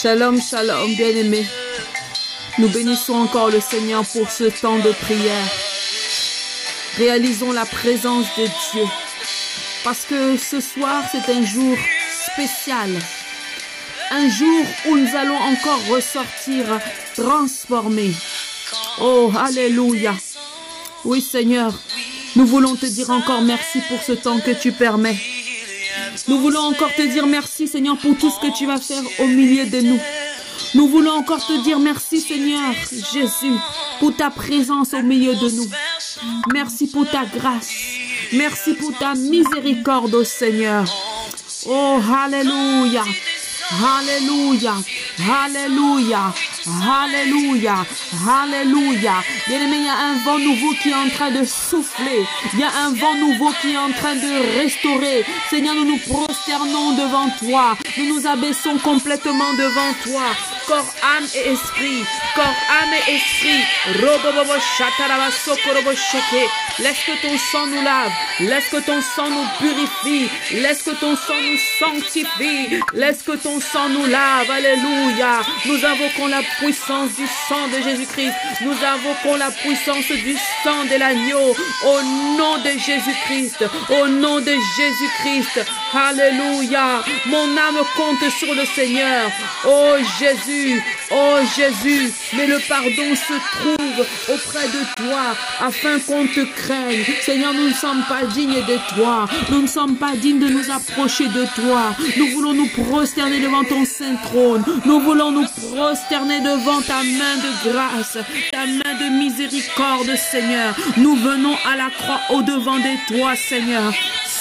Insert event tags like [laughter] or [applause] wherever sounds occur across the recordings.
Shalom, shalom, bien-aimés. Nous bénissons encore le Seigneur pour ce temps de prière. Réalisons la présence de Dieu. Parce que ce soir, c'est un jour spécial. Un jour où nous allons encore ressortir transformés. Oh, Alléluia. Oui, Seigneur, nous voulons te dire encore merci pour ce temps que tu permets. Nous voulons encore te dire merci, Seigneur, pour tout ce que tu vas faire au milieu de nous. Nous voulons encore te dire merci, Seigneur Jésus, pour ta présence au milieu de nous. Merci pour ta grâce. Merci pour ta miséricorde, oh Seigneur. Oh, Alléluia. Alléluia. Alléluia. Alléluia. Alléluia. Bien-aimé, il y a un vent nouveau qui est en train de souffler. Il y a un vent nouveau qui est en train de restaurer. Seigneur, nous nous prosternons devant toi. Nous nous abaissons complètement devant toi. Corps, âme et esprit. Corps, âme et esprit. Laisse que ton sang nous lave. Laisse que ton sang nous purifie. Laisse que ton sang nous sanctifie. Laisse que ton sang nous lave. Alléluia. Nous invoquons la puissance du sang de Jésus-Christ. Nous invoquons la puissance du sang de l'agneau. Au nom de Jésus-Christ. Au nom de Jésus-Christ. Alléluia. Mon âme compte sur le Seigneur. Oh Jésus. Oh Jésus. Mais le pardon se trouve auprès de toi afin qu'on te craigne. Seigneur, nous ne sommes pas dignes de toi. Nous ne sommes pas dignes de nous approcher de toi. Nous voulons nous prosterner devant ton saint trône. Nous voulons nous prosterner devant ta main de grâce, ta main de miséricorde, Seigneur. Nous venons à la croix au devant de toi, Seigneur.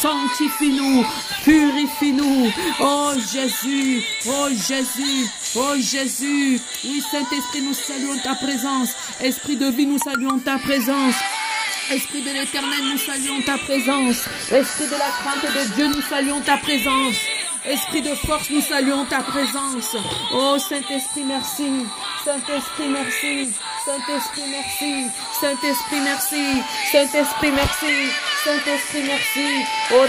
Sanctifie-nous, purifie-nous. Oh Jésus, oh Jésus, oh Jésus. Oui, Saint-Esprit, nous saluons ta présence. Esprit de vie, nous saluons ta présence. Esprit de l'éternel, nous saluons ta présence. Esprit de la crainte de Dieu, nous saluons ta présence. Esprit de force, nous saluons ta présence. Oh Saint-Esprit, merci. Saint-Esprit, merci. Saint-Esprit, merci. Saint-Esprit, merci. Saint-Esprit, merci. Saint-Esprit, merci. Oh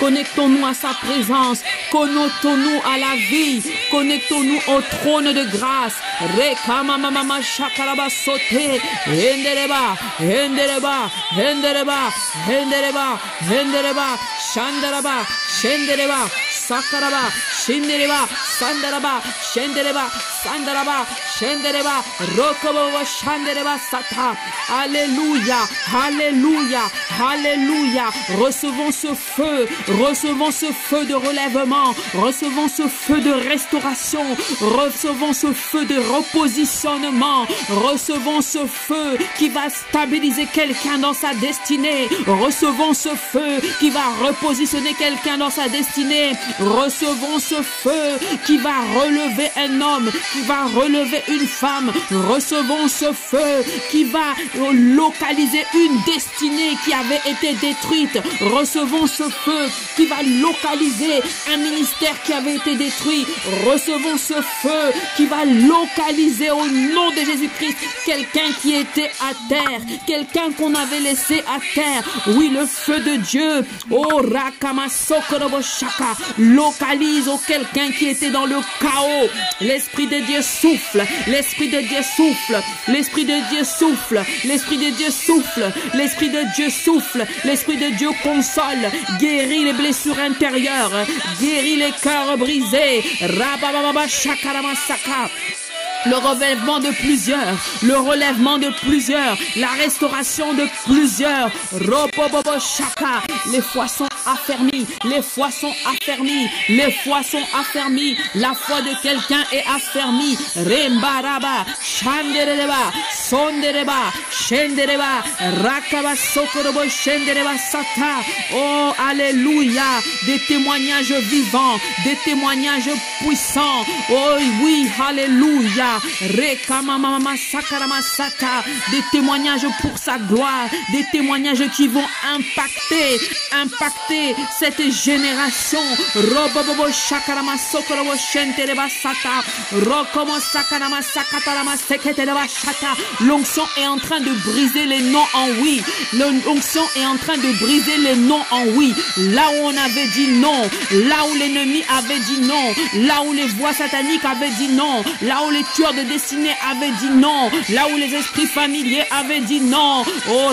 Connectons-nous à sa présence. Connectons-nous à la vie. Connectons-nous au trône de grâce. Rekama mama shakaraba sote. Hendereba, hendereba, hendereba, hendereba, hendereba, shandaraba, shendereba, sakaraba, shindereba, sandaraba, shendereba, sandaraba, shendereba, rokobo shandereba sata. Alléluia, alléluia, alléluia. Recevons ce feu, recevons ce feu de relèvement, recevons ce feu de restauration, recevons ce feu de repositionnement, recevons ce feu qui va stabiliser quelqu'un dans sa destinée, recevons ce feu qui va repositionner quelqu'un dans sa destinée, recevons ce feu qui va relever un homme, qui va relever une femme, recevons ce feu qui va localiser une destinée qui avait été détruite, recevons ce feu qui va localiser un ministère qui avait été détruit, recevons ce feu qui va localiser au nom de Jésus-Christ quelqu'un qui était à terre, quelqu'un qu'on avait laissé à terre. Oui, le feu de Dieu, oh localise quelqu'un qui était dans le chaos. L'Esprit de Dieu souffle, l'Esprit de Dieu souffle, l'Esprit de Dieu souffle, l'Esprit de Dieu souffle, l'Esprit de Dieu souffle, l'Esprit de Dieu console, guérit les blessures intérieures, guérit les cœurs brisés. Rabababa Shakaramasaka le relèvement de plusieurs, le relèvement de plusieurs, la restauration de plusieurs. Robobobo Shaka, les foi sont affermis, les foi sont affermis, les foi sont affermis, la foi de quelqu'un est affermie. Rembaraba. Oh, Alléluia, des témoignages vivants, des témoignages puissants. Oh oui, Alléluia. Des témoignages pour sa gloire, des témoignages qui vont impacter, impacter cette génération. L'onction est en train de briser les noms en oui. L'onction est en train de briser les noms en oui. Là où on avait dit non, là où l'ennemi avait dit non, là où les voix sataniques avaient dit non, là où les tueurs de destinée avaient dit non, là où les esprits familiers avaient dit non. Oh,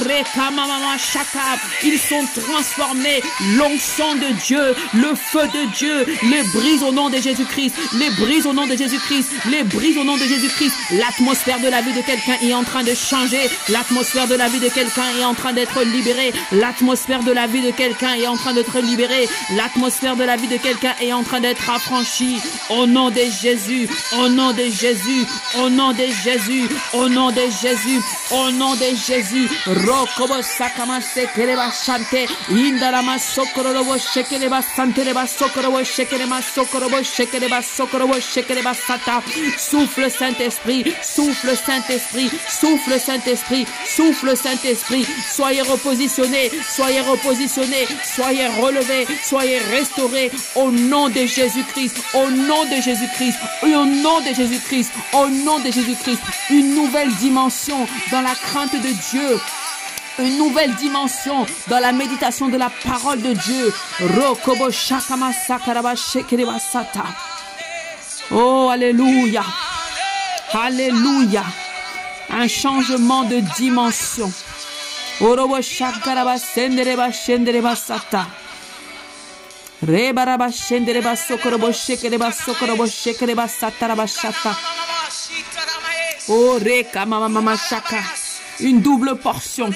ils sont transformés. L'onction de Dieu, le feu de Dieu, les brise au nom de Jésus-Christ, les brise au nom de Jésus-Christ, les brise au nom de Jésus-Christ. L'atmosphère de la vie de quelqu'un est en train de changer. L'atmosphère de la vie de quelqu'un est en train d'être libérée. L'atmosphère de la vie de quelqu'un est en train d'être libérée. L'atmosphère de la vie de quelqu'un est en train d'être affranchie. Au nom de Jésus, au nom de Jésus, au nom de Jésus, au nom de Jésus, au nom de Jésus. Rokobo sakama sekereba shante. Indarama sokorobo shekereba santereba sokorobo shekereba sokorobo shekereba sokorobo shekereba sata. Souffle Saint-Esprit, souffle Saint-Esprit, souffle Saint-Esprit, souffle Saint-Esprit. Soyez repositionnés, soyez repositionnés, soyez relevés, soyez restaurés au nom de Jésus-Christ, au nom de Jésus-Christ, au nom de Jésus-Christ, au nom de Jésus-Christ. Une nouvelle dimension dans la crainte de Dieu, une nouvelle dimension dans la méditation de la parole de Dieu. Oh, alléluia. Alléluia. Un changement de dimension. Sokorobo shekereba sokorobo shekereba sataraba shata. Oh, reka mama mama shaka. Une double portion.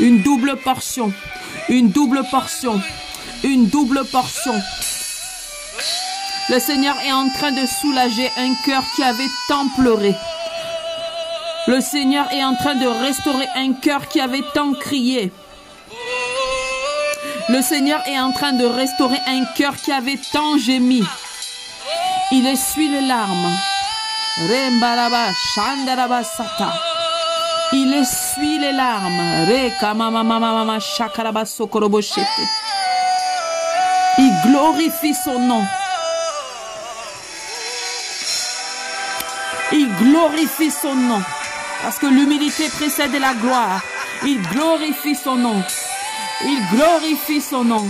Une double portion. Une double portion. Une double portion. Le Seigneur est en train de soulager un cœur qui avait tant pleuré. Le Seigneur est en train de restaurer un cœur qui avait tant crié. Le Seigneur est en train de restaurer un cœur qui avait tant gémi. Il essuie les larmes. Il essuie les larmes. Il glorifie son nom. Il glorifie son nom. Parce que l'humilité précède la gloire. Il glorifie son nom. Il glorifie son nom.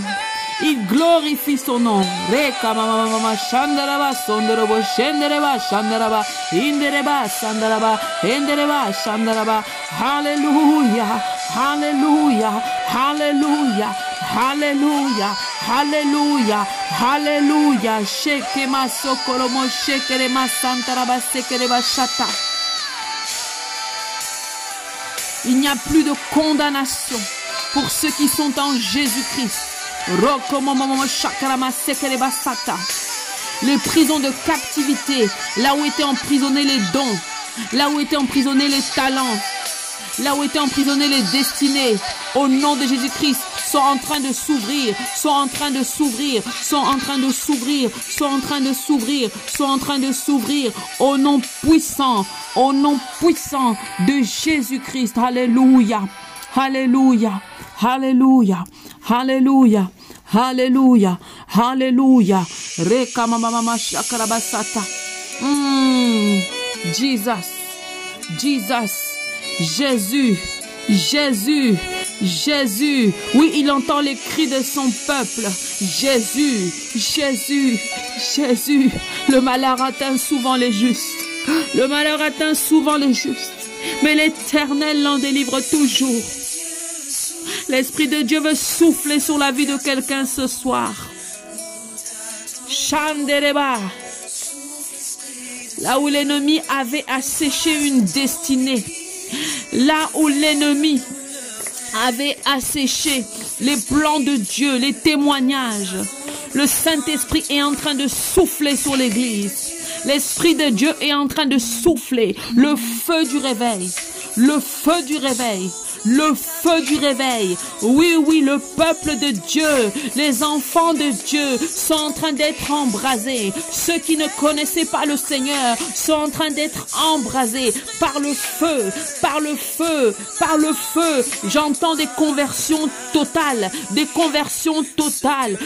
Il glorifie son nom. Reka mama mama shandaraba sondorobo shendereba shandaraba indereba sandaraba endereba shandaraba. Hallelujah. Hallelujah. Hallelujah. Hallelujah. Hallelujah. Hallelujah. Shekema sokoromo shekerema santaraba sekereba shata. Il n'y a plus de condamnation pour ceux qui sont en Jésus-Christ. Les prisons de captivité, là où étaient emprisonnés les dons, là où étaient emprisonnés les talents, là où étaient emprisonnés les destinées, au nom de Jésus-Christ, sont en train de s'ouvrir, sont en train de s'ouvrir, sont en train de s'ouvrir, sont en train de s'ouvrir, sont en train de s'ouvrir, au nom puissant, au nom puissant de Jésus-Christ. Alléluia, Alléluia, Alléluia, Alléluia. Alléluia, Alléluia. Reka mama mama shakarabasata. Mm, Jesus, Jesus, Jésus, Jésus, Jésus. Oui, il entend les cris de son peuple. Jésus, Jésus, Jésus. Le malheur atteint souvent les justes. Le malheur atteint souvent les justes. Mais l'Éternel l'en délivre toujours. L'Esprit de Dieu veut souffler sur la vie de quelqu'un ce soir. Chandereba. Là où l'ennemi avait asséché une destinée. Là où l'ennemi avait asséché les plans de Dieu, les témoignages. Le Saint-Esprit est en train de souffler sur l'Église. L'Esprit de Dieu est en train de souffler le feu du réveil. Le feu du réveil le feu du réveil. Oui, oui, le peuple de Dieu, les enfants de Dieu sont en train d'être embrasés. Ceux qui ne connaissaient pas le Seigneur sont en train d'être embrasés par le feu, par le feu, par le feu. J'entends des conversions totales, des conversions totales.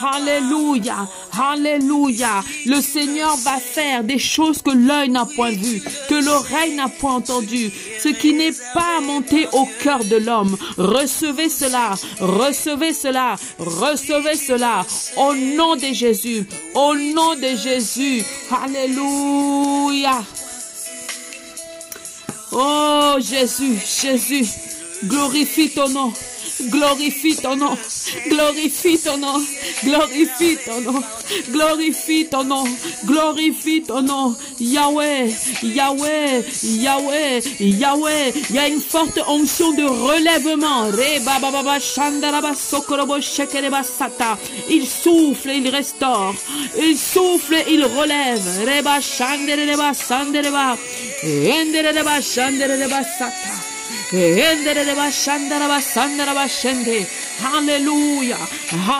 Alléluia, Alléluia. Le Seigneur va faire des choses que l'œil n'a point vues, que l'oreille n'a point entendu, ce qui n'est pas monté au cœur de l'homme. Recevez cela, recevez cela, recevez cela au nom de Jésus, au nom de Jésus. Alléluia. Oh Jésus, Jésus, glorifie ton nom. Glorifie ton nom. Glorifie ton nom. Glorifie ton nom. Glorifie ton nom. Glorifie ton nom. Yahweh. Yahweh. Yahweh. Yahweh. Il y a une forte onction de relèvement. Il souffle, il restaure. Il souffle, il relève. Reba shandereba sandereba. Endereba shandereba. Alléluia,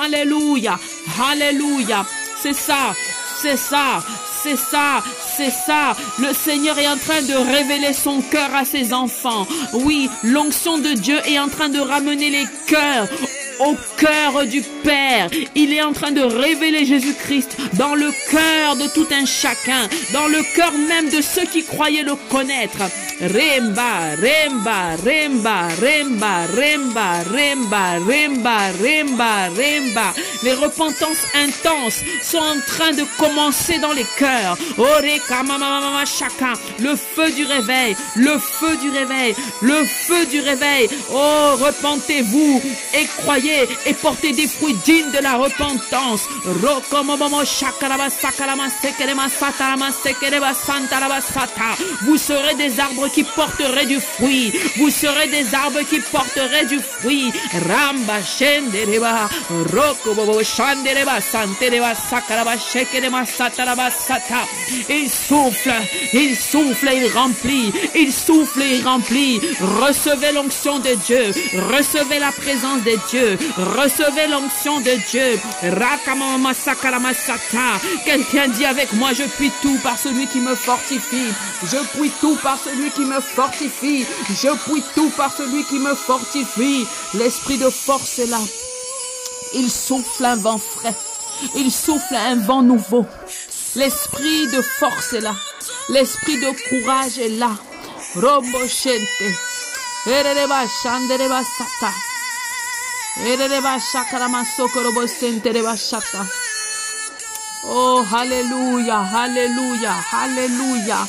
Alléluia, Alléluia. C'est ça, c'est ça, c'est ça, c'est ça. Le Seigneur est en train de révéler son cœur à ses enfants. Oui, l'onction de Dieu est en train de ramener les cœurs au cœur du Père. Il est en train de révéler Jésus-Christ dans le cœur de tout un chacun, dans le cœur même de ceux qui croyaient le connaître. Remba, remba, remba, remba, remba, remba, remba, remba, remba. Les repentances intenses sont en train de commencer dans les cœurs. chacun. Le feu du réveil, le feu du réveil, le feu du réveil. Oh, repentez-vous et croyez et portez des fruits dignes de la repentance. Vous serez des arbres qui porteraient du fruit. Vous serez des arbres qui porteraient du fruit. Ramba shendereba, roko bobo shandereba, santereba, sakaraba, shekereba, sataraba, sata. Il souffle, il souffle et il remplit. Il souffle et il remplit. Recevez l'onction de Dieu. Recevez la présence de Dieu. Recevez l'onction de Dieu. Quelqu'un dit avec moi, je puis tout par celui qui me fortifie. Je puis tout par celui qui me fortifie. Je puis tout par celui qui me fortifie. L'esprit de force est là. Il souffle un vent frais. Il souffle un vent nouveau. L'esprit de force est là. L'esprit de courage est là. Rombo Oh, hallelujah, hallelujah, hallelujah.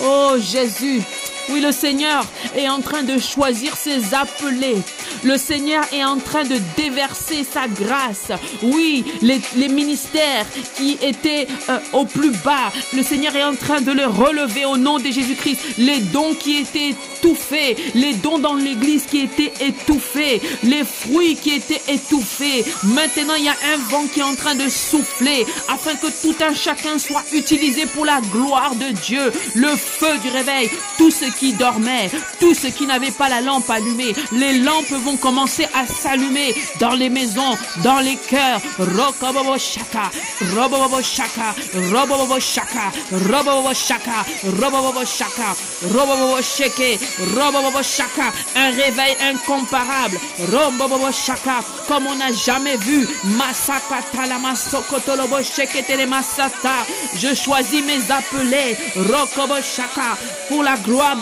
Oh, Jésus. Oui, le Seigneur est en train de choisir ses appelés. Le Seigneur est en train de déverser sa grâce. Oui, les, ministères qui étaient euh, au plus bas, le Seigneur est en train de les relever au nom de Jésus-Christ. Les dons qui étaient étouffés, les dons dans l'église qui étaient étouffés, les fruits qui étaient étouffés. Maintenant, il y a un vent qui est en train de souffler afin que tout un chacun soit utilisé pour la gloire de Dieu. Le feu du réveil, tout ce qui dormaient, tous ceux qui n'avaient pas la lampe allumée, les lampes vont commencer à s'allumer dans les maisons, dans les cœurs. Rokobobo shaka, robobobo shaka, robobobo shaka, robobobo shaka, robobobo shaka, robobobo sheke, robobobo shaka, un réveil incomparable. Robobobo shaka, comme on n'a jamais vu. Masaka talama sokotolobo sheke masata. Je choisis mes appelés. Rokobo shaka, pour la gloire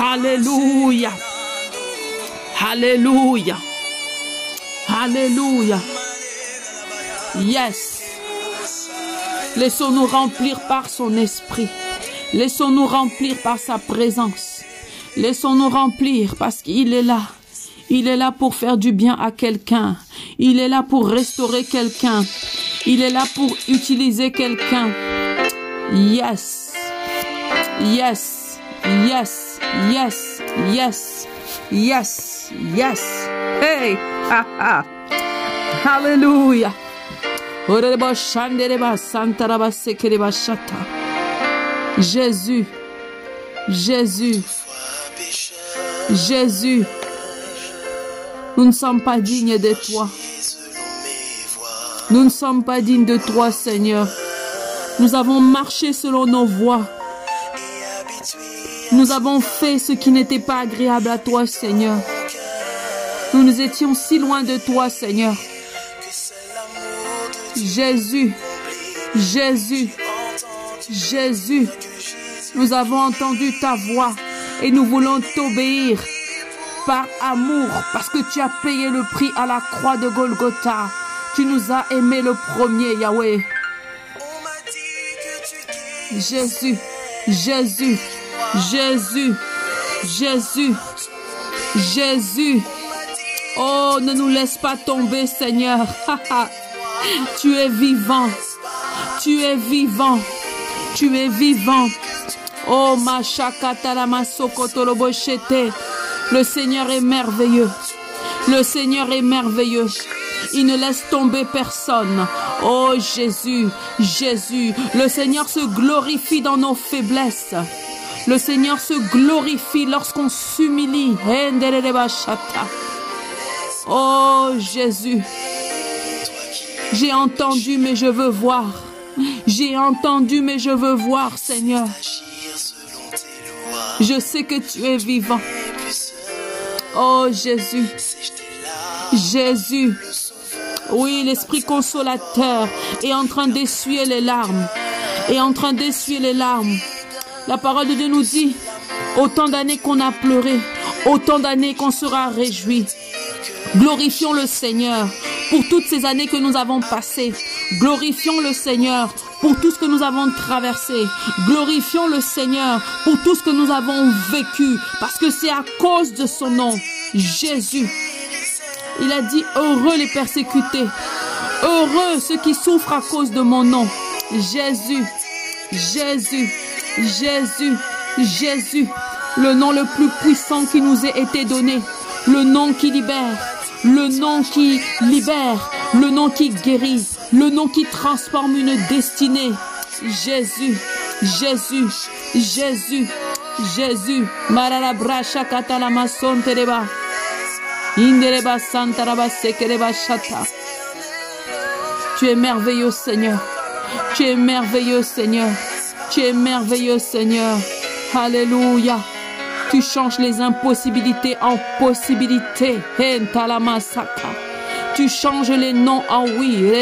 Alléluia. Alléluia. Alléluia. Yes. Laissons-nous remplir par son esprit. Laissons-nous remplir par sa présence. Laissons-nous remplir parce qu'il est là. Il est là pour faire du bien à quelqu'un. Il est là pour restaurer quelqu'un. Il est là pour utiliser quelqu'un. Yes. Yes. Yes. Yes. Yes. Yes. Yes. Hey. Ha ha. Shata. Jésus, Jésus, Jésus, nous ne sommes pas dignes de toi. Nous ne sommes pas dignes de toi, Seigneur. Nous avons marché selon nos voies. Nous avons fait ce qui n'était pas agréable à toi, Seigneur. Nous nous étions si loin de toi, Seigneur. Jésus, Jésus, Jésus, nous avons entendu ta voix et nous voulons t'obéir par amour parce que tu as payé le prix à la croix de Golgotha. Tu nous as aimés le premier, Yahweh. Jésus, Jésus, Jésus, Jésus, Jésus. Oh, ne nous laisse pas tomber, Seigneur. tu es vivant. Tu es vivant. Tu es vivant. Oh, ma Le Seigneur est merveilleux. Le Seigneur est merveilleux. Il ne laisse tomber personne. Oh Jésus, Jésus, le Seigneur se glorifie dans nos faiblesses. Le Seigneur se glorifie lorsqu'on s'humilie. Oh Jésus, j'ai entendu mais je veux voir. J'ai entendu mais je veux voir Seigneur. Je sais que tu es vivant. Oh Jésus, Jésus, oui, l'Esprit consolateur est en train d'essuyer les larmes. Est en train d'essuyer les larmes. La parole de Dieu nous dit, autant d'années qu'on a pleuré, autant d'années qu'on sera réjoui. Glorifions le Seigneur pour toutes ces années que nous avons passées. Glorifions le Seigneur pour tout ce que nous avons traversé. Glorifions le Seigneur pour tout ce que nous avons vécu, parce que c'est à cause de son nom, Jésus. Il a dit, heureux les persécutés, heureux ceux qui souffrent à cause de mon nom. Jésus, Jésus, Jésus, Jésus, le nom le plus puissant qui nous ait été donné, le nom qui libère, le nom qui libère, le nom qui guérit, le nom qui transforme une destinée. Jésus, Jésus, Jésus, Jésus. Tu es merveilleux, Seigneur. Tu es merveilleux, Seigneur. Tu es merveilleux, Seigneur. Alléluia. Tu changes les impossibilités en possibilités. Tu changes les noms en oui.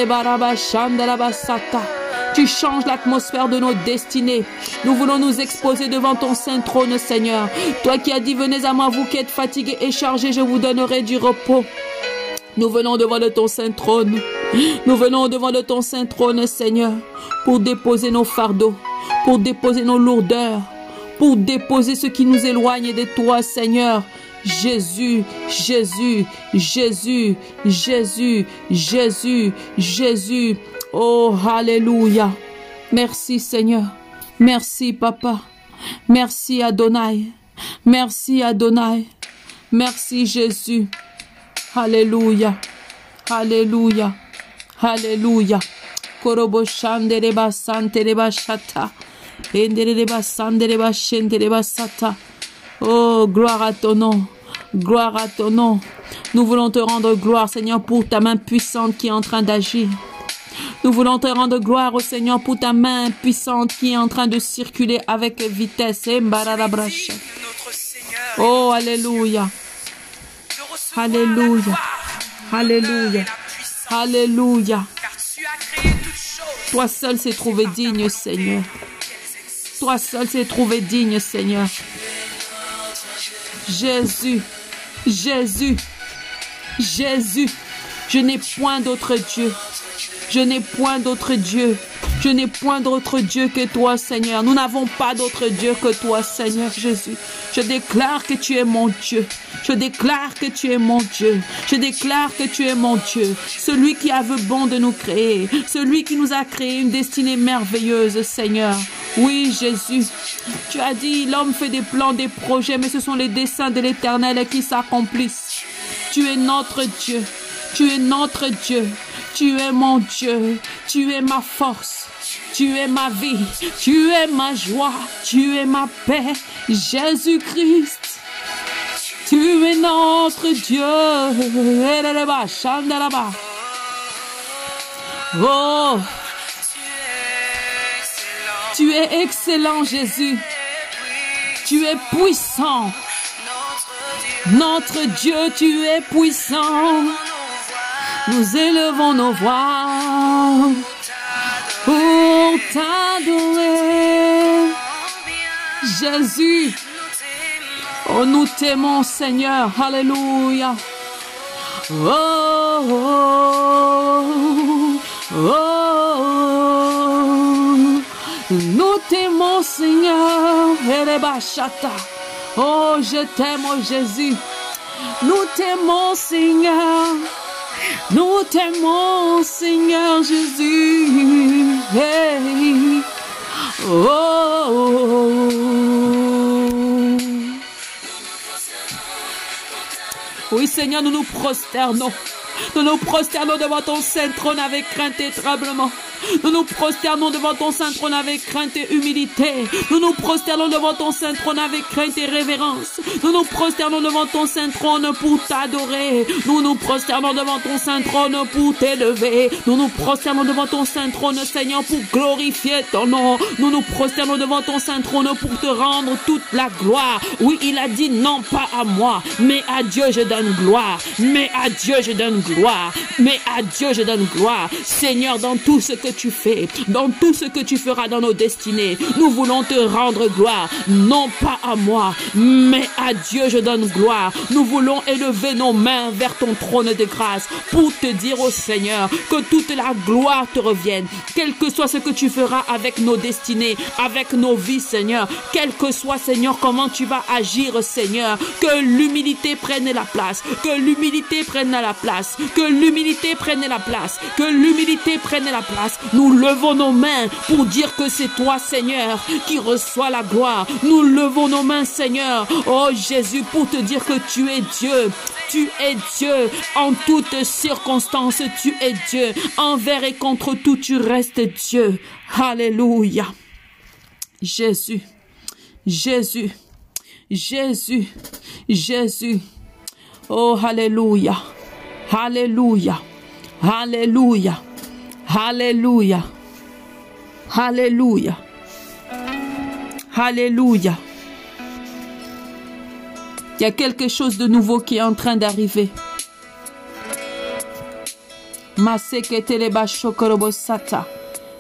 Tu changes l'atmosphère de nos destinées. Nous voulons nous exposer devant ton saint trône, Seigneur. Toi qui as dit, venez à moi, vous qui êtes fatigués et chargés, je vous donnerai du repos. Nous venons devant de ton saint trône. Nous venons devant de ton saint trône, Seigneur, pour déposer nos fardeaux, pour déposer nos lourdeurs, pour déposer ce qui nous éloigne de toi, Seigneur. Jésus, Jésus, Jésus, Jésus, Jésus, Jésus. Oh, Alléluia. Merci Seigneur. Merci Papa. Merci Adonai. Merci Adonai. Merci Jésus. Alléluia. Alléluia. Alléluia. Oh, gloire à ton nom. Gloire à ton nom. Nous voulons te rendre gloire, Seigneur, pour ta main puissante qui est en train d'agir. Nous voulons te rendre gloire au Seigneur pour ta main puissante qui est en train de circuler avec vitesse. Oh, Alléluia. Alléluia. Alléluia. Alléluia. Toi seul s'est trouvé digne, Seigneur. Toi seul s'est trouvé digne, Seigneur. Jésus, Jésus, Jésus, je n'ai point d'autre Dieu. Je n'ai point d'autre Dieu. Je n'ai point d'autre Dieu que toi, Seigneur. Nous n'avons pas d'autre Dieu que toi, Seigneur Jésus. Je déclare que tu es mon Dieu. Je déclare que tu es mon Dieu. Je déclare que tu es mon Dieu. Celui qui a vu bon de nous créer. Celui qui nous a créé une destinée merveilleuse, Seigneur. Oui, Jésus. Tu as dit, l'homme fait des plans, des projets, mais ce sont les desseins de l'éternel qui s'accomplissent. Tu es notre Dieu. Tu es notre Dieu. Tu es mon Dieu. Tu es ma force. Tu es ma vie. Tu es ma joie. Tu es ma paix. Jésus-Christ. Tu es notre Dieu. Oh, tu es excellent, Jésus. Tu es puissant. Notre Dieu, tu es puissant. Nous élevons nos voix pour t'adorer. Jésus, oh, nous t'aimons, Seigneur. Alléluia. Oh, oh, oh, nous t'aimons, Seigneur. Oh, je t'aime, oh Jésus. Nous t'aimons, Seigneur. Nous t'aimons, Seigneur Jésus. Oui, Seigneur, nous nous prosternons. Nous nous prosternons devant ton saint trône avec crainte et tremblement. Nous nous prosternons devant ton saint trône avec crainte et humilité. Nous nous prosternons devant ton saint trône avec crainte et révérence. Nous nous prosternons devant ton saint trône pour t'adorer. Nous nous prosternons devant ton saint trône pour t'élever. Nous nous prosternons devant ton saint trône, Seigneur, pour glorifier ton nom. Nous nous prosternons devant ton saint trône pour te rendre toute la gloire. Oui, il a dit non pas à moi, mais à Dieu je donne gloire. Mais à Dieu je donne gloire. Mais à Dieu je donne gloire. Seigneur, dans tout ce que tu fais, dans tout ce que tu feras dans nos destinées. Nous voulons te rendre gloire, non pas à moi, mais à Dieu je donne gloire. Nous voulons élever nos mains vers ton trône de grâce pour te dire au Seigneur que toute la gloire te revienne, quel que soit ce que tu feras avec nos destinées, avec nos vies, Seigneur, quel que soit, Seigneur, comment tu vas agir, Seigneur, que l'humilité prenne la place, que l'humilité prenne la place, que l'humilité prenne la place, que l'humilité prenne la place. Nous levons nos mains pour dire que c'est toi, Seigneur, qui reçoit la gloire. Nous levons nos mains, Seigneur, oh Jésus, pour te dire que tu es Dieu. Tu es Dieu. En toutes circonstances, tu es Dieu. Envers et contre tout, tu restes Dieu. Alléluia. Jésus. Jésus. Jésus. Jésus. Oh, Alléluia. Alléluia. Alléluia. Alléluia. Alléluia. Alléluia. Il y a quelque chose de nouveau qui est en train d'arriver.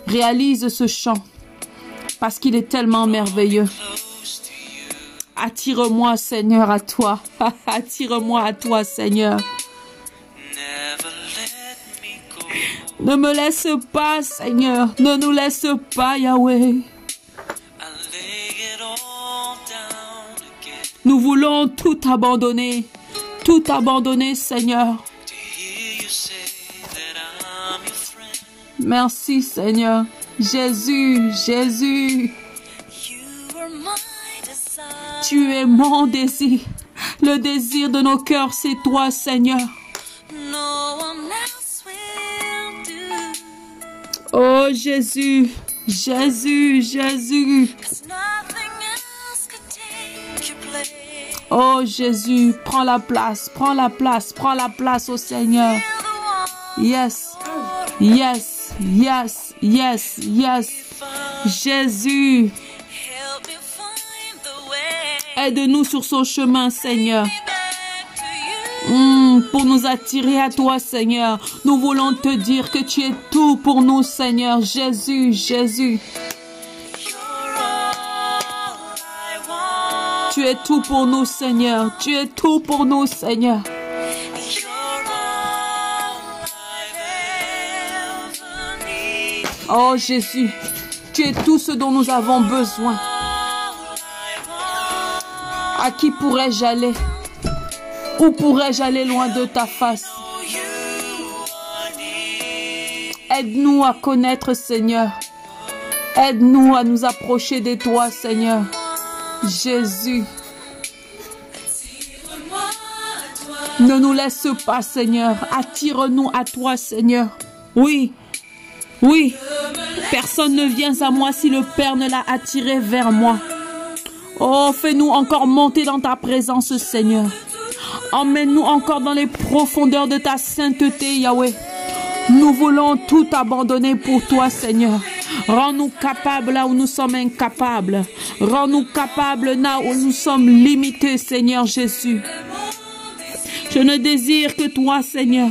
Réalise ce chant parce qu'il est tellement merveilleux. Attire-moi, Seigneur, à toi. [laughs] Attire-moi à toi, Seigneur. Ne me laisse pas, Seigneur. Ne nous laisse pas, Yahweh. Nous voulons tout abandonner. Tout abandonner, Seigneur. Merci, Seigneur. Jésus, Jésus. Tu es mon désir. Le désir de nos cœurs, c'est toi, Seigneur. Oh Jésus, Jésus, Jésus. Oh Jésus, prends la place, prends la place, prends la place au Seigneur. Yes, yes, yes, yes, yes. Jésus, aide-nous sur son chemin, Seigneur. Mm, pour nous attirer à toi, Seigneur. Nous voulons te dire que tu es tout pour nous, Seigneur. Jésus, Jésus. Tu es tout pour nous, Seigneur. Tu es tout pour nous, Seigneur. Oh Jésus, tu es tout ce dont nous avons besoin. À qui pourrais-je aller? Où pourrais-je aller loin de ta face? Aide-nous à connaître, Seigneur. Aide-nous à nous approcher de toi, Seigneur. Jésus. Ne nous laisse pas, Seigneur. Attire-nous à toi, Seigneur. Oui, oui. Personne ne vient à moi si le Père ne l'a attiré vers moi. Oh, fais-nous encore monter dans ta présence, Seigneur. Emmène-nous encore dans les profondeurs de ta sainteté, Yahweh. Nous voulons tout abandonner pour toi, Seigneur. Rends-nous capables là où nous sommes incapables. Rends-nous capables là où nous sommes limités, Seigneur Jésus. Je ne désire que toi, Seigneur.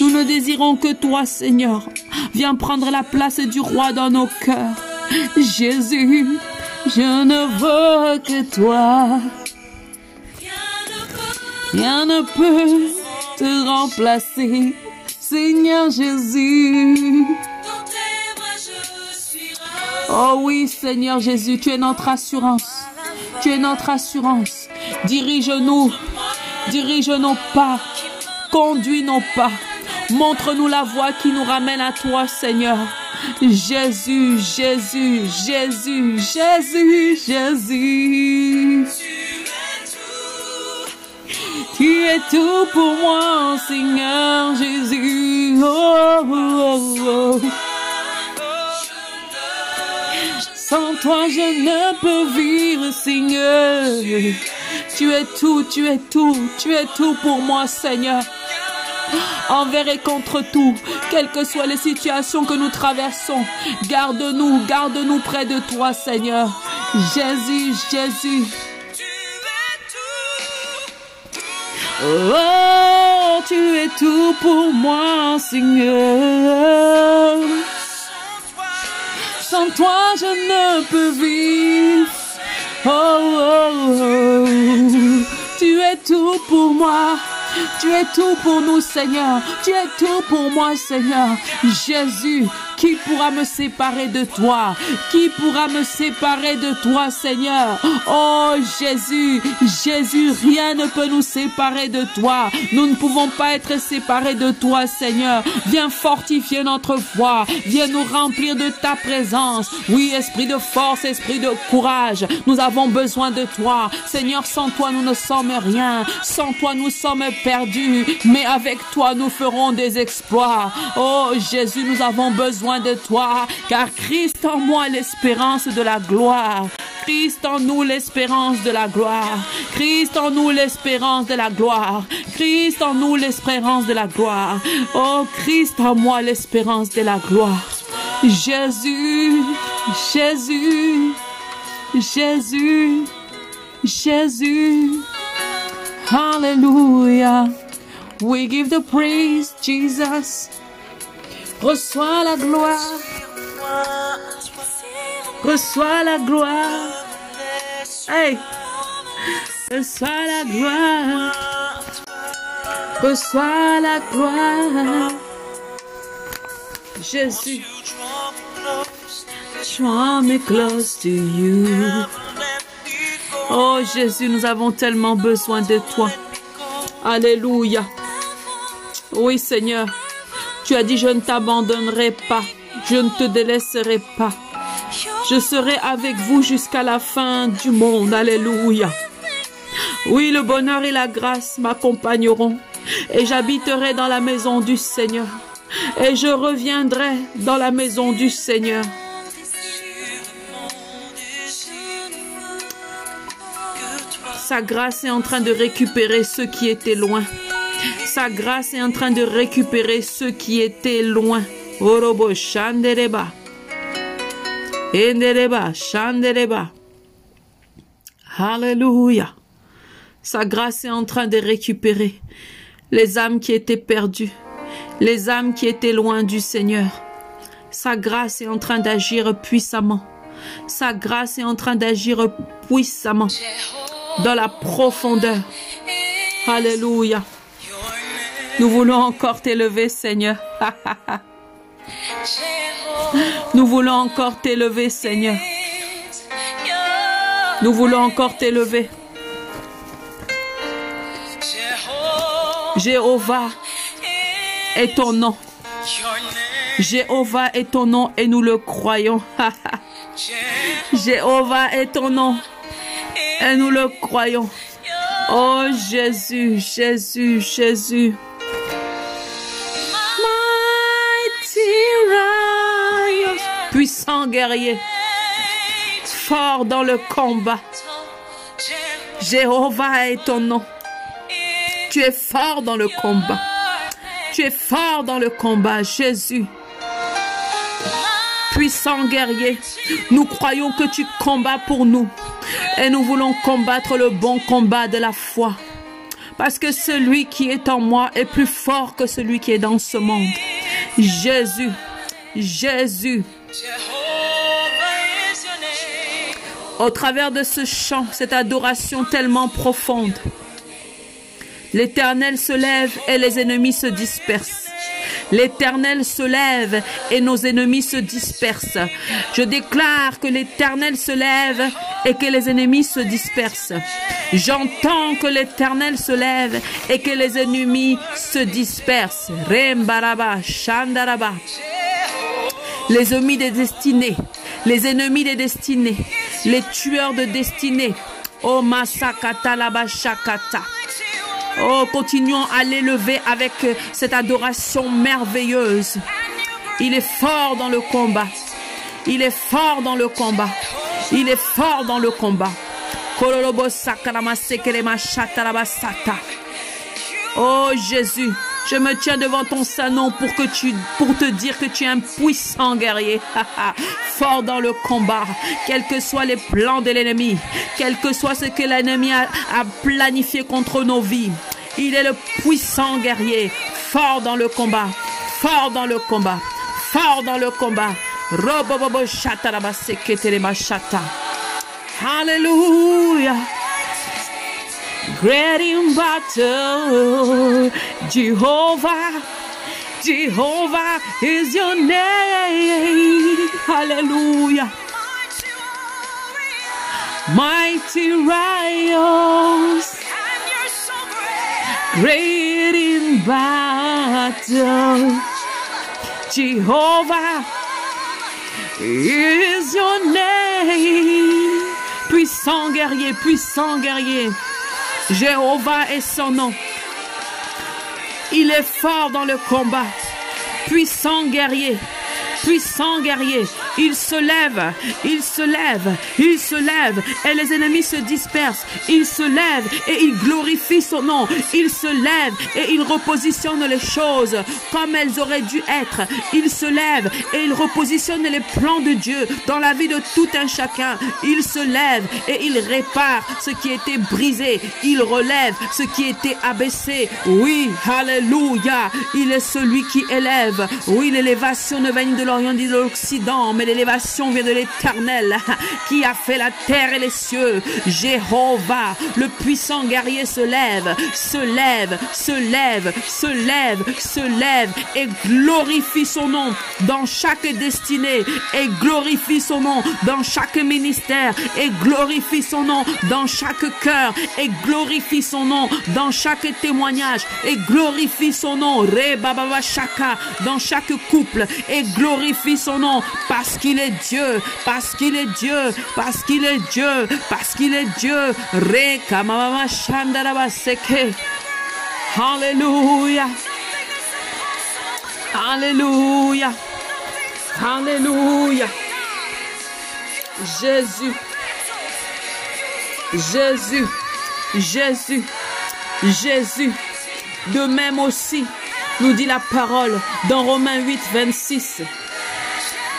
Nous ne désirons que toi, Seigneur. Viens prendre la place du roi dans nos cœurs. Jésus, je ne veux que toi. Rien ne peut te remplacer, Seigneur Jésus. Oh oui, Seigneur Jésus, tu es notre assurance. Tu es notre assurance. Dirige-nous, dirige nos pas, conduis nos pas. Montre-nous la voie qui nous ramène à toi, Seigneur. Jésus, Jésus, Jésus, Jésus, Jésus. Tu es tout pour moi, Seigneur Jésus. Oh, oh, oh. Sans toi, je ne peux vivre, Seigneur. Tu es tout, tu es tout, tu es tout pour moi, Seigneur. Envers et contre tout, quelles que soient les situations que nous traversons, garde-nous, garde-nous près de toi, Seigneur. Jésus, Jésus. Oh, tu es tout pour moi, Seigneur. Sans toi, je ne peux vivre. Oh, oh, oh. tu es tout pour moi. Tu es tout pour nous, Seigneur. Tu es tout pour moi, Seigneur. Jésus, qui pourra me séparer de toi? Qui pourra me séparer de toi, Seigneur? Oh Jésus, Jésus, rien ne peut nous séparer de toi. Nous ne pouvons pas être séparés de toi, Seigneur. Viens fortifier notre foi. Viens nous remplir de ta présence. Oui, esprit de force, esprit de courage. Nous avons besoin de toi. Seigneur, sans toi, nous ne sommes rien. Sans toi, nous sommes perdus. Mais avec toi, nous ferons des exploits. Oh Jésus, nous avons besoin de toi, car Christ en moi l'espérance de la gloire. Christ en nous l'espérance de la gloire. Christ en nous l'espérance de la gloire. Christ en nous l'espérance de la gloire. Oh Christ en moi l'espérance de la gloire. Jésus, Jésus, Jésus, Jésus. Hallelujah. We give the praise, Jesus. Reçois la gloire. Reçois la gloire. Hey. Reçois la gloire. Reçois la gloire. Jésus. Draw me close to you. Jésus, nous avons tellement besoin de toi. Alléluia. Oui Seigneur. Tu as dit, je ne t'abandonnerai pas, je ne te délaisserai pas. Je serai avec vous jusqu'à la fin du monde. Alléluia. Oui, le bonheur et la grâce m'accompagneront et j'habiterai dans la maison du Seigneur et je reviendrai dans la maison du Seigneur. Sa grâce est en train de récupérer ceux qui étaient loin. Sa grâce est en train de récupérer ceux qui étaient loin. Alléluia. Sa grâce est en train de récupérer les âmes qui étaient perdues, les âmes qui étaient loin du Seigneur. Sa grâce est en train d'agir puissamment. Sa grâce est en train d'agir puissamment dans la profondeur. Alléluia. Nous voulons encore t'élever, Seigneur. [laughs] Nous voulons encore t'élever, Seigneur. Nous voulons encore t'élever. Jéhovah est ton nom. Jéhovah est ton nom et nous le croyons. [laughs] Jéhovah est ton nom et nous le croyons. Oh Jésus, Jésus, Jésus. Puissant guerrier, fort dans le combat. Jéhovah est ton nom. Tu es fort dans le combat. Tu es fort dans le combat, Jésus. Puissant guerrier, nous croyons que tu combats pour nous et nous voulons combattre le bon combat de la foi. Parce que celui qui est en moi est plus fort que celui qui est dans ce monde. Jésus, Jésus. Au travers de ce chant, cette adoration tellement profonde, l'Éternel se lève et les ennemis se dispersent. L'Éternel se lève et nos ennemis se dispersent. Je déclare que l'Éternel se lève et que les ennemis se dispersent. J'entends que l'Éternel se lève et que les ennemis se dispersent. Rembaraba, Shandaraba. Les ennemis des destinées, les ennemis des destinées, les tueurs de destinées. Oh Masakata Shakata. Oh, continuons à l'élever avec cette adoration merveilleuse. Il est fort dans le combat. Il est fort dans le combat. Il est fort dans le combat. Oh Jésus, je me tiens devant ton Saint-Nom pour que tu, pour te dire que tu es un puissant guerrier, [laughs] fort dans le combat, quels que soient les plans de l'ennemi, quel que soit ce que l'ennemi a, a planifié contre nos vies. Il est le puissant guerrier, fort dans le combat, fort dans le combat, fort dans le combat. Hallelujah. Great in battle, Jehovah, Jehovah is your name. Hallelujah. Mighty Rios, great in battle, Jehovah is your name. Puissant guerrier, puissant guerrier. Jéhovah est son nom. Il est fort dans le combat. Puissant guerrier. Puissant guerrier. Il se lève, il se lève, il se lève, et les ennemis se dispersent. Il se lève et il glorifie son nom. Il se lève et il repositionne les choses comme elles auraient dû être. Il se lève et il repositionne les plans de Dieu dans la vie de tout un chacun. Il se lève et il répare ce qui était brisé. Il relève ce qui était abaissé. Oui, alléluia. Il est celui qui élève. Oui, l'élévation ne vient de l'Orient ni de l'Occident, l'élévation vient de l'éternel [laughs] qui a fait la terre et les cieux. Jéhovah, le puissant guerrier se lève, se lève, se lève, se lève, se lève et glorifie son nom dans chaque destinée et glorifie son nom dans chaque ministère et glorifie son nom dans chaque cœur et glorifie son nom dans chaque témoignage et glorifie son nom Re Baba Shaka dans chaque couple et glorifie son nom parce qu'il est Dieu, parce qu'il est Dieu, parce qu'il est Dieu, parce qu'il est Dieu. Alléluia. Alléluia. Alléluia. Jésus. Jésus. Jésus. Jésus. De même aussi, nous dit la parole dans Romains 8, 26.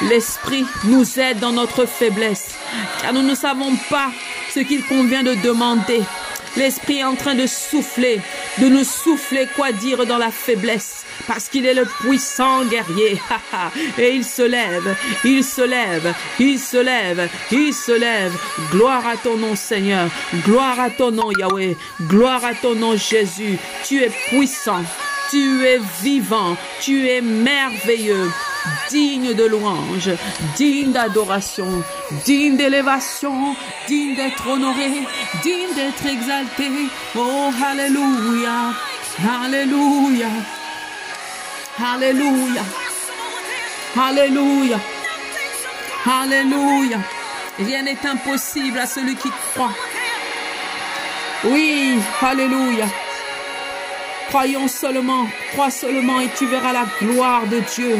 L'Esprit nous aide dans notre faiblesse, car nous ne savons pas ce qu'il convient de demander. L'Esprit est en train de souffler, de nous souffler quoi dire dans la faiblesse, parce qu'il est le puissant guerrier. [laughs] Et il se lève, il se lève, il se lève, il se lève. Gloire à ton nom Seigneur, gloire à ton nom Yahweh, gloire à ton nom Jésus. Tu es puissant, tu es vivant, tu es merveilleux digne de louange, digne d'adoration, digne d'élévation, digne d'être honoré, digne d'être exalté. Oh, Alléluia, Alléluia, Alléluia, Alléluia, Alléluia. Rien n'est impossible à celui qui croit. Oui, Alléluia. Croyons seulement, crois seulement et tu verras la gloire de Dieu.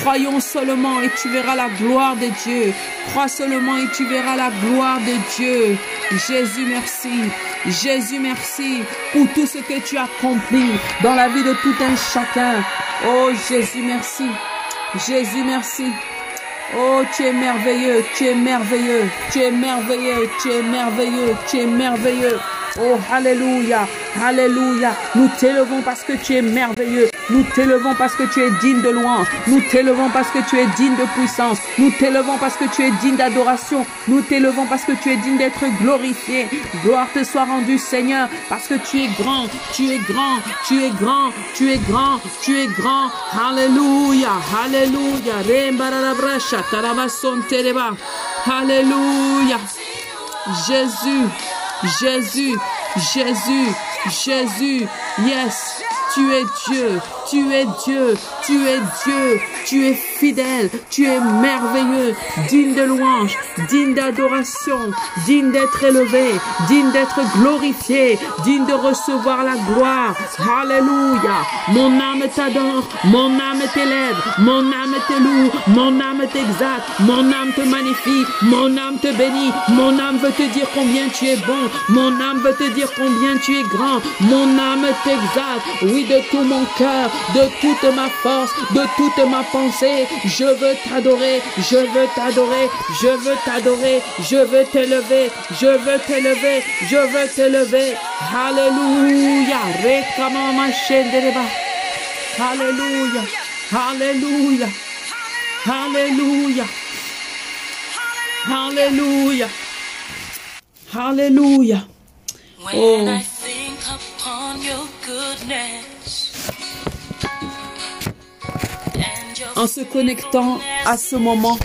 Croyons seulement et tu verras la gloire de Dieu. Crois seulement et tu verras la gloire de Dieu. Jésus, merci. Jésus, merci pour tout ce que tu as accompli dans la vie de tout un chacun. Oh Jésus, merci. Jésus, merci. Oh, tu es merveilleux, tu es merveilleux, tu es merveilleux, tu es merveilleux, tu es merveilleux. Oh, Alléluia, Alléluia. Nous t'élevons parce que tu es merveilleux. Nous t'élevons parce que tu es digne de louange. Nous t'élevons parce que tu es digne de puissance. Nous t'élevons parce que tu es digne d'adoration. Nous t'élevons parce que tu es digne d'être glorifié. Gloire te soit rendue, Seigneur, parce que tu es grand, tu es grand, tu es grand, tu es grand, tu es grand. Alléluia, Alléluia. Alléluia. Jésus, Jésus, Jésus, Jésus, yes, tu es Dieu, tu es Dieu, tu es Dieu, tu es fidèle, tu es merveilleux, digne de louange, digne d'adoration, digne d'être élevé, digne d'être glorifié, digne de recevoir la gloire. Alléluia. Mon âme t'adore, mon âme t'élève, mon âme te loue, mon âme t'exalte, mon âme te magnifie, mon âme te bénit, mon âme veut te dire combien tu es bon, mon âme veut te dire combien tu es grand, mon âme t'exalte, oui, de tout mon cœur, de toute ma force, de toute ma pensée, je veux t'adorer, je veux t'adorer, je veux t'adorer, je veux t'élever, je veux t'élever, je veux t'élever. Alléluia. Alléluia. Alléluia. Alléluia. Alléluia. Alléluia. When I think upon your goodness En se connectant à ce moment,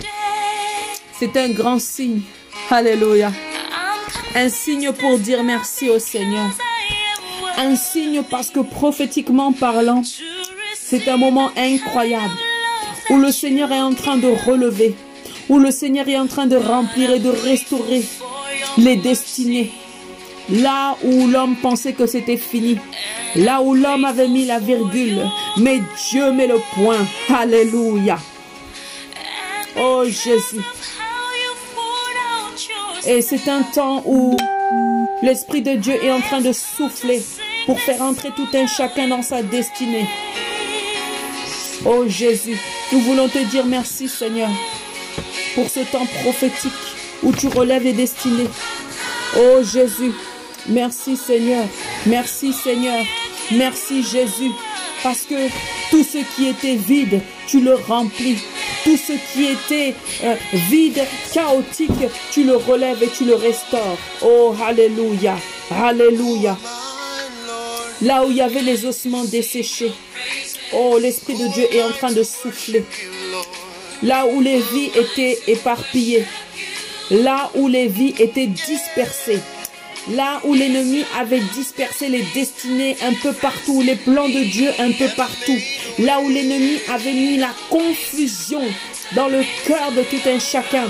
c'est un grand signe. Alléluia. Un signe pour dire merci au Seigneur. Un signe parce que prophétiquement parlant, c'est un moment incroyable où le Seigneur est en train de relever, où le Seigneur est en train de remplir et de restaurer les destinées. Là où l'homme pensait que c'était fini, là où l'homme avait mis la virgule, mais Dieu met le point. Alléluia. Oh Jésus. Et c'est un temps où l'Esprit de Dieu est en train de souffler pour faire entrer tout un chacun dans sa destinée. Oh Jésus, nous voulons te dire merci Seigneur pour ce temps prophétique où tu relèves les destinées. Oh Jésus, merci Seigneur, merci Seigneur, merci Jésus, parce que tout ce qui était vide, tu le remplis. Tout ce qui était euh, vide, chaotique, tu le relèves et tu le restaures. Oh, Alléluia, Alléluia. Là où il y avait les ossements desséchés, oh, l'Esprit de Dieu est en train de souffler. Là où les vies étaient éparpillées, là où les vies étaient dispersées, là où l'ennemi avait dispersé les destinées un peu partout, les plans de Dieu un peu partout, là où l'ennemi avait mis la confusion dans le cœur de tout un chacun,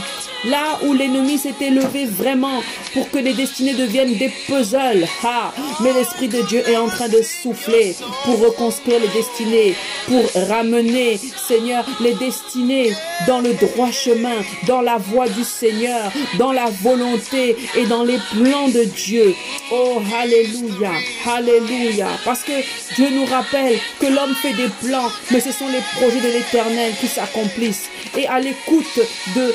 là où l'ennemi s'était levé vraiment pour que les destinées deviennent des puzzles. Ah, mais l'Esprit de Dieu est en train de souffler pour reconstruire les destinées, pour ramener, Seigneur, les destinées dans le droit chemin, dans la voie du Seigneur, dans la volonté et dans les plans de Dieu. Oh, Alléluia, Alléluia. Parce que Dieu nous rappelle que l'homme fait des plans, mais ce sont les projets de l'éternel qui s'accomplissent. Et à l'écoute de,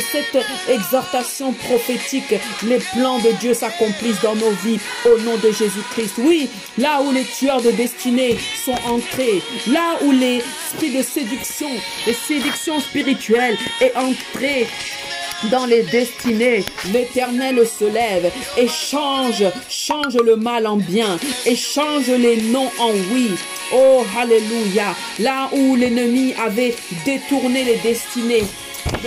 cette exhortation prophétique, les plans de Dieu s'accomplissent dans nos vies au nom de Jésus-Christ. Oui, là où les tueurs de destinée sont entrés, là où l'esprit de séduction, de séduction spirituelle est entré dans les destinées, l'Éternel se lève et change, change le mal en bien et change les non en oui. Oh, alléluia. Là où l'ennemi avait détourné les destinées,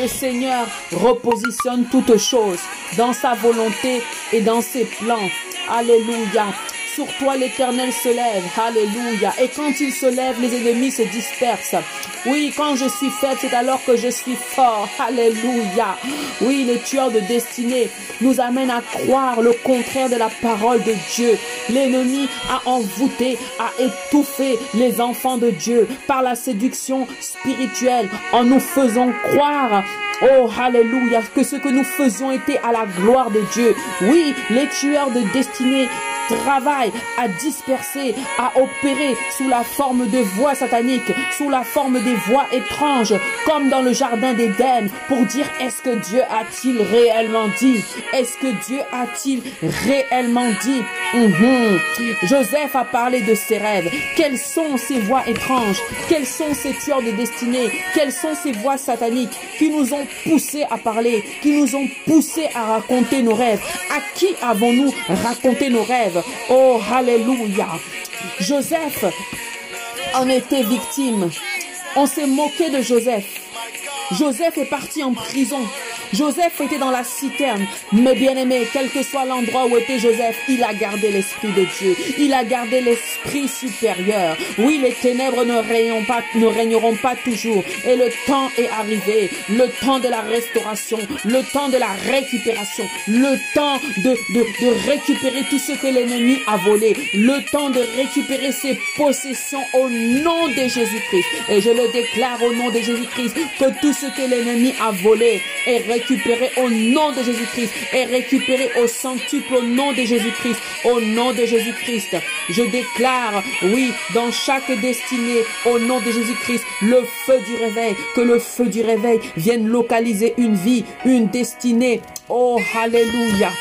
le Seigneur repositionne toutes choses dans sa volonté et dans ses plans. Alléluia. Sur toi l'Éternel se lève. Alléluia. Et quand il se lève, les ennemis se dispersent. Oui, quand je suis faible, c'est alors que je suis fort. Alléluia. Oui, les tueurs de destinée nous amènent à croire le contraire de la parole de Dieu. L'ennemi a envoûté, a étouffé les enfants de Dieu par la séduction spirituelle en nous faisant croire Oh, alléluia, que ce que nous faisions était à la gloire de Dieu. Oui, les tueurs de destinée travaillent à disperser, à opérer sous la forme de voix sataniques, sous la forme des voix étranges, comme dans le jardin d'Éden, pour dire est-ce que Dieu a-t-il réellement dit? Est-ce que Dieu a-t-il réellement dit? Mhm. Joseph a parlé de ses rêves. Quelles sont ces voix étranges? Quels sont ces tueurs de destinée? Quelles sont ces voix sataniques qui nous ont poussés à parler, qui nous ont poussés à raconter nos rêves? À qui avons-nous raconté nos rêves? Oh, alléluia Joseph en était victime. On s'est moqué de Joseph. Joseph est parti en prison. Joseph était dans la citerne. Mais bien aimé, quel que soit l'endroit où était Joseph, il a gardé l'esprit de Dieu. Il a gardé l'esprit supérieur. Oui, les ténèbres ne régneront pas, toujours. Et le temps est arrivé. Le temps de la restauration. Le temps de la récupération. Le temps de récupérer tout ce que l'ennemi a volé. Le temps de récupérer ses possessions au nom de Jésus-Christ. Et je le déclare au nom de Jésus-Christ que tout ce que l'ennemi a volé est récupéré au nom de Jésus-Christ, est récupéré au centuple au nom de Jésus-Christ, au nom de Jésus-Christ. Je déclare, oui, dans chaque destinée, au nom de Jésus-Christ, le feu du réveil, que le feu du réveil vienne localiser une vie, une destinée. Oh, alléluia.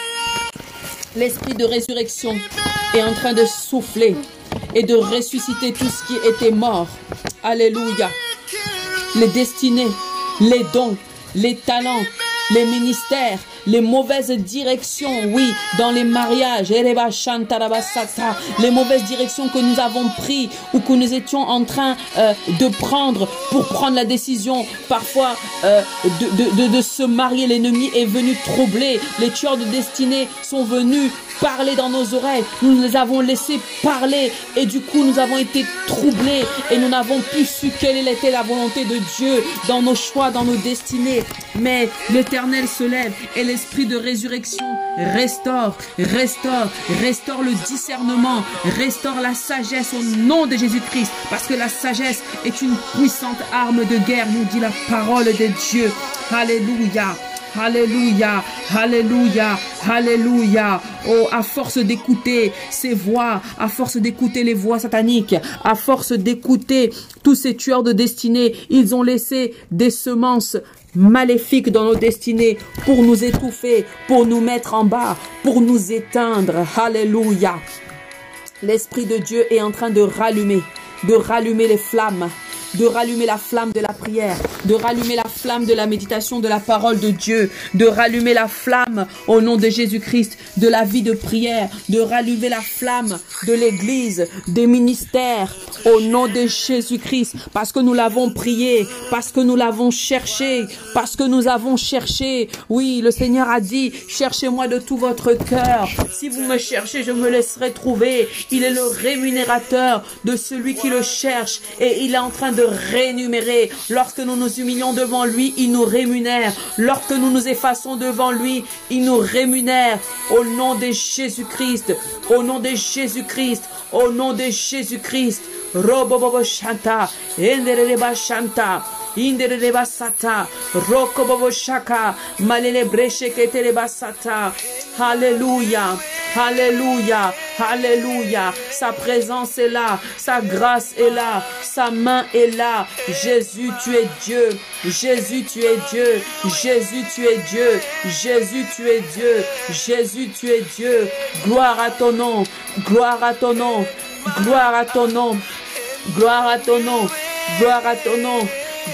L'esprit de résurrection est en train de souffler et de ressusciter tout ce qui était mort. Alléluia. Les destinées, les dons, les talents, les ministères, les mauvaises directions, oui, dans les mariages, Shantarabasata, les mauvaises directions que nous avons prises ou que nous étions en train euh, de prendre pour prendre la décision parfois euh, de, de se marier. L'ennemi est venu troubler, les tueurs de destinée sont venus parler dans nos oreilles. Nous les avons laissés parler et du coup nous avons été troublés et nous n'avons plus su quelle était la volonté de Dieu dans nos choix, dans nos destinées. Mais l'Éternel se lève et l'esprit de résurrection restaure, restaure, restaure le discernement, restaure la sagesse au nom de Jésus-Christ parce que la sagesse est une puissante arme de guerre, nous dit la parole de Dieu. Alléluia. Alléluia, Alléluia, Alléluia. Oh, à force d'écouter ces voix, à force d'écouter les voix sataniques, à force d'écouter tous ces tueurs de destinée, ils ont laissé des semences maléfiques dans nos destinées pour nous étouffer, pour nous mettre en bas, pour nous éteindre. Alléluia. L'Esprit de Dieu est en train de rallumer, de rallumer les flammes de rallumer la flamme de la prière, de rallumer la flamme de la méditation de la parole de Dieu, de rallumer la flamme au nom de Jésus-Christ de la vie de prière, de rallumer la flamme de l'église, des ministères au nom de Jésus-Christ parce que nous l'avons prié, parce que nous l'avons cherché, parce que nous avons cherché. Oui, le Seigneur a dit, cherchez-moi de tout votre cœur. Si vous me cherchez, je me laisserai trouver. Il est le rémunérateur de celui qui le cherche et il est en train de rémunérer. Lorsque nous nous humilions devant lui, il nous rémunère. Lorsque nous nous effaçons devant lui, il nous rémunère. Au nom de Jésus-Christ, au nom de Jésus-Christ, au nom de Jésus-Christ. Robobobo Shanta, Endereba Shanta, Indereba Sata, Rokobobo Shaka, Malele Breche Ketereba Sata. Alléluia, Alléluia, Alléluia. Sa présence est là, sa grâce est là, sa main est là. Jésus, tu es Dieu. Jésus, tu es Dieu. Jésus, tu es Dieu. Jésus, tu es Dieu. Jésus, tu es Dieu. Gloire à ton nom. Gloire à ton nom. Gloire à ton nom. Gloire à ton nom. Gloire à ton nom.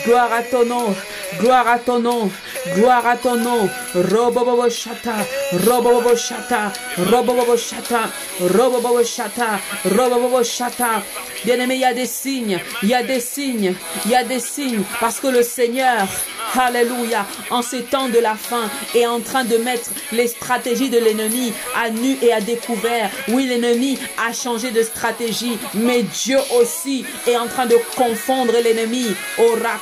Gloire à ton nom. Gloire à ton nom. Gloire à ton nom. Robobobo shata. Robobobo shata. Robobobo shata. Robobobo shata. Robobobo shata. Bien aimé, il y a des signes. Il y a des signes. Il y a des signes. Parce que le Seigneur Alléluia. En ces temps de la fin et en train de mettre les stratégies de l'ennemi à nu et à découvert. Oui, l'ennemi a changé de stratégie, mais Dieu aussi est en train de confondre l'ennemi. Ora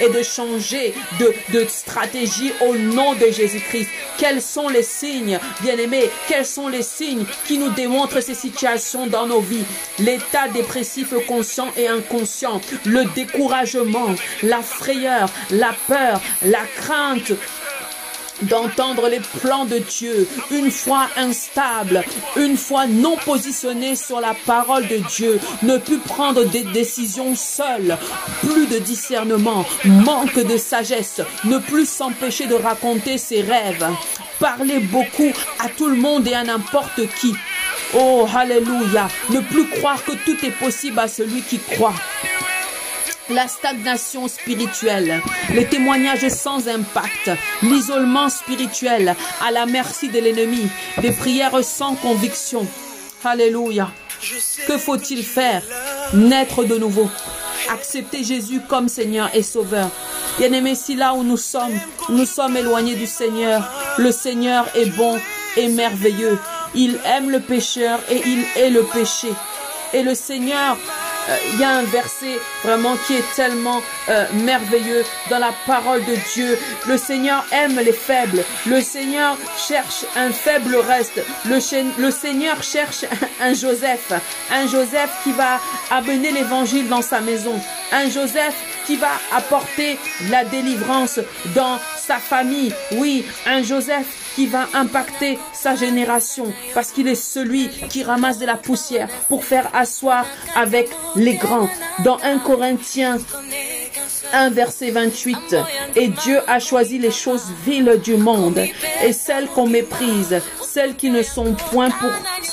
Et de changer de stratégie au nom de Jésus-Christ. Quels sont les signes, bien-aimés, quels sont les signes qui nous démontrent ces situations dans nos vies? L'état dépressif conscient et inconscient, le découragement, la frayeur, la peur, la crainte, d'entendre les plans de Dieu, une foi instable, une foi non positionnée sur la parole de Dieu, ne plus prendre des décisions seul, plus de discernement, manque de sagesse, ne plus s'empêcher de raconter ses rêves, parler beaucoup à tout le monde et à n'importe qui. Oh, alléluia, ne plus croire que tout est possible à celui qui croit la stagnation spirituelle, les témoignages sans impact, l'isolement spirituel à la merci de l'ennemi, des prières sans conviction. Alléluia. Que faut-il faire? Naître de nouveau. Accepter Jésus comme Seigneur et Sauveur. Bien-aimé, si là où nous sommes, nous sommes éloignés du Seigneur, le Seigneur est bon et merveilleux. Il aime le pécheur et il est le péché. Et le Seigneur euh, il y a un verset vraiment qui est tellement euh, merveilleux dans la parole de Dieu. Le Seigneur aime les faibles. Le Seigneur cherche un faible reste. Le, Seigneur cherche un Joseph. Un Joseph qui va amener l'évangile dans sa maison. Un Joseph qui va apporter la délivrance dans sa famille. Oui, un Joseph qui va impacter sa génération parce qu'il est celui qui ramasse de la poussière pour faire asseoir avec les grands. Dans 1 Corinthiens 1 verset 28, et Dieu a choisi les choses viles du monde et celles qu'on méprise, celles qui ne sont point pour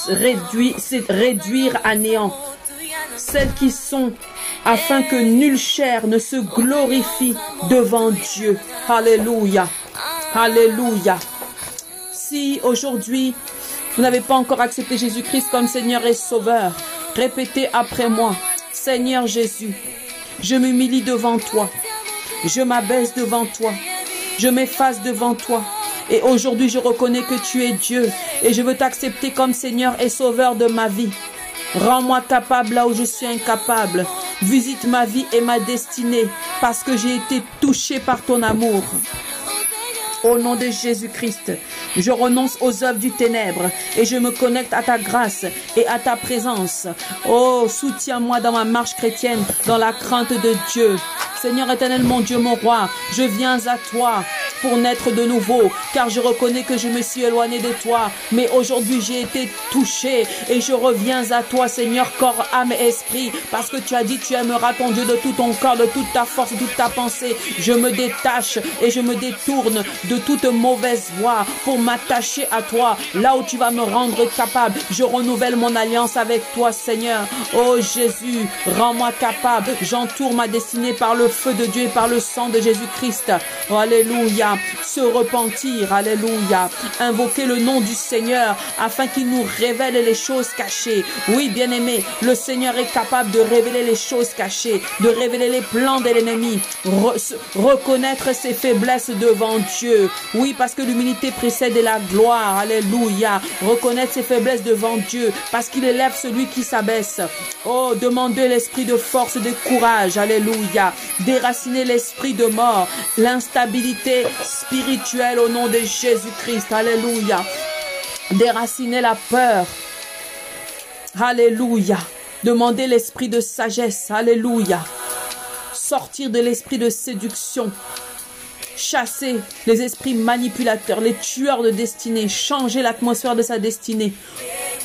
réduire, réduire à néant, celles qui sont afin que nulle chair ne se glorifie devant Dieu. Alléluia. Alléluia. Si aujourd'hui vous n'avez pas encore accepté Jésus-Christ comme Seigneur et Sauveur, répétez après moi, Seigneur Jésus, je m'humilie devant toi, je m'abaisse devant toi, je m'efface devant toi. Et aujourd'hui, je reconnais que tu es Dieu et je veux t'accepter comme Seigneur et Sauveur de ma vie. Rends-moi capable là où je suis incapable. Visite ma vie et ma destinée parce que j'ai été touché par ton amour. Au nom de Jésus-Christ, je renonce aux œuvres du ténèbre et je me connecte à ta grâce et à ta présence. Oh, soutiens-moi dans ma marche chrétienne, dans la crainte de Dieu. Seigneur éternel, mon Dieu, mon roi, je viens à toi pour naître de nouveau, car je reconnais que je me suis éloigné de toi, mais aujourd'hui j'ai été touché et je reviens à toi, Seigneur, corps, âme et esprit, parce que tu as dit tu aimeras ton Dieu de tout ton corps, de toute ta force, de toute ta pensée. Je me détache et je me détourne de toute mauvaise voie pour m'attacher à toi, là où tu vas me rendre capable. Je renouvelle mon alliance avec toi, Seigneur. Oh Jésus, rends-moi capable. J'entoure ma destinée par le feu de Dieu et par le sang de Jésus-Christ. Alléluia. Se repentir, alléluia. Invoquer le nom du Seigneur afin qu'il nous révèle les choses cachées. Oui, bien-aimé, le Seigneur est capable de révéler les choses cachées, de révéler les plans de l'ennemi, reconnaître ses faiblesses devant Dieu. Oui, parce que l'humilité précède la gloire. Alléluia. Reconnaître ses faiblesses devant Dieu parce qu'il élève celui qui s'abaisse. Oh, demandez l'esprit de force, de courage. Alléluia déraciner l'esprit de mort, l'instabilité spirituelle au nom de Jésus-Christ. Alléluia. Déraciner la peur. Alléluia. Demander l'esprit de sagesse. Alléluia. Sortir de l'esprit de séduction. Chasser les esprits manipulateurs, les tueurs de destinée. Changer l'atmosphère de sa destinée.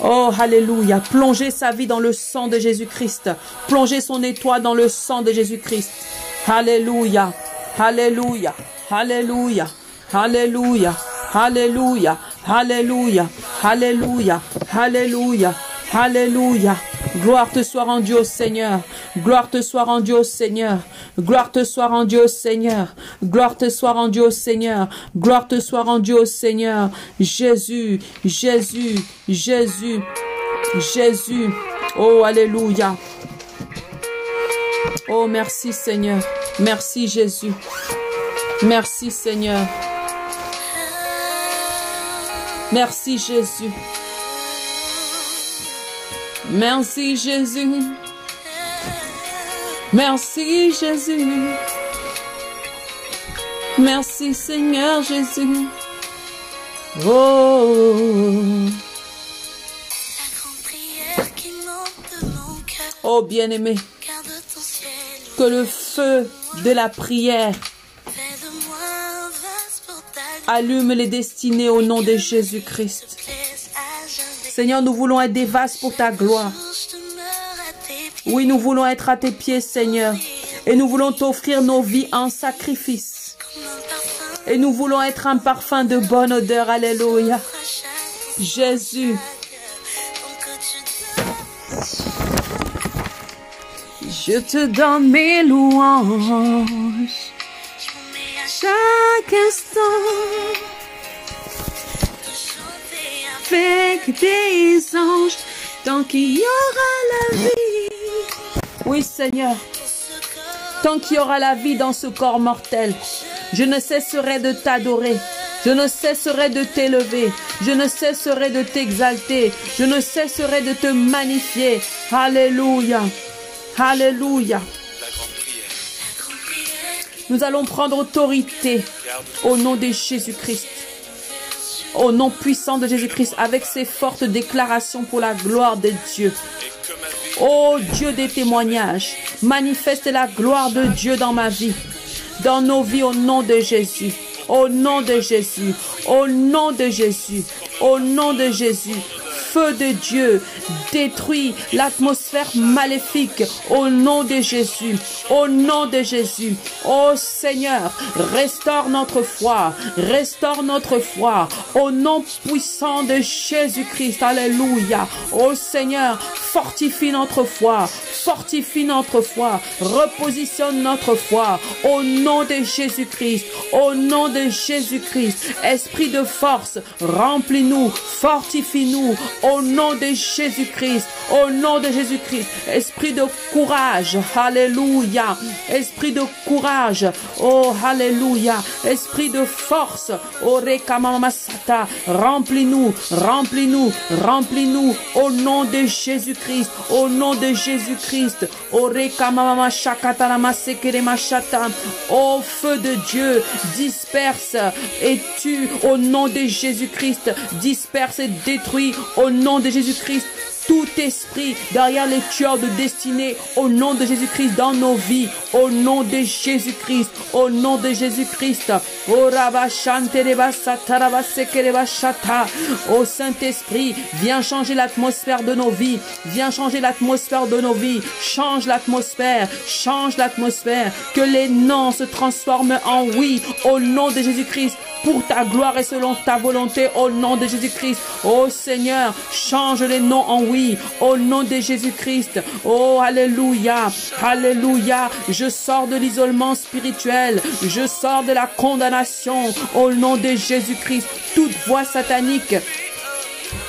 Oh, alléluia. Plonger sa vie dans le sang de Jésus-Christ. Plonger son étoile dans le sang de Jésus-Christ. Alléluia. Alléluia. Alléluia. Alléluia. Alléluia. Alléluia. Alléluia. Alléluia. Alléluia. Gloire te soit rendue au Seigneur. Gloire te soit rendue au Seigneur. Gloire te soit rendue au Seigneur. Gloire te soit rendue au Seigneur. Gloire te soit rendue au Seigneur. Jésus, Jésus, Jésus, Jésus. Oh, Alléluia. Oh, merci Seigneur. Merci Jésus. Merci Seigneur. Merci Jésus. Merci Jésus. Merci Jésus. Merci Seigneur Jésus. Oh. La grande prière qui monte de mon cœur. Oh bien-aimé, que le feu de la prière allume les destinées au nom de Jésus-Christ. Seigneur, nous voulons être des vases pour ta gloire. Oui, nous voulons être à tes pieds, Seigneur. Et nous voulons t'offrir nos vies en sacrifice. Et nous voulons être un parfum de bonne odeur. Alléluia. Jésus, je te donne mes louanges. Chaque instant, avec des anges, tant qu'il y aura la vie. Oui, Seigneur. Tant qu'il y aura la vie dans ce corps mortel, je ne cesserai de t'adorer. Je ne cesserai de t'élever. Je ne cesserai de t'exalter. Je ne cesserai de te magnifier. Alléluia. Alléluia. Nous allons prendre autorité au nom de Jésus-Christ. Au nom puissant de Jésus-Christ, avec ces fortes déclarations pour la gloire de Dieu. Ô Dieu des témoignages, manifeste la gloire de Dieu dans ma vie, dans nos vies au nom de Jésus. Au nom de Jésus, au nom de Jésus, au nom de Jésus. Feu de Dieu, détruit l'atmosphère maléfique au nom de Jésus, au nom de Jésus. Ô Seigneur, restaure notre foi, restaure notre foi au nom puissant de Jésus-Christ. Alléluia. Ô Seigneur, fortifie notre foi, fortifie notre foi, repositionne notre foi au nom de Jésus-Christ, au nom de Jésus-Christ. Esprit de force, remplis-nous, fortifie-nous au nom de Jésus-Christ, au nom de Jésus-Christ. Esprit de courage, alléluia. Esprit de courage, oh alléluia. Esprit de force, oh rekamamasata. Remplis-nous, remplis-nous, remplis-nous au nom de Jésus-Christ, au nom de Jésus-Christ. Oh rekamamamashakatalamasekeremashata. Ô feu de Dieu, disperse et tue au nom de Jésus-Christ. Disperse et détruit au de Jésus-Christ tout esprit derrière les tueurs de destinée au nom de Jésus-Christ dans nos vies, au nom de Jésus-Christ, au nom de Jésus-Christ. Oh. Ô Saint-Esprit, viens changer l'atmosphère de nos vies, viens changer l'atmosphère de nos vies, change l'atmosphère, change l'atmosphère, que les noms se transforment en oui au nom de Jésus-Christ pour ta gloire et selon ta volonté au nom de Jésus-Christ. Oh Seigneur, change les noms en oui au nom de Jésus-Christ. Oh Alléluia, Alléluia. Je sors de l'isolement spirituel, je sors de la condamnation au nom de Jésus-Christ. Toute voix satanique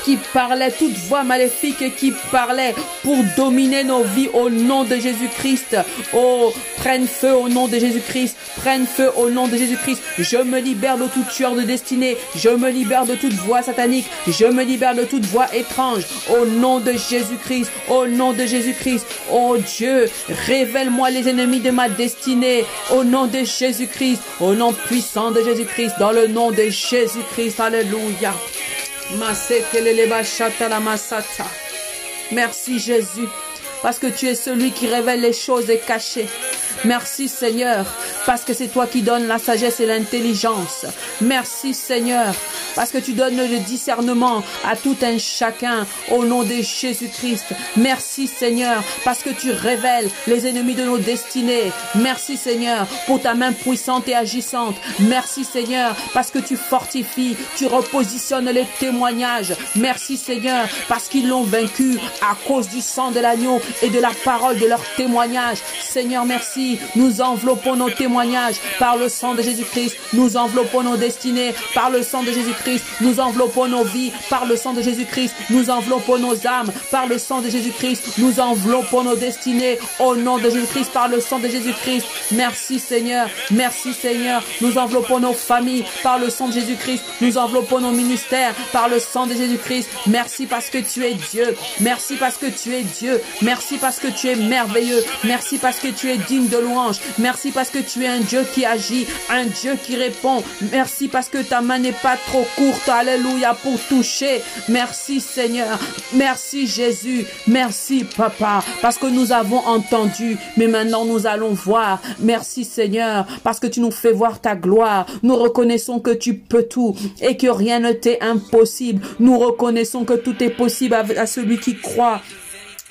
qui parlait, toute voix maléfique qui parlait pour dominer nos vies au nom de Jésus-Christ. Oh, prenne feu au nom de Jésus-Christ, prenne feu au nom de Jésus-Christ. Je me libère de tout tueur de destinée, je me libère de toute voix satanique, je me libère de toute voix étrange au nom de Jésus-Christ, au nom de Jésus-Christ. Oh Dieu, révèle-moi les ennemis de ma destinée au nom de Jésus-Christ, au nom puissant de Jésus-Christ, dans le nom de Jésus-Christ. Alléluia. Merci Jésus, parce que tu es celui qui révèle les choses cachées. Merci Seigneur, parce que c'est toi qui donnes la sagesse et l'intelligence. Merci Seigneur, parce que tu donnes le discernement à tout un chacun au nom de Jésus-Christ. Merci Seigneur, parce que tu révèles les ennemis de nos destinées. Merci Seigneur pour ta main puissante et agissante. Merci Seigneur, parce que tu fortifies, tu repositionnes les témoignages. Merci Seigneur, parce qu'ils l'ont vaincu à cause du sang de l'agneau et de la parole de leur témoignage. Seigneur, merci. Nous enveloppons nos témoignages par le sang de Jésus-Christ. Nous enveloppons nos destinées par le sang de Jésus-Christ. Nous enveloppons nos vies par le sang de Jésus-Christ. Nous enveloppons nos âmes par le sang de Jésus-Christ. Nous enveloppons nos destinées au nom de Jésus-Christ par le sang de Jésus-Christ. Merci Seigneur. Merci Seigneur. Nous enveloppons nos familles par le sang de Jésus-Christ. Nous enveloppons nos ministères par le sang de Jésus-Christ. Merci parce que tu es Dieu. Merci parce que tu es Dieu. Merci parce que tu es merveilleux. Merci parce que tu es digne de Merci parce que tu es un Dieu qui agit, un Dieu qui répond. Merci parce que ta main n'est pas trop courte. Alléluia pour toucher. Merci Seigneur. Merci Jésus. Merci Papa parce que nous avons entendu, mais maintenant nous allons voir. Merci Seigneur parce que tu nous fais voir ta gloire. Nous reconnaissons que tu peux tout et que rien ne t'est impossible. Nous reconnaissons que tout est possible à celui qui croit.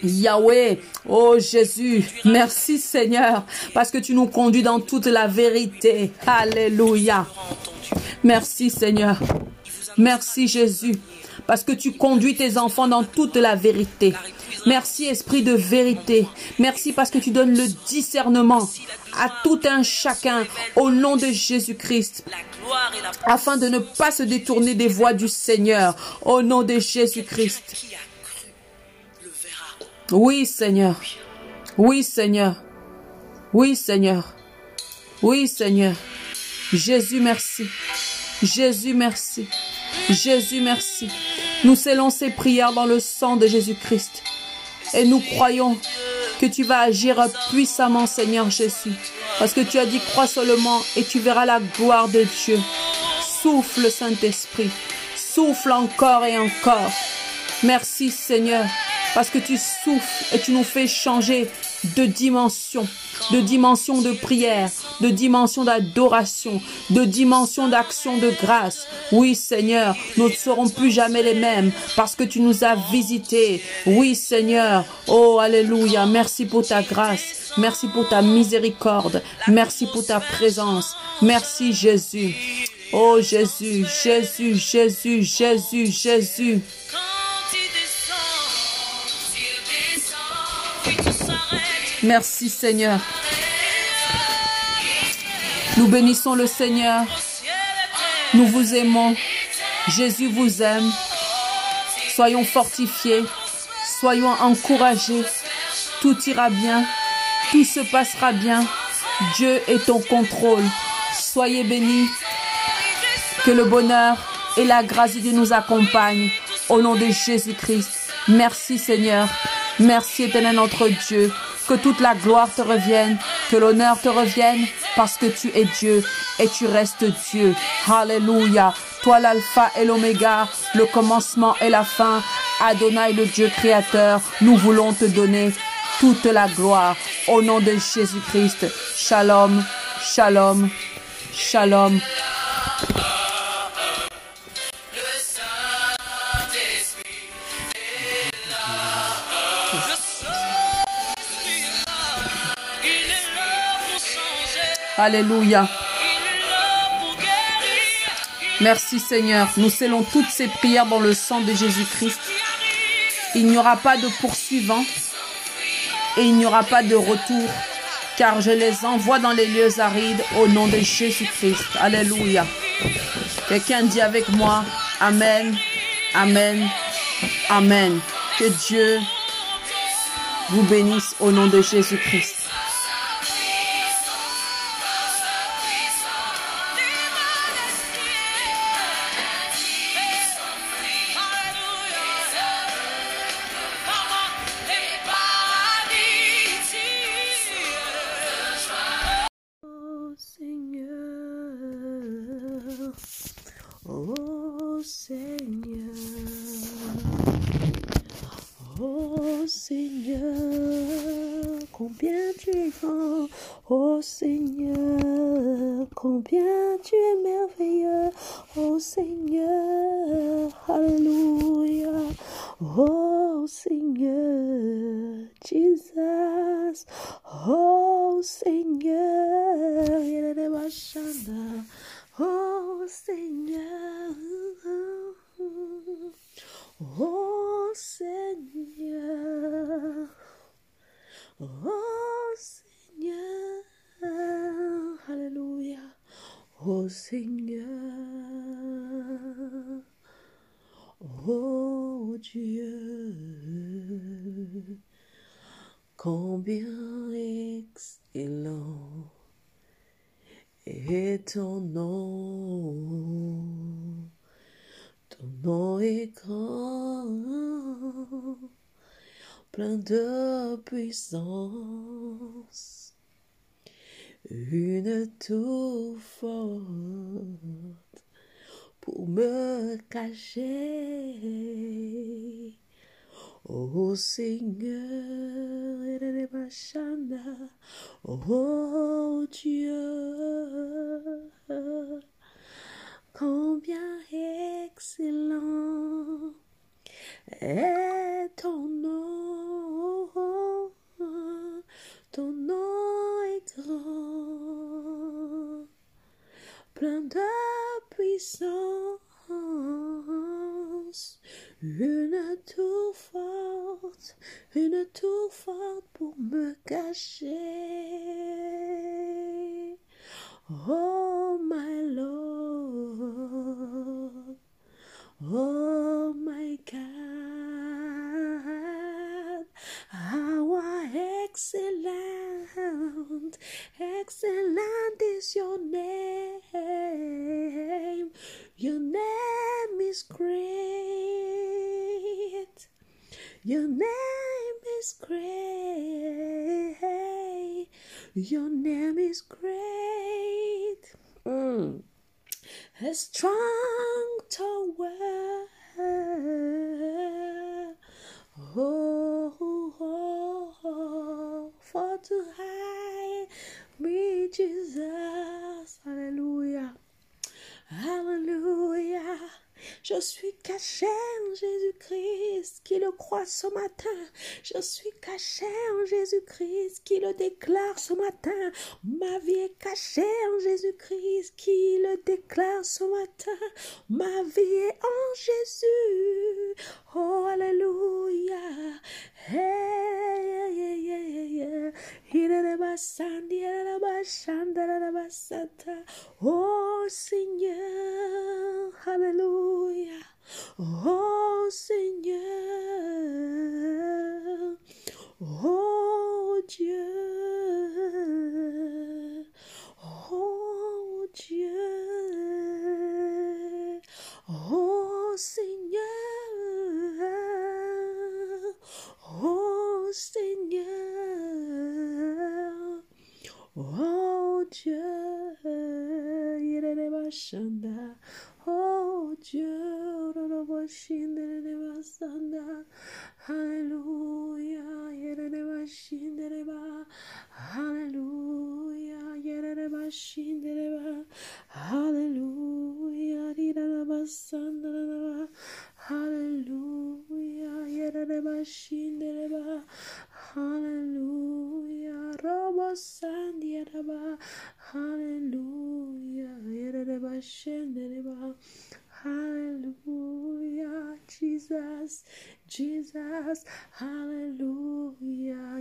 Yahweh, oh Jésus, merci Seigneur, parce que tu nous conduis dans toute la vérité. Alléluia. Merci Seigneur. Merci Jésus, parce que tu conduis tes enfants dans toute la vérité. Merci Esprit de vérité. Merci parce que tu donnes le discernement à tout un chacun au nom de Jésus-Christ afin de ne pas se détourner des voies du Seigneur au nom de Jésus-Christ. Oui, Seigneur. Oui, Seigneur. Oui, Seigneur. Oui, Seigneur. Jésus, merci. Jésus, merci. Jésus, merci. Nous scellons ces prières dans le sang de Jésus-Christ. Et nous croyons que tu vas agir puissamment, Seigneur Jésus. Parce que tu as dit, crois seulement et tu verras la gloire de Dieu. Souffle, Saint-Esprit. Souffle encore et encore. Merci Seigneur, parce que tu souffles et tu nous fais changer de dimension, de dimension de prière, de dimension d'adoration, de dimension d'action de grâce. Oui Seigneur, nous ne serons plus jamais les mêmes parce que tu nous as visités. Oui Seigneur, oh Alléluia, merci pour ta grâce. Merci pour ta miséricorde. Merci pour ta présence. Merci Jésus. Oh Jésus, Jésus, Jésus, Jésus, Jésus. Merci Seigneur. Nous bénissons le Seigneur. Nous vous aimons. Jésus vous aime. Soyons fortifiés. Soyons encouragés. Tout ira bien. Tout se passera bien. Dieu est au contrôle. Soyez bénis. Que le bonheur et la grâce de Dieu nous accompagnent. Au nom de Jésus-Christ. Merci Seigneur. Merci éternel notre Dieu. Que toute la gloire te revienne. Que l'honneur te revienne. Parce que tu es Dieu et tu restes Dieu. Alléluia. Toi l'alpha et l'oméga, le commencement et la fin. Adonai le Dieu créateur, nous voulons te donner toute la gloire. Au nom de Jésus-Christ. Shalom. Shalom. Shalom. Alléluia. Merci Seigneur. Nous scellons toutes ces prières dans le sang de Jésus-Christ. Il n'y aura pas de poursuivant et il n'y aura pas de retour car je les envoie dans les lieux arides au nom de Jésus-Christ. Alléluia. Quelqu'un dit avec moi Amen, Amen, Amen. Que Dieu vous bénisse au nom de Jésus-Christ. Combien tu es grand, oh Seigneur, combien tu es merveilleux, oh Seigneur, Alléluia, oh Seigneur, Jesus, oh Seigneur, Yerebashanda, oh Seigneur, oh Seigneur, oh Seigneur, Alléluia, oh Seigneur. Dieu, combien excellent est ton nom. Ton nom est grand, plein de puissance, une tour forte pour me cacher. Ô Seigneur, et oh Dieu, combien excellent est ton nom, ton nom est grand, plein de puissance, une tour forte, une tour forte pour me cacher. Oh my Lord, oh my God, how excellent, excellent is your name. Your name is great. Your name is great. Your name is great. Mm. A strong tower. Caché en Jésus-Christ qui le croit ce matin. Je suis caché en Jésus-Christ qui le déclare ce matin. Ma vie est cachée en Jésus-Christ qui le déclare ce matin. Ma vie est en Jésus. Oh, Alléluia. Hey. Oh Seigneur, Alléluia. Oh Seigneur, oh Dieu, oh Dieu, oh Seigneur, oh Seigneur, oh Dieu. Oh Dieu, Roroboshinderebasanda. Hallelujah, Yererebashindereba. Hallelujah, Yererebashindereba. Hallelujah, Rirarabasandareba. Hallelujah, Yererebashindereba. Hallelujah, Robosandiaraba. Hallelujah, Yererebashindereba. Hallelujah, Jesus, Jesus, Hallelujah.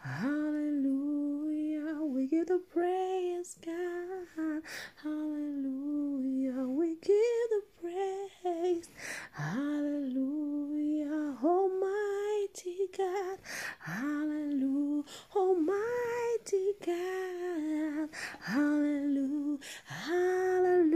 Hallelujah, we give the praise, God. Hallelujah, we give the praise. Hallelujah, Almighty God. Hallelujah, Almighty God. Hallelujah, Hallelujah,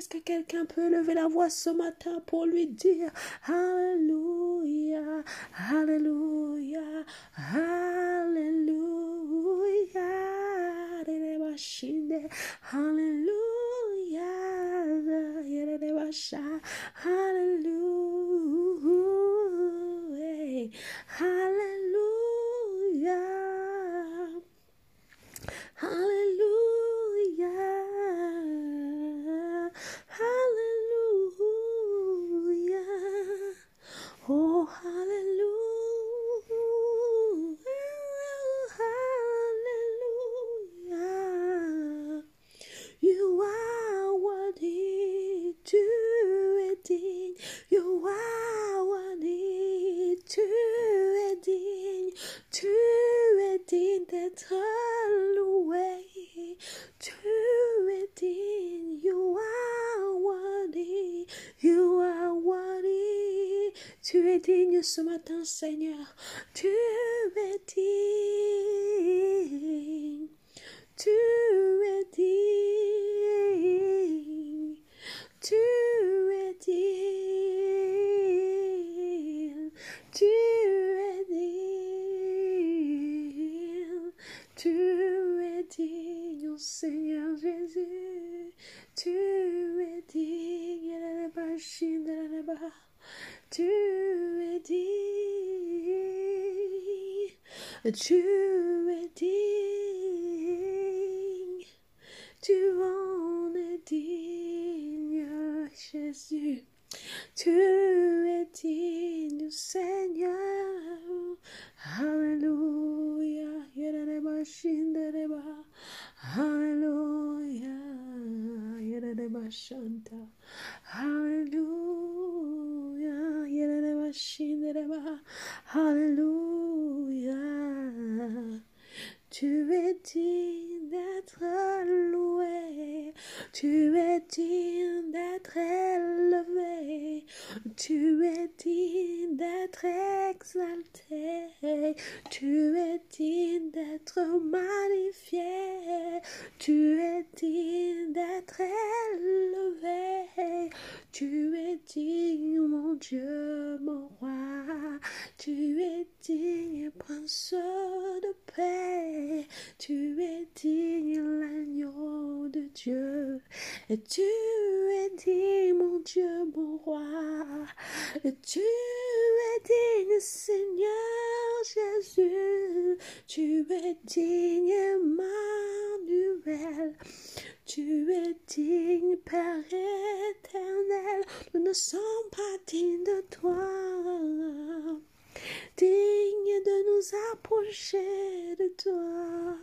Est-ce que quelqu'un peut lever la voix ce matin pour lui dire Alléluia, Alléluia, Alléluia, Alléluia, Hallelujah. Hallelujah. Hallelujah. Ce matin, Seigneur. Tu es digne. Es digne. Tu en es digne, Jésus. Tu es digne, Seigneur. Alléluia. Yereba shindereba. Alléluia. Yereba shanta. Alléluia. Yereba shindereba. Tu es digne d'être exalté, tu es digne d'être magnifié, tu es digne d'être élevé, tu es digne, mon Dieu, mon roi, tu es digne, prince de paix, tu es digne, l'agneau de Dieu, et tu tu es digne, Seigneur Jésus, tu es digne, Emmanuel, tu es digne, Père éternel, nous ne sommes pas dignes de toi. Digne de nous approcher de toi.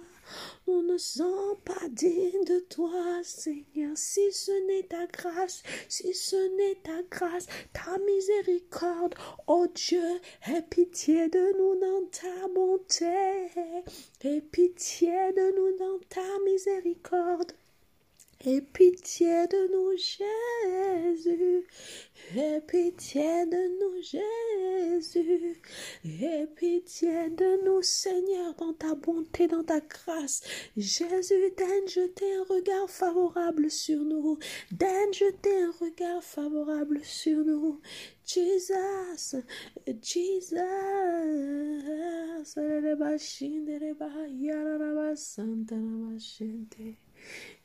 Nous ne sommes pas dignes de toi, Seigneur, si ce ta grâce, si ce n'est ta grâce, ta miséricorde. Oh Dieu, aie pitié de nous dans ta bonté, aie pitié de nous dans ta miséricorde. Aie pitié de nous, Jésus. Aie pitié de nous, Jésus. Aie pitié de nous, Seigneur, dans ta bonté, dans ta grâce. Jésus, daigne jeter un regard favorable sur nous. Daigne jeter un regard favorable sur nous. Jesus, Jesus.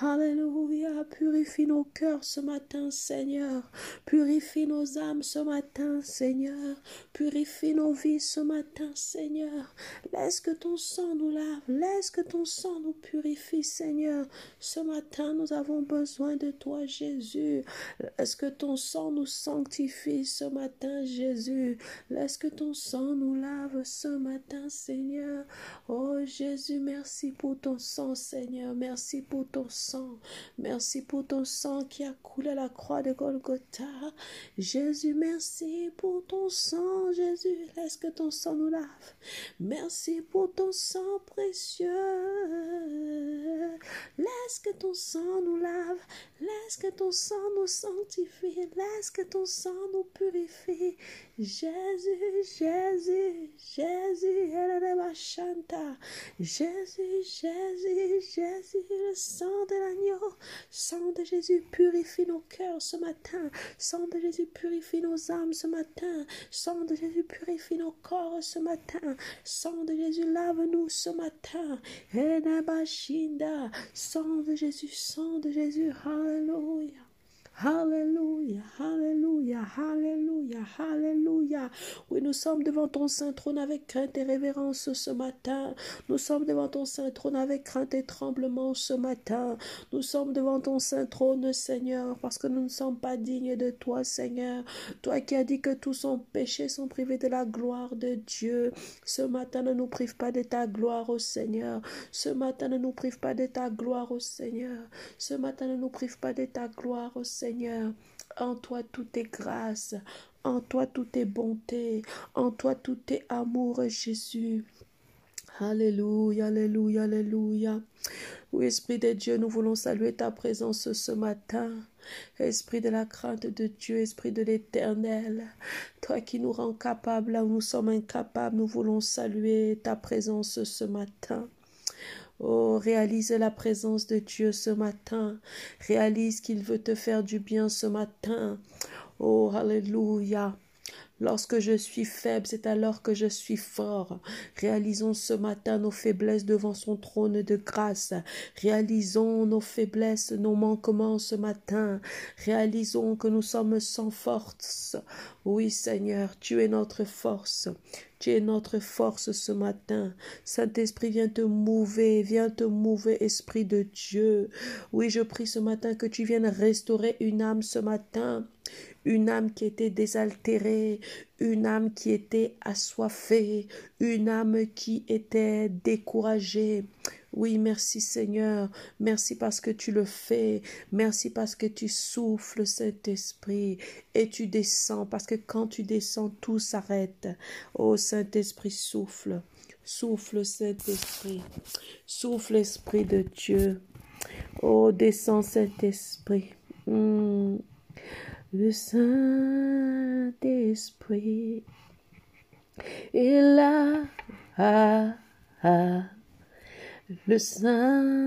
Alléluia, purifie nos cœurs ce matin, Seigneur. Purifie nos âmes ce matin, Seigneur. Purifie nos vies ce matin, Seigneur. Laisse que ton sang nous lave. Laisse que ton sang nous purifie, Seigneur. Ce matin, nous avons besoin de toi, Jésus. Laisse que ton sang nous sanctifie ce matin, Jésus. Laisse que ton sang nous lave ce matin, Seigneur. Oh Jésus, merci pour ton sang, Seigneur. Merci pour ton sang. Merci pour ton sang qui a coulé à la croix de Golgotha. Jésus, merci pour ton sang. Jésus, laisse que ton sang nous lave. Merci pour ton sang précieux. Laisse que ton sang nous lave. Laisse que ton sang nous sanctifie. Laisse que ton sang nous purifie. Jésus, Jésus, Jésus, Chanta. Jésus, Jésus, Jésus, le sang de l'agneau. Sang de Jésus, purifie nos cœurs ce matin. Sang de Jésus, purifie nos âmes ce matin. Sang de Jésus, purifie nos corps ce matin. Sang de Jésus, lave-nous ce matin. Sang de Jésus, sang de Jésus, Alléluia. Alléluia, Alléluia, Alléluia, Alléluia. Oui, nous sommes devant ton saint trône avec crainte et révérence ce matin. Nous sommes devant ton saint trône avec crainte et tremblement ce matin. Nous sommes devant ton saint trône, Seigneur, parce que nous ne sommes pas dignes de toi, Seigneur. Toi qui as dit que tous sont péchés, sont privés de la gloire de Dieu. Ce matin, ne nous prive pas de ta gloire, Seigneur. Ce matin, ne nous prive pas de ta gloire, Seigneur. Ce matin, ne nous prive pas de ta gloire, Seigneur. En toi tout est grâce, en toi tout est bonté, en toi tout est amour, Jésus. Alléluia, Alléluia, Alléluia. Oui, Esprit de Dieu, nous voulons saluer ta présence ce matin. Esprit de la crainte de Dieu, Esprit de l'éternel, toi qui nous rends capables là où nous sommes incapables, nous voulons saluer ta présence ce matin. Oh, réalise la présence de Dieu ce matin. Réalise qu'il veut te faire du bien ce matin. Oh, Alléluia. Lorsque je suis faible, c'est alors que je suis fort. Réalisons ce matin nos faiblesses devant son trône de grâce. Réalisons nos faiblesses, nos manquements ce matin. Réalisons que nous sommes sans force. Oui, Seigneur, tu es notre force. Tu es notre force ce matin. Saint-Esprit, viens te mouver, viens te mouver, Esprit de Dieu. Oui, je prie ce matin que tu viennes restaurer une âme ce matin une âme qui était désaltérée, une âme qui était assoiffée, une âme qui était découragée. Oui, merci Seigneur, merci parce que tu le fais, merci parce que tu souffles Saint-Esprit et tu descends, parce que quand tu descends, tout s'arrête. Oh Saint-Esprit, souffle, souffle Saint-Esprit, souffle Esprit de Dieu. Oh, descends Saint-Esprit. Hmm. Le Saint-Esprit est là. Ah, ah. Le Saint-Esprit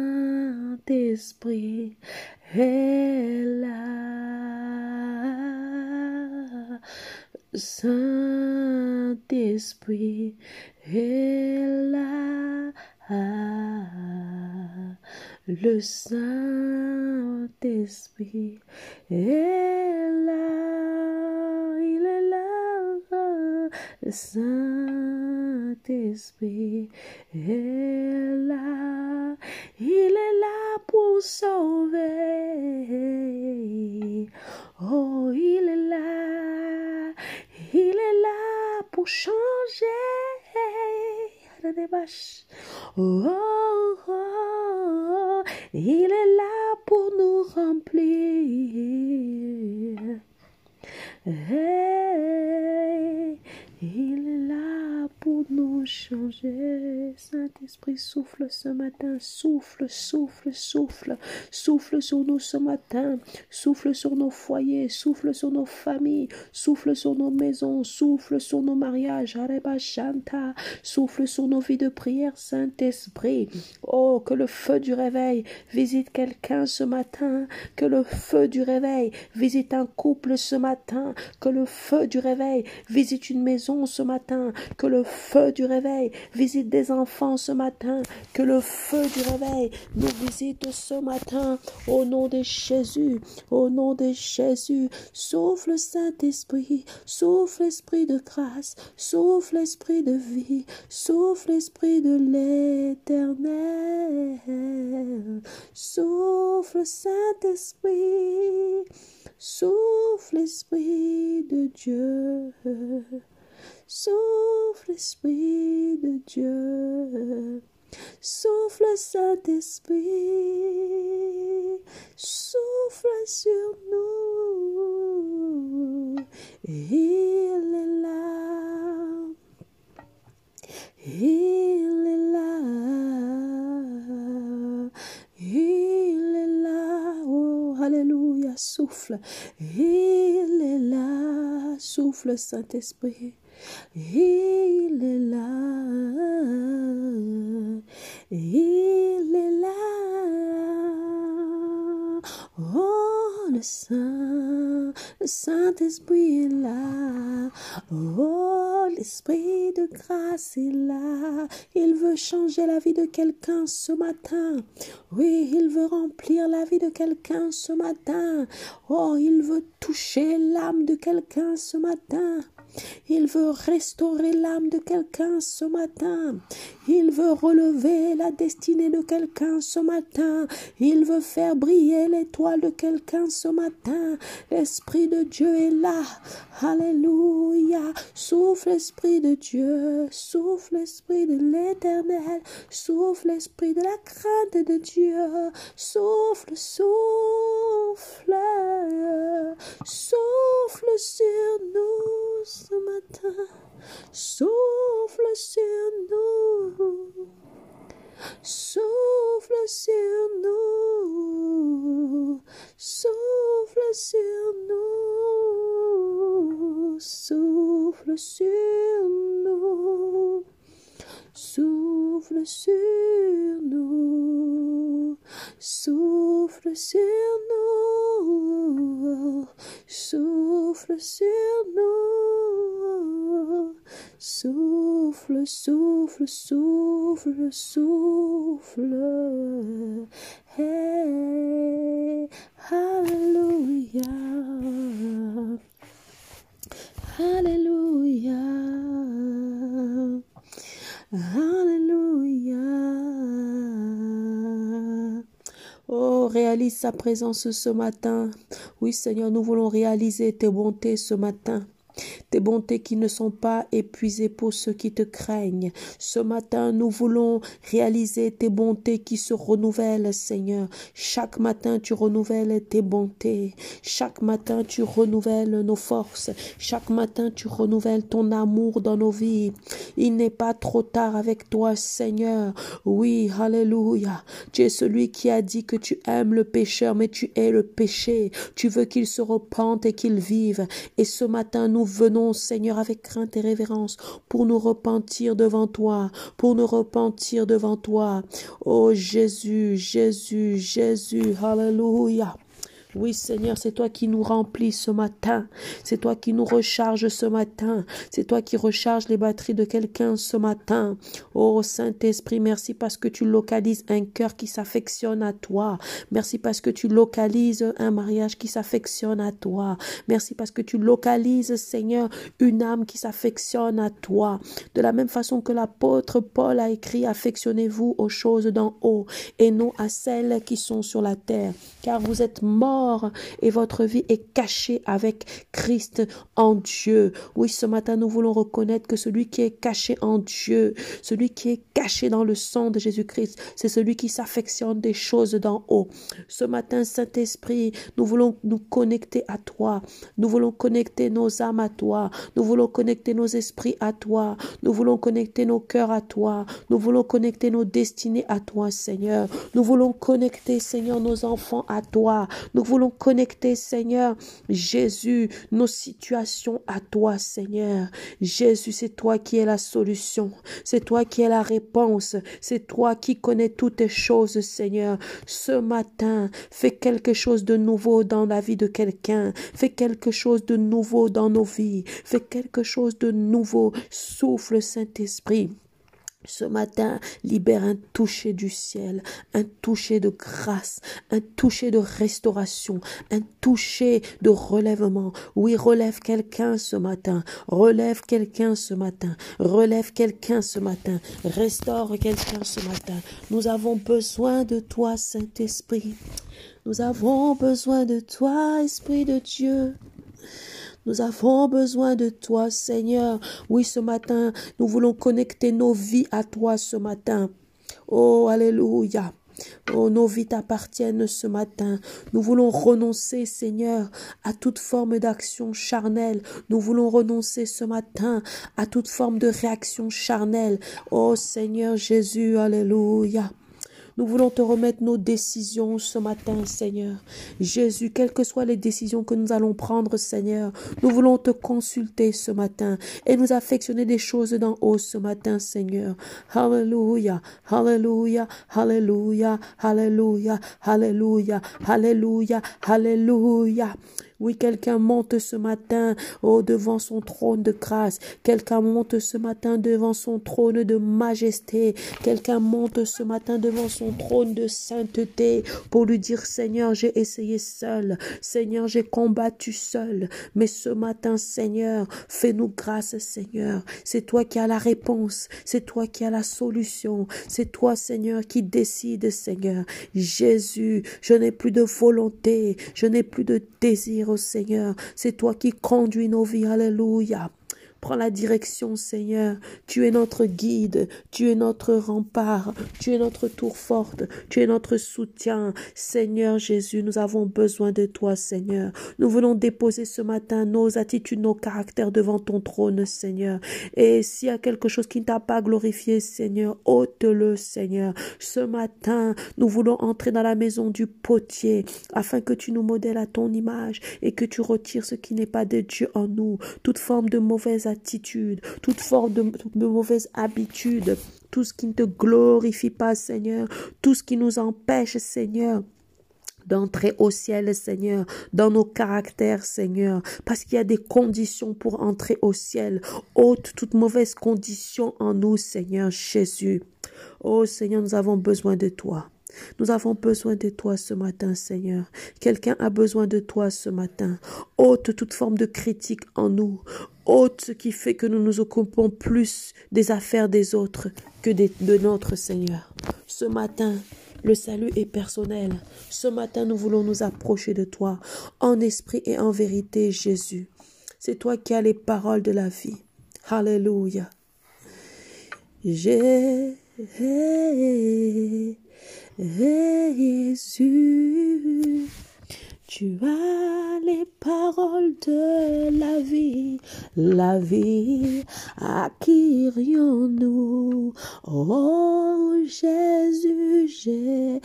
est là. Saint-Esprit est là. Le Saint-Esprit est là, il est là. Le Saint-Esprit est là, il est là pour sauver. Oh, il est là, il est là pour changer. Oh, oh, oh, il est là pour nous remplir. Il est là pour nous changer. Saint-Esprit, souffle ce matin, souffle, souffle, souffle, souffle sur nous ce matin, souffle sur nos foyers, souffle sur nos familles, souffle sur nos maisons, souffle sur nos mariages, Areba Shanta, souffle sur nos vies de prière, Saint-Esprit. Oh, que le feu du réveil visite quelqu'un ce matin, que le feu du réveil visite un couple ce matin, que le feu du réveil visite une maison ce matin, que le feu du réveil. Visite des enfants ce matin, que le feu du réveil nous visite ce matin, au nom de Jésus, au nom de Jésus, souffle Saint-Esprit, souffle Esprit de grâce, souffle Esprit de vie, souffle Esprit de l'éternel, souffle Saint-Esprit, souffle Esprit de Dieu. Souffle, Esprit de Dieu. Souffle, Saint-Esprit. Souffle sur nous. Il est là. Il est là. Il est là. Oh, Alléluia. Souffle. Il est là. Souffle, Saint-Esprit. Il est là, il est là. Oh, le Saint, le Saint-Esprit est là. Oh, l'Esprit de grâce est là. Il veut changer la vie de quelqu'un ce matin. Oui, il veut remplir la vie de quelqu'un ce matin. Oh, il veut toucher l'âme de quelqu'un ce matin. Il veut restaurer l'âme de quelqu'un ce matin. Il veut relever la destinée de quelqu'un ce matin. Il veut faire briller l'étoile de quelqu'un ce matin. L'Esprit de Dieu est là. Alléluia. Souffle l'Esprit de Dieu. Souffle l'Esprit de l'Éternel. Souffle l'Esprit de la crainte de Dieu. Souffle, souffle. Souffle sur nous. Ce matin. Souffle sur nous. Souffle sur nous. Souffle sur nous. Souffle sur nous. Souffle sur nous. Souffle sur nous. Souffle sur nous. Souffle, souffle, souffle, souffle. Hey, Hallelujah. Hallelujah. Alléluia. Oh, réalise sa présence ce matin. Oui, Seigneur, nous voulons réaliser tes bontés ce matin. Tes bontés qui ne sont pas épuisées pour ceux qui te craignent. Ce matin, nous voulons réaliser tes bontés qui se renouvellent, Seigneur. Chaque matin, tu renouvelles tes bontés. Chaque matin, tu renouvelles nos forces. Chaque matin, tu renouvelles ton amour dans nos vies. Il n'est pas trop tard avec toi, Seigneur. Oui, Alléluia. Tu es celui qui a dit que tu aimes le pécheur, mais tu es le péché. Tu veux qu'il se repente et qu'il vive. Et ce matin, nous venons, Seigneur, avec crainte et révérence pour nous repentir devant toi, pour nous repentir devant toi. Oh Jésus, Jésus, Jésus, Alléluia. Oui, Seigneur, c'est toi qui nous remplis ce matin. C'est toi qui nous recharges ce matin. C'est toi qui recharges les batteries de quelqu'un ce matin. Oh Saint-Esprit, merci parce que tu localises un cœur qui s'affectionne à toi. Merci parce que tu localises un mariage qui s'affectionne à toi. Merci parce que tu localises, Seigneur, une âme qui s'affectionne à toi. De la même façon que l'apôtre Paul a écrit, affectionnez-vous aux choses d'en haut et non à celles qui sont sur la terre. Car vous êtes morts et votre vie est cachée avec Christ en Dieu. Oui, ce matin, nous voulons reconnaître que celui qui est caché en Dieu, celui qui est caché dans le sang de Jésus-Christ, c'est celui qui s'affectionne des choses d'en haut. Ce matin, Saint-Esprit, nous voulons nous connecter à toi. Nous voulons connecter nos âmes à toi. Nous voulons connecter nos esprits à toi. Nous voulons connecter nos cœurs à toi. Nous voulons connecter nos destinées à toi, Seigneur. Nous voulons connecter, Seigneur, nos enfants à toi. Nous voulons connecter, Seigneur, Jésus, nos situations à toi, Seigneur. Jésus, c'est toi qui es la solution. C'est toi qui es la réponse. C'est toi qui connais toutes choses, Seigneur. Ce matin, fais quelque chose de nouveau dans la vie de quelqu'un. Fais quelque chose de nouveau dans nos vies. Fais quelque chose de nouveau. Souffle, Saint-Esprit. Ce matin, libère un toucher du ciel, un toucher de grâce, un toucher de restauration, un toucher de relèvement. Oui, relève quelqu'un ce matin, relève quelqu'un ce matin, relève quelqu'un ce matin, restaure quelqu'un ce matin. Nous avons besoin de toi, Saint-Esprit. Nous avons besoin de toi, Esprit de Dieu. Nous avons besoin de toi, Seigneur. Oui, ce matin, nous voulons connecter nos vies à toi ce matin. Oh, Alléluia. Oh, nos vies t'appartiennent ce matin. Nous voulons renoncer, Seigneur, à toute forme d'action charnelle. Nous voulons renoncer ce matin à toute forme de réaction charnelle. Oh, Seigneur Jésus, Alléluia. Nous voulons te remettre nos décisions ce matin, Seigneur. Jésus, quelles que soient les décisions que nous allons prendre, Seigneur, nous voulons te consulter ce matin et nous affectionner des choses d'en haut ce matin, Seigneur. Alléluia, Alléluia, Alléluia, Alléluia, Alléluia, Alléluia, Alléluia. Oui, quelqu'un monte ce matin devant son trône de grâce. Quelqu'un monte ce matin devant son trône de majesté. Quelqu'un monte ce matin devant son trône de sainteté pour lui dire Seigneur, j'ai essayé seul. Seigneur, j'ai combattu seul. Mais ce matin, Seigneur, fais-nous grâce, Seigneur. C'est toi qui as la réponse. C'est toi qui as la solution. C'est toi, Seigneur, qui décide, Seigneur. Jésus, je n'ai plus de volonté. Je n'ai plus de désir au Seigneur. C'est toi qui conduis nos vies. Alléluia. Prends la direction, Seigneur. Tu es notre guide, tu es notre rempart, tu es notre tour forte, tu es notre soutien. Seigneur Jésus, nous avons besoin de toi, Seigneur. Nous voulons déposer ce matin nos attitudes, nos caractères devant ton trône, Seigneur. Et s'il y a quelque chose qui ne t'a pas glorifié, Seigneur, ôte-le, Seigneur. Ce matin, nous voulons entrer dans la maison du potier afin que tu nous modèles à ton image et que tu retires ce qui n'est pas de Dieu en nous, toute forme de mauvaise attitude, toute forme de, mauvaise habitude, tout ce qui ne te glorifie pas, Seigneur, tout ce qui nous empêche, Seigneur, d'entrer au ciel, Seigneur, dans nos caractères, Seigneur, parce qu'il y a des conditions pour entrer au ciel. Ôte toute mauvaise condition en nous, Seigneur Jésus. Oh Seigneur, nous avons besoin de toi. Nous avons besoin de toi ce matin, Seigneur. Quelqu'un a besoin de toi ce matin. Ôte toute forme de critique en nous. Ôte ce qui fait que nous nous occupons plus des affaires des autres que de notre Seigneur. Ce matin, le salut est personnel. Ce matin, nous voulons nous approcher de toi en esprit et en vérité, Jésus. C'est toi qui as les paroles de la vie. Alléluia. Jésus, tu as les paroles de la vie, la vie, à qui irions-nous Oh Jésus, Jésus,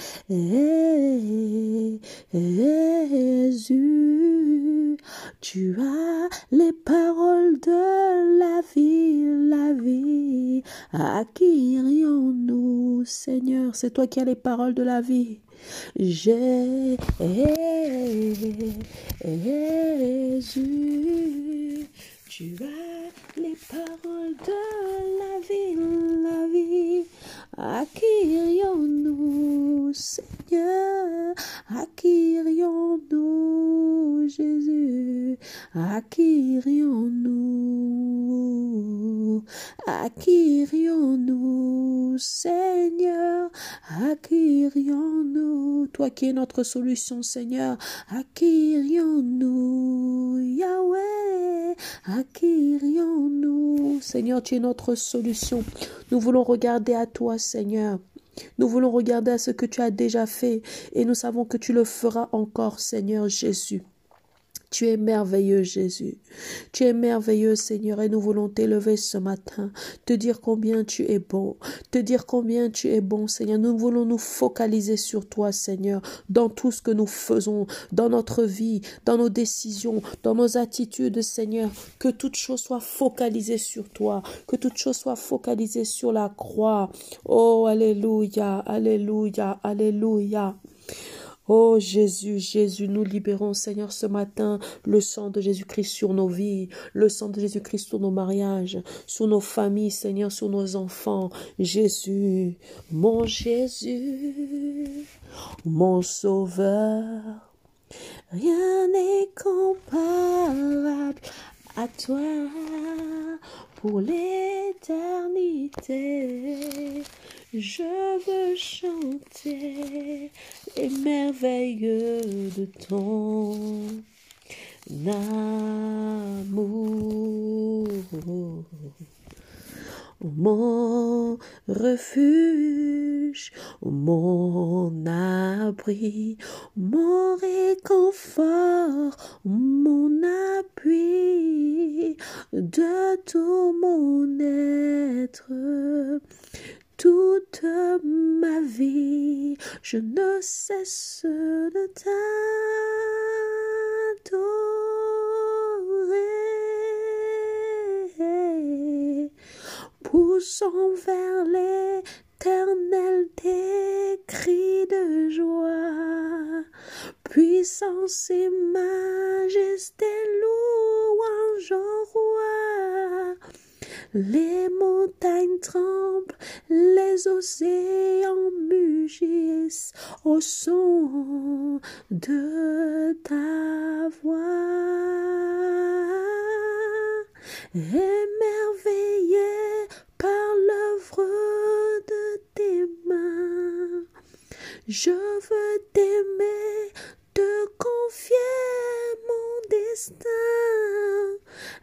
tu as les paroles de la vie, la vie, à qui irions-nous Seigneur, c'est toi qui as les paroles de la vie. Jésus, tu as les paroles de la vie, la vie. Irions-nous, Seigneur? Irions-nous, Jésus? Qui irions-nous, Seigneur? Irions-nous Toi qui es notre solution, Seigneur? Irions-nous, Yahweh? Irions-nous Seigneur, tu es notre solution. Nous voulons regarder à toi. Nous voulons regarder à ce que tu as déjà fait et nous savons que tu le feras encore, Seigneur Jésus. Tu es merveilleux, Jésus. Tu es merveilleux, Seigneur, et nous voulons t'élever ce matin, te dire combien tu es bon, te dire combien tu es bon, Seigneur. Nous voulons nous focaliser sur toi, Seigneur, dans tout ce que nous faisons, dans notre vie, dans nos décisions, dans nos attitudes, Seigneur. Que toute chose soit focalisée sur toi, que toute chose soit focalisée sur la croix. Oh, Alléluia, Alléluia, Alléluia. Oh Jésus, Jésus, nous libérons, Seigneur, ce matin, le sang de Jésus-Christ sur nos vies, le sang de Jésus-Christ sur nos mariages, sur nos familles, Seigneur, sur nos enfants. Jésus, mon Jésus, mon Sauveur, rien n'est comparable à toi pour l'éternité. Je veux chanter les merveilleux de ton amour. Mon refuge, mon abri, mon réconfort, mon appui de tout mon être toute ma vie, je ne cesse de t'adorer. Poussons vers l'éternel des cris de joie, puissance et majesté, louange au roi. Les montagnes tremblent, les océans mugissent au son de ta voix. Émerveillé par l'œuvre de tes mains, je veux t'aimer, te mon destin.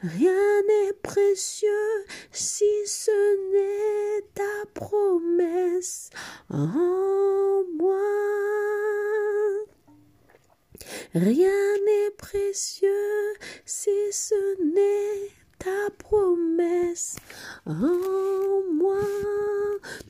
Rien n'est précieux si ce n'est ta promesse en moi. Rien n'est précieux si ce n'est ta promesse en moi.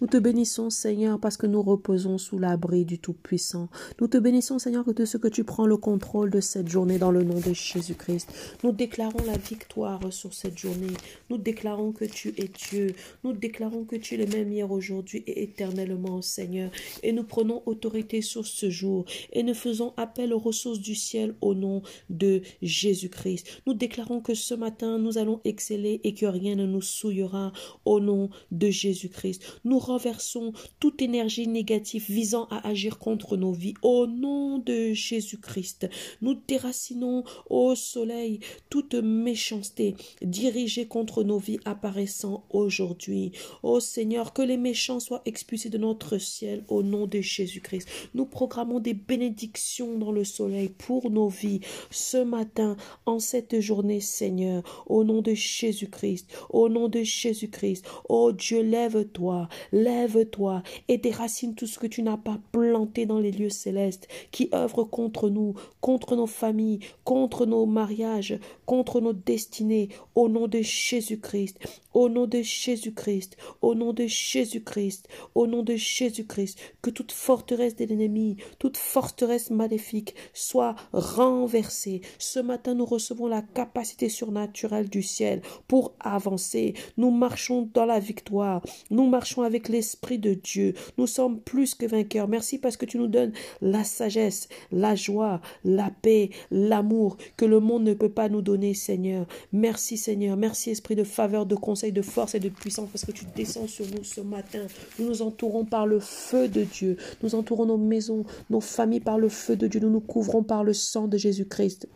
Nous te bénissons, Seigneur, parce que nous reposons sous l'abri du Tout-Puissant. Nous te bénissons, Seigneur, de ce que tu prends le contrôle de cette journée dans le nom de Jésus-Christ. Nous déclarons la victoire sur cette journée. Nous déclarons que tu es Dieu. Nous déclarons que tu es le même hier, aujourd'hui et éternellement, Seigneur. Et nous prenons autorité sur ce jour et nous faisons appel aux ressources du ciel au nom de Jésus-Christ. Nous déclarons que ce matin, nous allons et que rien ne nous souillera au nom de Jésus-Christ. Nous renversons toute énergie négative visant à agir contre nos vies au nom de Jésus-Christ. Nous déracinons au soleil toute méchanceté dirigée contre nos vies apparaissant aujourd'hui. Ô Seigneur, que les méchants soient expulsés de notre ciel au nom de Jésus-Christ. Nous programmons des bénédictions dans le soleil pour nos vies ce matin, en cette journée, Seigneur, au nom de Jésus-Christ, au nom de Jésus-Christ. Ô Dieu, lève-toi, lève-toi et déracine tout ce que tu n'as pas planté dans les lieux célestes qui œuvrent contre nous, contre nos familles, contre nos mariages, contre nos destinées, au nom de Jésus-Christ, au nom de Jésus-Christ, au nom de Jésus-Christ, au nom de Jésus-Christ, que toute forteresse de l'ennemi, toute forteresse maléfique soit renversée. Ce matin, nous recevons la capacité surnaturelle du ciel pour avancer. Nous marchons dans la victoire. Nous marchons avec l'Esprit de Dieu. Nous sommes plus que vainqueurs. Merci parce que tu nous donnes la sagesse, la joie, la paix, l'amour que le monde ne peut pas nous donner, Seigneur. Merci, Seigneur. Merci, Esprit de faveur, de conseil, de force et de puissance parce que tu descends sur nous ce matin. Nous nous entourons par le feu de Dieu. Nous entourons nos maisons, nos familles par le feu de Dieu. Nous nous couvrons par le sang de Jésus-Christ.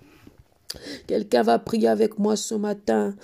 Quelqu'un va prier avec moi ce matin.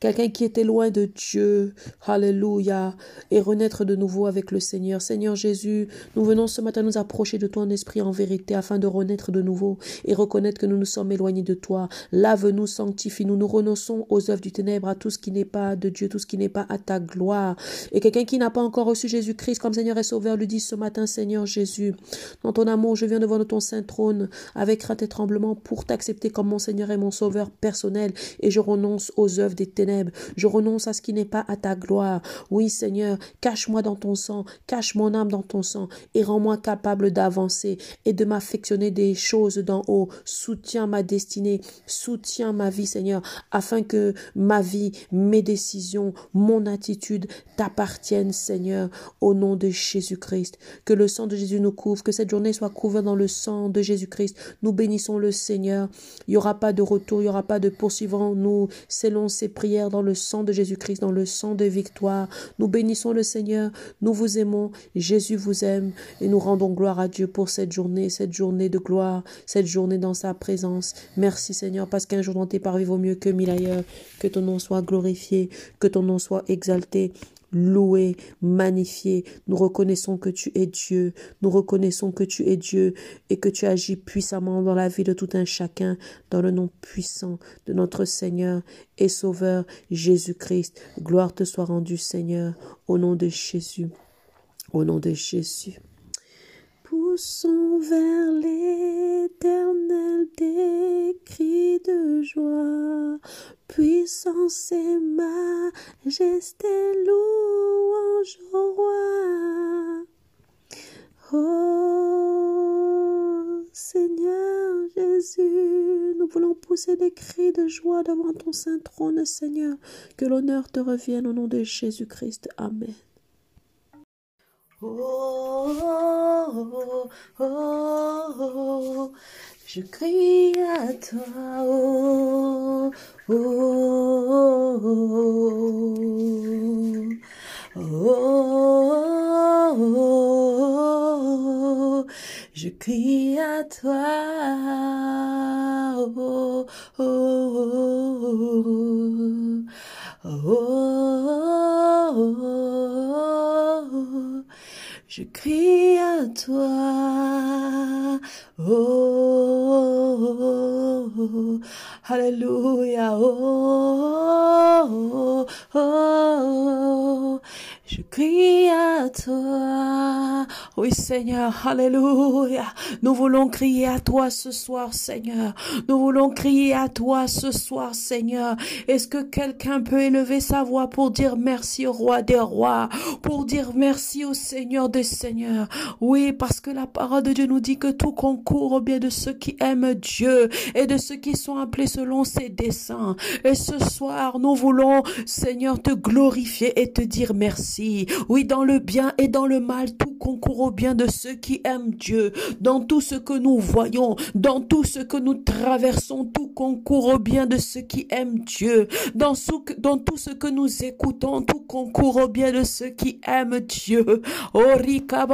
Quelqu'un qui était loin de Dieu. Alléluia. Et renaître de nouveau avec le Seigneur. Seigneur Jésus, nous venons ce matin nous approcher de toi en esprit en vérité afin de renaître de nouveau et reconnaître que nous nous sommes éloignés de toi. Lave-nous, sanctifie-nous. Nous renonçons aux œuvres du ténèbre, à tout ce qui n'est pas de Dieu, tout ce qui n'est pas à ta gloire. Et quelqu'un qui n'a pas encore reçu Jésus-Christ comme Seigneur et Sauveur lui dit ce matin, Seigneur Jésus, dans ton amour, je viens devant ton saint trône avec crainte et tremblement pour t'accepter comme mon Seigneur mon Sauveur personnel et je renonce aux œuvres des ténèbres. Je renonce à ce qui n'est pas à ta gloire. Oui, Seigneur, cache-moi dans ton sang, cache mon âme dans ton sang et rends-moi capable d'avancer et de m'affectionner des choses d'en haut. Soutiens ma destinée, soutiens ma vie, Seigneur, afin que ma vie, mes décisions, mon attitude t'appartiennent, Seigneur, au nom de Jésus-Christ. Que le sang de Jésus nous couvre, que cette journée soit couverte dans le sang de Jésus-Christ. Nous bénissons le Seigneur. Il n'y aura pas de retour, il n'y aura pas de poursuivant. Nous scellons ces prières dans le sang de Jésus-Christ, dans le sang de victoire. Nous bénissons le Seigneur, nous vous aimons, Jésus vous aime et nous rendons gloire à Dieu pour cette journée, cette journée de gloire, cette journée dans sa présence. Merci Seigneur, parce qu'un jour dans tes parvis vaut mieux que mille ailleurs. Que ton nom soit glorifié, que ton nom soit exalté loué, magnifié. Nous reconnaissons que tu es Dieu. Nous reconnaissons que tu es Dieu et que tu agis puissamment dans la vie de tout un chacun, dans le nom puissant de notre Seigneur et Sauveur Jésus-Christ. Gloire te soit rendue, Seigneur, au nom de Jésus. Au nom de Jésus. Poussons vers l'éternel des cris de joie, puissance et majesté, louange au roi. Oh Seigneur Jésus, nous voulons pousser des cris de joie devant ton saint trône, Seigneur. Que l'honneur te revienne au nom de Jésus-Christ. Amen. Oh, oh, oh, oh, je crie à toi, oh, oh, oh, oh, oh, je crie à toi, oh, oh, oh, oh, oh, je crie à toi, oh, oh, oh, Alléluia. Oh, oh, oh, je crie à toi. Oui, Seigneur, Alléluia. Nous voulons crier à toi ce soir, Seigneur. Nous voulons crier à toi ce soir, Seigneur. Est-ce que quelqu'un peut élever sa voix pour dire merci au roi des rois, pour dire merci au Seigneur des seigneurs? Oui, parce que la parole de Dieu nous dit que tout concourt au bien de ceux qui aiment Dieu et de ceux qui sont appelés selon ses desseins. Et ce soir, nous voulons, Seigneur, te glorifier et te dire merci. Oui, dans le bien et dans le mal, tout concourt au bien de ceux qui aiment Dieu. Dans tout ce que nous voyons, dans tout ce que nous traversons, tout concourt au bien de ceux qui aiment Dieu. Dans, tout ce que nous écoutons, tout concourt au bien de ceux qui aiment Dieu. Oh, Rika.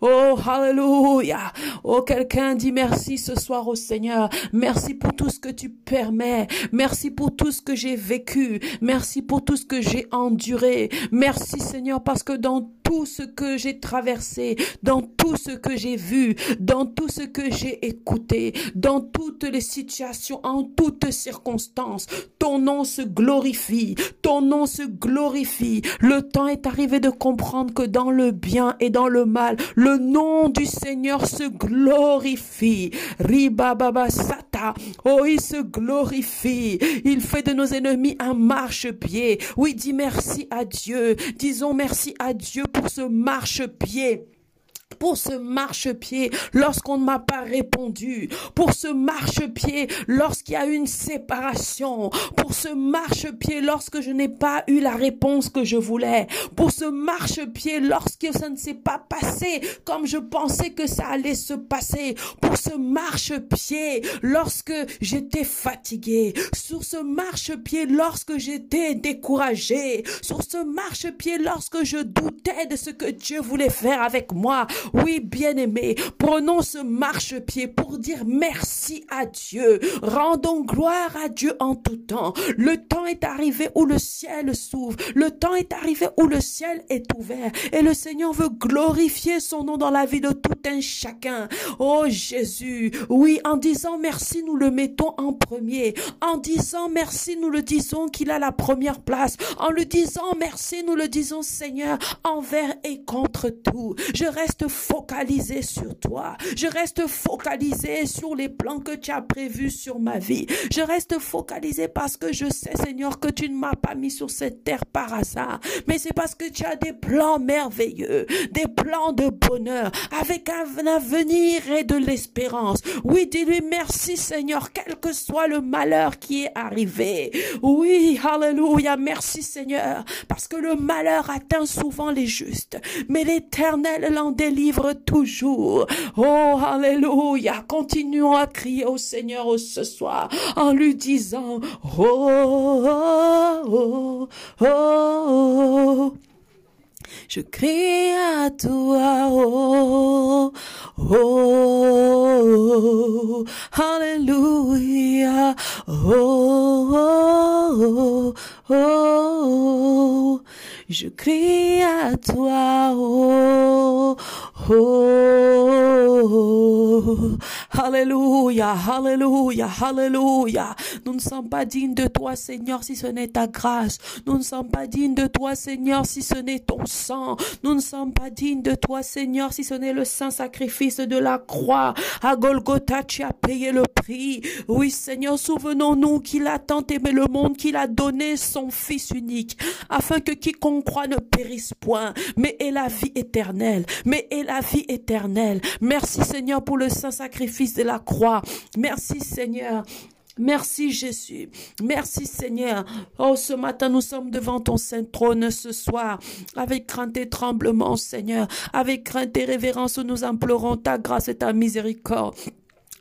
Oh, Hallelujah. Oh, quelqu'un dit merci ce soir au Seigneur. Merci pour tout ce que tu permets. Merci pour tout ce que j'ai vécu. Merci pour tout ce que j'ai enduré. Merci Seigneur parce que dans tout ce que j'ai traversé, dans tout ce que j'ai vu, dans tout ce que j'ai écouté, dans toutes les situations, en toutes circonstances, ton nom se glorifie, ton nom se glorifie. Le temps est arrivé de comprendre que dans le bien et dans le mal, le nom du Seigneur se glorifie. Riba baba oh il se glorifie. Il fait de nos ennemis un marchepied. Oui, dis merci à Dieu. Disons merci à Dieu pour ce marchepied pour ce marchepied lorsqu'on ne m'a pas répondu, pour ce marchepied lorsqu'il y a une séparation, pour ce marchepied lorsque je n'ai pas eu la réponse que je voulais, pour ce marchepied lorsque ça ne s'est pas passé comme je pensais que ça allait se passer, pour ce marchepied lorsque j'étais fatigué, sur ce marchepied lorsque j'étais découragé, sur ce marchepied lorsque je doutais de ce que Dieu voulait faire avec moi, oui, bien-aimé, prenons ce marchepied pour dire merci à Dieu. Rendons gloire à Dieu en tout temps. Le temps est arrivé où le ciel s'ouvre. Le temps est arrivé où le ciel est ouvert. Et le Seigneur veut glorifier son nom dans la vie de tout un chacun. Oh Jésus, oui, en disant merci, nous le mettons en premier. En disant merci, nous le disons qu'il a la première place. En le disant merci, nous le disons Seigneur, envers et contre tout. Je reste focalisé sur toi. Je reste focalisé sur les plans que tu as prévus sur ma vie. Je reste focalisé parce que je sais, Seigneur, que tu ne m'as pas mis sur cette terre par hasard. Mais c'est parce que tu as des plans merveilleux, des plans de bonheur, avec un avenir et de l'espérance. Oui, dis-lui merci, Seigneur, quel que soit le malheur qui est arrivé. Oui, alléluia, merci, Seigneur, parce que le malheur atteint souvent les justes, mais l'éternel l'en délivre toujours. Oh, alléluia. Continuons à crier au Seigneur ce soir en lui disant, oh, oh, oh, oh. Je crie à toi, oh, oh, alléluia, oh, oh, oh, je crie à toi, oh, oh, alléluia, alléluia, alléluia. Nous ne sommes pas dignes de toi, Seigneur, si ce n'est ta grâce. Nous ne sommes pas dignes de toi, Seigneur, si ce n'est ton sang. Nous ne sommes pas dignes de toi, Seigneur, si ce n'est le saint sacrifice de la croix. À Golgotha, tu as payé le prix. Oui, Seigneur, souvenons-nous qu'il a tant aimé le monde qu'il a donné son Fils unique, afin que quiconque croit ne périsse point, mais ait la vie éternelle, mais ait la vie éternelle. Merci, Seigneur, pour le saint sacrifice de la croix. Merci, Seigneur. Merci Jésus. Merci Seigneur. Oh, ce matin, nous sommes devant ton saint trône ce soir. Avec crainte et tremblement, Seigneur. Avec crainte et révérence, nous implorons ta grâce et ta miséricorde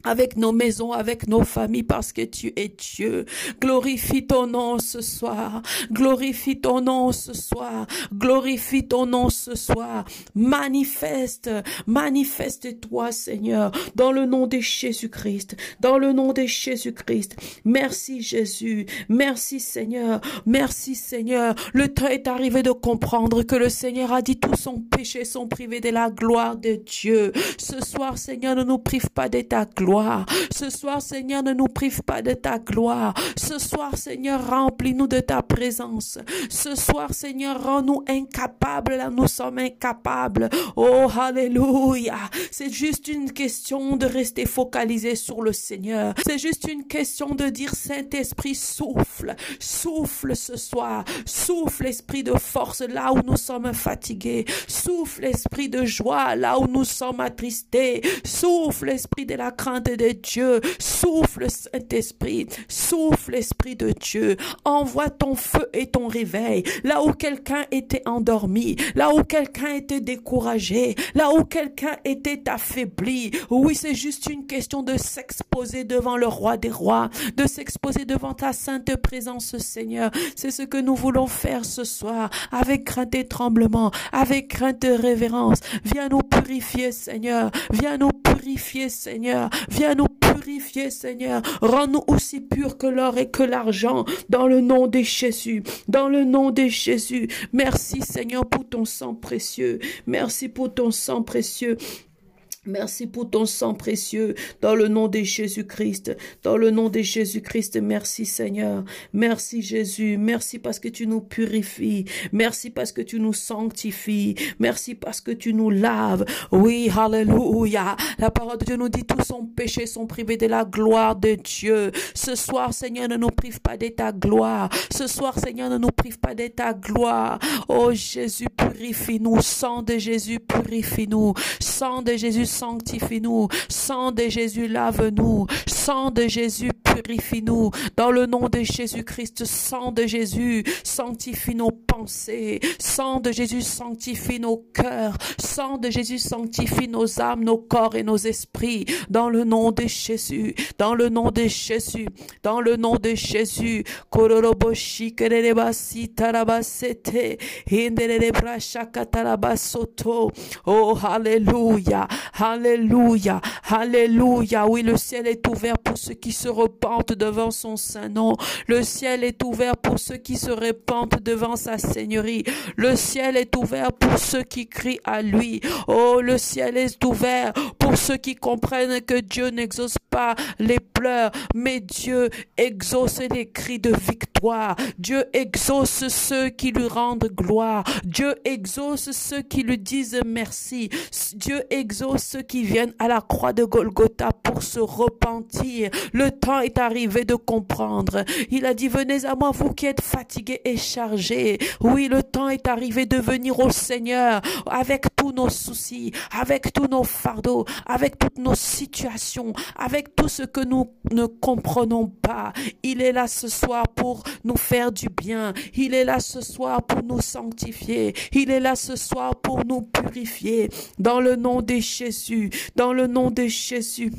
avec nos maisons, avec nos familles, parce que tu es Dieu. Glorifie ton nom ce soir. Glorifie ton nom ce soir. Glorifie ton nom ce soir. Manifeste, manifeste-toi, Seigneur, dans le nom de Jésus-Christ. Dans le nom de Jésus-Christ. Merci, Jésus. Merci, Seigneur. Merci, Seigneur. Le temps est arrivé de comprendre que le Seigneur a dit tous son péché sont privés de la gloire de Dieu. Ce soir, Seigneur, ne nous prive pas de ta gloire Ce soir, Seigneur, ne nous prive pas de ta gloire. Ce soir, Seigneur, remplis-nous de ta présence. Ce soir, Seigneur, rends-nous incapables. Là, nous sommes incapables. Oh, Alléluia. C'est juste une question de rester focalisé sur le Seigneur. C'est juste une question de dire, Saint-Esprit, souffle. Souffle ce soir. Souffle, esprit de force, là où nous sommes fatigués. Souffle, esprit de joie, là où nous sommes attristés. Souffle, esprit de la crainte de Dieu. Souffle, Saint-Esprit. Souffle, esprit de Dieu. Envoie ton feu et ton réveil. Là où quelqu'un était endormi. Là où quelqu'un était découragé. Là où quelqu'un était affaibli. Oui, c'est juste une question de s'exposer devant le roi des rois. De s'exposer devant ta sainte présence, Seigneur. C'est ce que nous voulons faire ce soir. Avec crainte et tremblement. Avec crainte et révérence. Viens nous purifier, Seigneur. Viens nous purifier, Seigneur. Viens nous purifier, Seigneur. Rends-nous aussi purs que l'or et que l'argent. Dans le nom de Jésus. Dans le nom de Jésus. Merci, Seigneur, pour ton sang précieux. Merci pour ton sang précieux. Merci pour ton sang précieux dans le nom de Jésus-Christ. Dans le nom de Jésus-Christ, merci Seigneur. Merci Jésus. Merci parce que tu nous purifies. Merci parce que tu nous sanctifies. Merci parce que tu nous laves. Oui, alléluia. La parole de Dieu nous dit tous son péché sont privés de la gloire de Dieu. Ce soir, Seigneur, ne nous prive pas de ta gloire. Ce soir, Seigneur, ne nous prive pas de ta gloire. Oh Jésus, purifie-nous. Sang de Jésus, purifie-nous. Sang de Jésus, sanctifie-nous. Sang de Jésus, lave-nous. Sang de Jésus, purifie-nous. Dans le nom de Jésus-Christ, sang de Jésus, sanctifie nos pensées. Sang de Jésus, sanctifie nos cœurs. Sang de Jésus, sanctifie nos âmes, nos corps et nos esprits. Dans le nom de Jésus. Dans le nom de Jésus. Dans le nom de Jésus. Oh, Alléluia. Alléluia. Alléluia. Oui, le ciel est ouvert pour ceux qui se repentent devant son saint nom. Le ciel est ouvert pour ceux qui se repentent devant sa seigneurie. Le ciel est ouvert pour ceux qui crient à lui. Oh, le ciel est ouvert pour ceux qui comprennent que Dieu n'exauce pas les pleurs, mais Dieu exauce les cris de victoire. Dieu exauce ceux qui lui rendent gloire. Dieu exauce ceux qui lui disent merci. Dieu exauce ceux qui viennent à la croix de Golgotha pour se repentir. Le temps est arrivé de comprendre. Il a dit, venez à moi, vous qui êtes fatigués et chargés. Oui, le temps est arrivé de venir au Seigneur avec tous nos soucis, avec tous nos fardeaux, avec toutes nos situations, avec tout ce que nous ne comprenons pas. Il est là ce soir pour nous faire du bien. Il est là ce soir pour nous sanctifier. Il est là ce soir pour nous purifier. Dans le nom de Jésus, dans le nom de Jésus.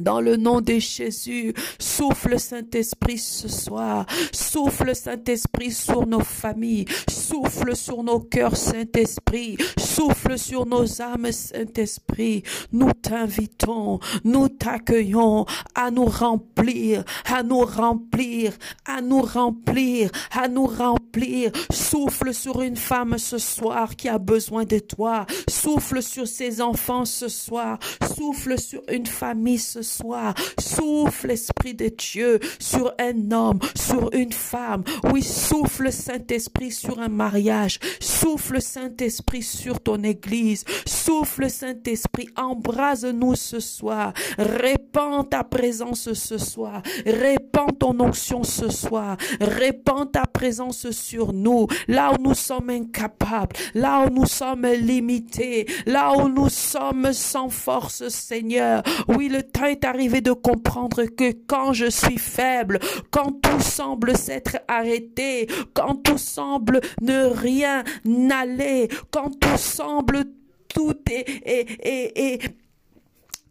Dans le nom de Jésus, souffle Saint-Esprit ce soir. Souffle Saint-Esprit sur nos familles. Souffle sur nos cœurs, Saint-Esprit. Souffle sur nos âmes, Saint-Esprit. Nous t'invitons, nous t'accueillons à nous remplir, à nous remplir, à nous remplir, à nous remplir. Souffle sur une femme ce soir qui a besoin de toi. Souffle sur ses enfants ce soir. Souffle sur une famille ce soir. Souffle, Esprit de Dieu, sur un homme, sur une femme. Oui, souffle, Saint-Esprit, sur un mariage. Souffle, Saint-Esprit, sur ton église. Souffle, Saint-Esprit, embrase-nous ce soir. Répands ta présence ce soir. Répands ton onction ce soir. Répands ta présence sur nous. Là où nous sommes incapables. Là où nous sommes limités. Là où nous sommes sans force, Seigneur. Oui, le temps est arrivé de comprendre que quand je suis faible, quand tout semble s'être arrêté, quand tout semble ne rien n'aller, quand tout semble tout est, est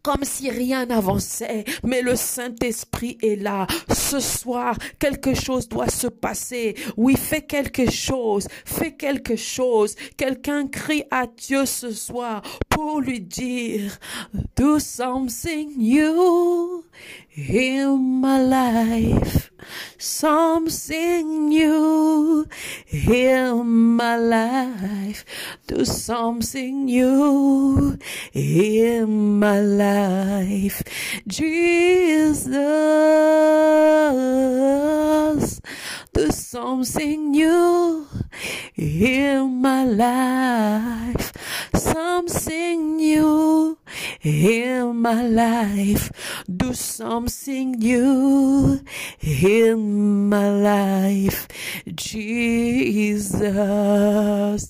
comme si rien n'avançait, mais le Saint-Esprit est là. Ce soir, quelque chose doit se passer. Oui, fais quelque chose, fais quelque chose. Quelqu'un crie à Dieu ce soir pour lui dire, do something new in my life. Something new in my life. Do something new in my life. Jesus, do something new in my life. Something new in my life. Do something new in my life. Jesus.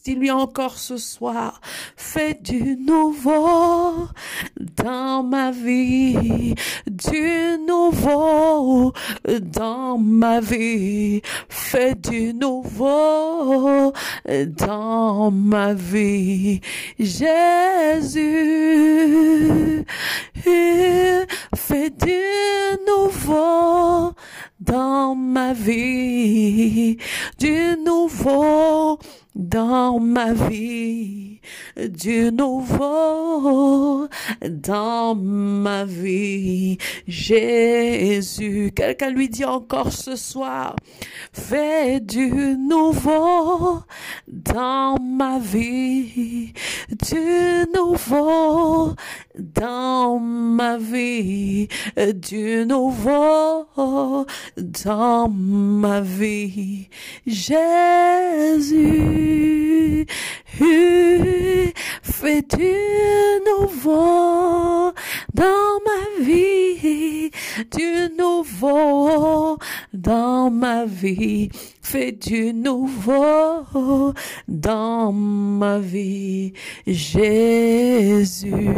Dis-lui encore ce soir. Fais du nouveau dans ma vie. Du nouveau dans ma vie. Fais du nouveau dans ma vie. Jésus, fais du nouveau dans ma vie, du nouveau dans ma vie, du nouveau dans ma vie. Jésus, quelqu'un lui dit encore ce soir, fais du nouveau dans ma vie, du nouveau dans ma vie, du nouveau dans ma vie. Jésus, fais du nouveau dans ma vie, du nouveau dans ma vie. Fais du nouveau dans ma vie, Jésus.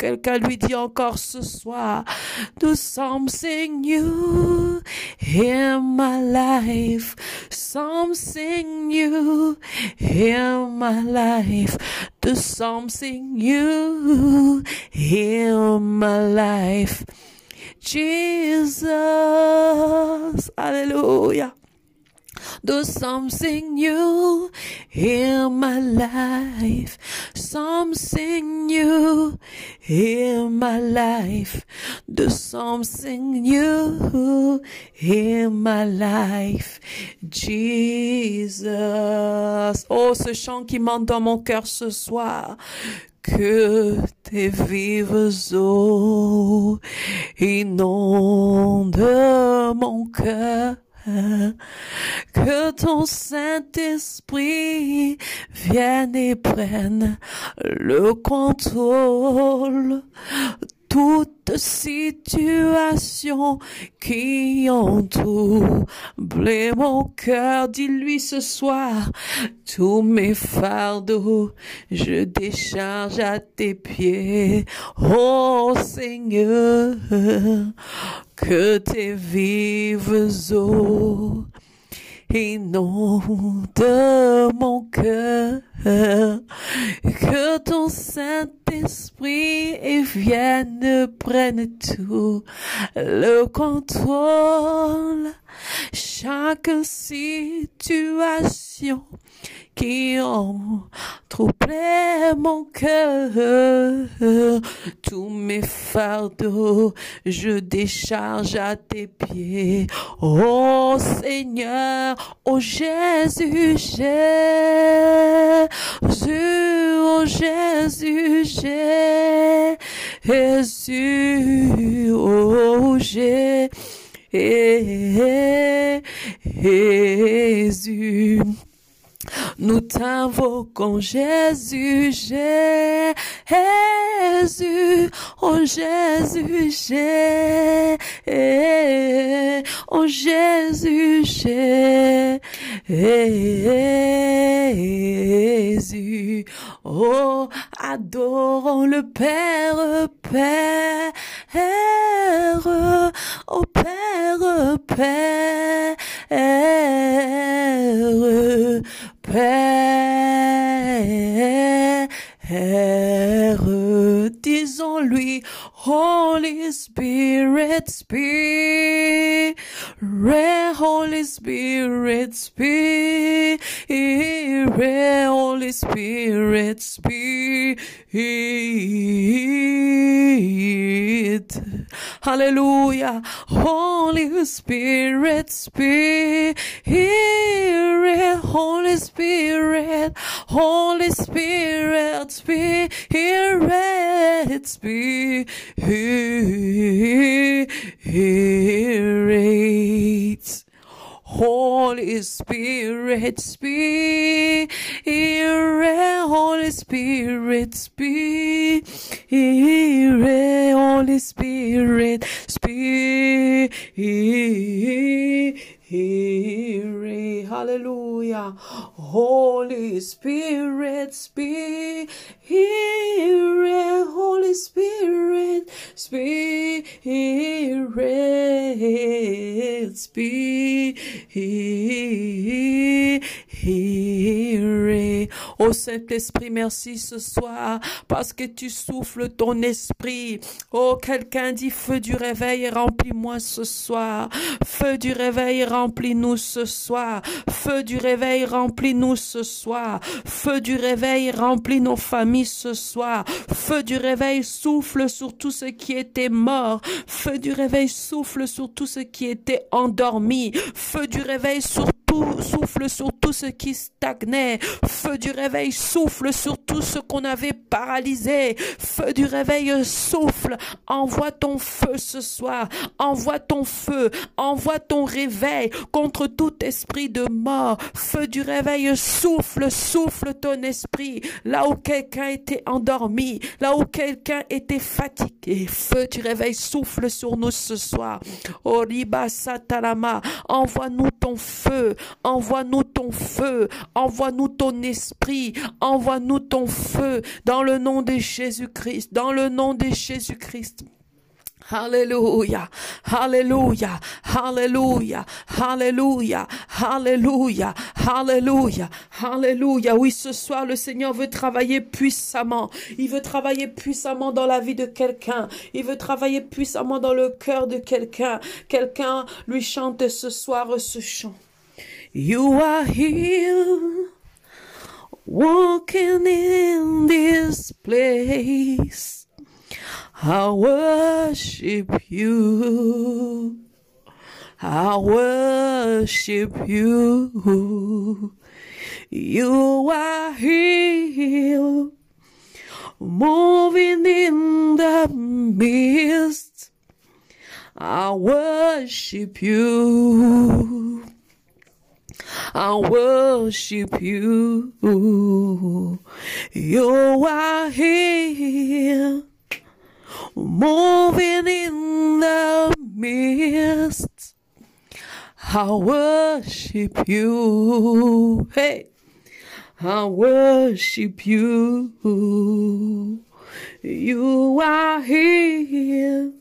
Quelqu'un lui dit encore ce soir, do something new in my life, something new in my life, do something new in my life. Jesus, hallelujah. Do something new in my life, something new in my life. Do something new in my life, Jesus. Oh, ce chant qui monte dans mon cœur ce soir. Que tes vives eaux inondent mon cœur. Que ton Saint-Esprit vienne et prenne le contrôle. Toute situation qui troublé mon cœur, dis-lui ce soir, tous mes fardeaux, je décharge à tes pieds, oh Seigneur, que tes vives eaux inonde mon cœur, que ton Saint-Esprit vienne prenne tout le contrôle, chaque situation qui ont troublé mon cœur, tous mes fardeaux, je décharge à tes pieds. Oh Seigneur, oh Jésus, Jésus, oh Jésus, Jésus, oh Jésus. Jésus. Nous t'invoquons Jésus, Jésus, oh Jésus, Jésus, oh Jésus, Jésus, oh adorons le Père, Père, oh Père, Père, Père, disons-lui, Holy Spirit, Spirit, Holy Spirit, Spirit, Holy Spirit, Spirit. Hallelujah. Holy Spirit, Spirit, Holy Spirit, Holy Spirit, Spirit, Spirit. Holy Spirit, Spirit. Holy Spirit, Spirit, Holy Spirit, Spirit. Hallelujah. Holy Spirit, Spirit, Holy Spirit, Spirit, Spirit. Oh Saint-Esprit, merci ce soir parce que tu souffles ton esprit. Oh, quelqu'un dit feu du réveil, remplis-moi ce soir. Feu du réveil, remplis-nous ce soir. Feu du réveil, remplis-nous ce soir. Feu du réveil, remplis nos familles ce soir. Feu du réveil, souffle sur tout ce qui était mort. Feu du réveil, souffle sur tout ce qui était endormi. Feu du réveil, sur souffle sur tout ce qui stagnait. Feu du réveil, souffle sur tout ce qu'on avait paralysé. Feu du réveil, souffle. Envoie ton feu ce soir. Envoie ton feu. Envoie ton réveil contre tout esprit de mort. Feu du réveil, souffle, souffle ton esprit. Là où quelqu'un était endormi, là où quelqu'un était fatigué. Feu du réveil, souffle sur nous ce soir. Oriba Satalama, envoie-nous ton feu. Envoie-nous ton feu, envoie-nous ton esprit, envoie-nous ton feu dans le nom de Jésus-Christ, dans le nom de Jésus-Christ. Alléluia, Alléluia, Alléluia, Alléluia, Alléluia, Alléluia, Alléluia. Oui, ce soir, le Seigneur veut travailler puissamment. Il veut travailler puissamment dans la vie de quelqu'un. Il veut travailler puissamment dans le cœur de quelqu'un. Quelqu'un lui chante ce soir ce chant. You are here, walking in this place. I worship you. I worship you. You are here, moving in the midst. I worship you. I worship you. You are here, moving in the mist. I worship you. Hey, I worship you. You are here,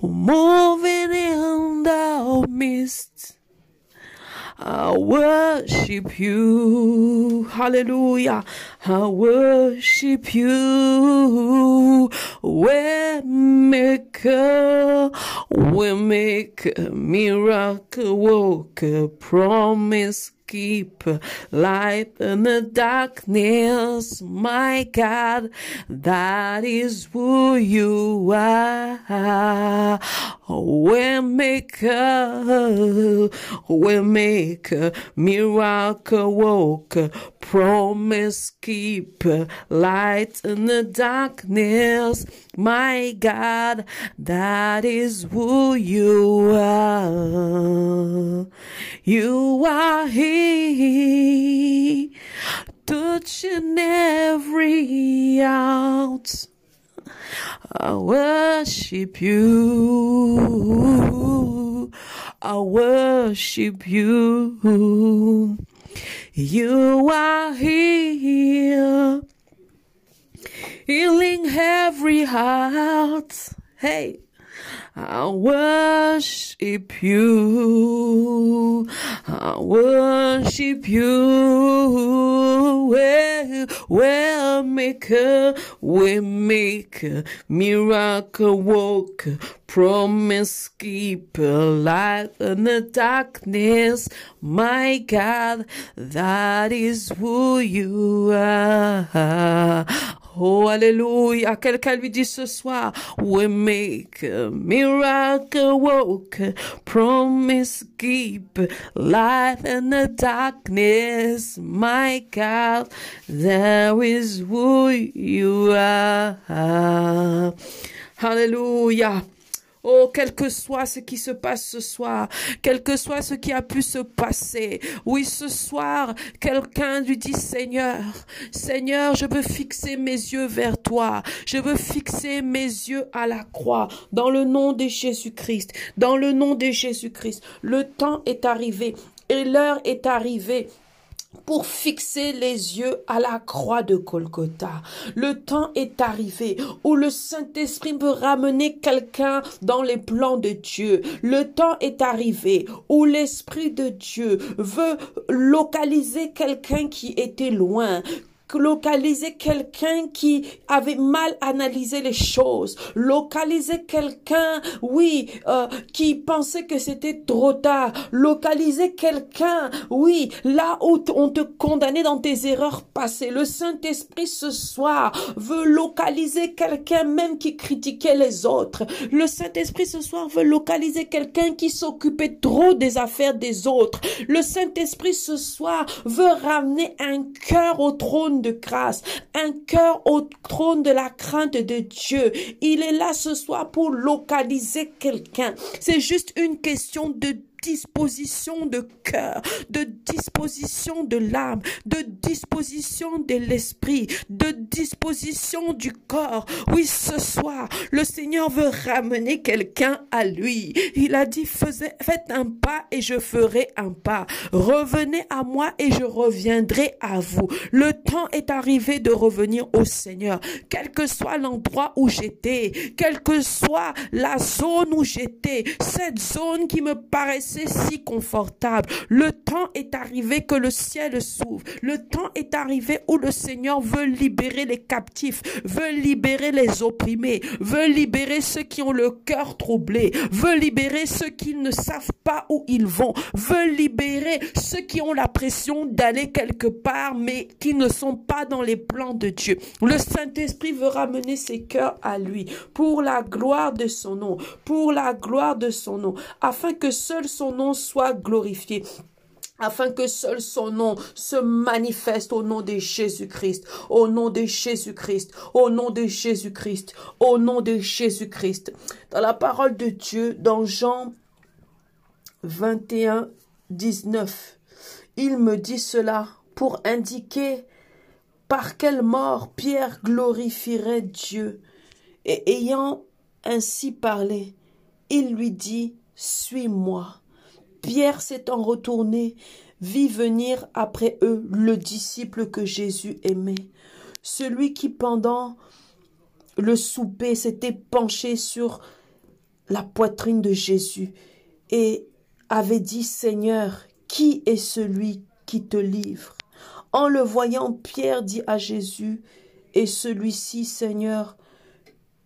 moving in the mist. I worship you. Hallelujah. I worship you. We make a, make a miracle worker, promise keep light in the darkness. My God, that is who you are. We make a, we make a miracle worker, promise keep light in the darkness. My God, that is who you are. You are He, touching every out. I worship you. I worship you. You are here, healing every heart. Hey, I worship you. I worship you. Well, well maker, way maker, miracle worker, promise keeper, light in the darkness. My God, that is who you are. Oh, alléluia. Quelqu'un lui dit ce soir, we make miracle work, promise keep, light in the darkness. My God, there is who you are. Hallelujah. Oh, quel que soit ce qui se passe ce soir, quel que soit ce qui a pu se passer, oui, ce soir, quelqu'un lui dit, Seigneur, Seigneur, je veux fixer mes yeux vers toi, je veux fixer mes yeux à la croix, dans le nom de Jésus-Christ, dans le nom de Jésus-Christ. Le temps est arrivé et l'heure est arrivée pour fixer les yeux à la croix de Golgotha. Le temps est arrivé où le Saint-Esprit veut ramener quelqu'un dans les plans de Dieu. Le temps est arrivé où l'Esprit de Dieu veut localiser quelqu'un qui était loin, localiser quelqu'un qui avait mal analysé les choses, localiser quelqu'un, oui, euh, qui pensait que c'était trop tard, localiser quelqu'un, oui, là où on te condamnait dans tes erreurs passées. Le Saint-Esprit ce soir veut localiser quelqu'un même qui critiquait les autres. Le Saint-Esprit ce soir veut localiser quelqu'un qui s'occupait trop des affaires des autres. Le Saint-Esprit ce soir veut ramener un cœur au trône de grâce, un cœur au trône de la crainte de Dieu. Il est là ce soir pour localiser quelqu'un. C'est juste une question de disposition de cœur, de disposition de l'âme, de disposition de l'esprit, de disposition du corps. Oui, ce soir, le Seigneur veut ramener quelqu'un à lui. Il a dit, faites un pas et je ferai un pas. Revenez à moi et je reviendrai à vous. Le temps est arrivé de revenir au Seigneur. Quel que soit l'endroit où j'étais, quelle que soit la zone où j'étais, cette zone qui me paraissait si confortable. Le temps est arrivé que le ciel s'ouvre. Le temps est arrivé où le Seigneur veut libérer les captifs, veut libérer les opprimés, veut libérer ceux qui ont le cœur troublé, veut libérer ceux qui ne savent pas où ils vont, veut libérer ceux qui ont la pression d'aller quelque part mais qui ne sont pas dans les plans de Dieu. Le Saint-Esprit veut ramener ses cœurs à lui pour la gloire de son nom, pour la gloire de son nom, afin que seul son nom soit glorifié afin que seul son nom se manifeste au nom de Jésus-Christ, au nom de Jésus-Christ, au nom de Jésus-Christ, au nom de Jésus-Christ. Dans la parole de Dieu, dans Jean 21, 19, il me dit cela pour indiquer par quelle mort Pierre glorifierait Dieu. Et ayant ainsi parlé, il lui dit, Suis-moi. Pierre s'étant retourné, vit venir après eux le disciple que Jésus aimait, celui qui pendant le souper s'était penché sur la poitrine de Jésus et avait dit Seigneur, qui est celui qui te livre? En le voyant, Pierre dit à Jésus, Et celui-ci, Seigneur,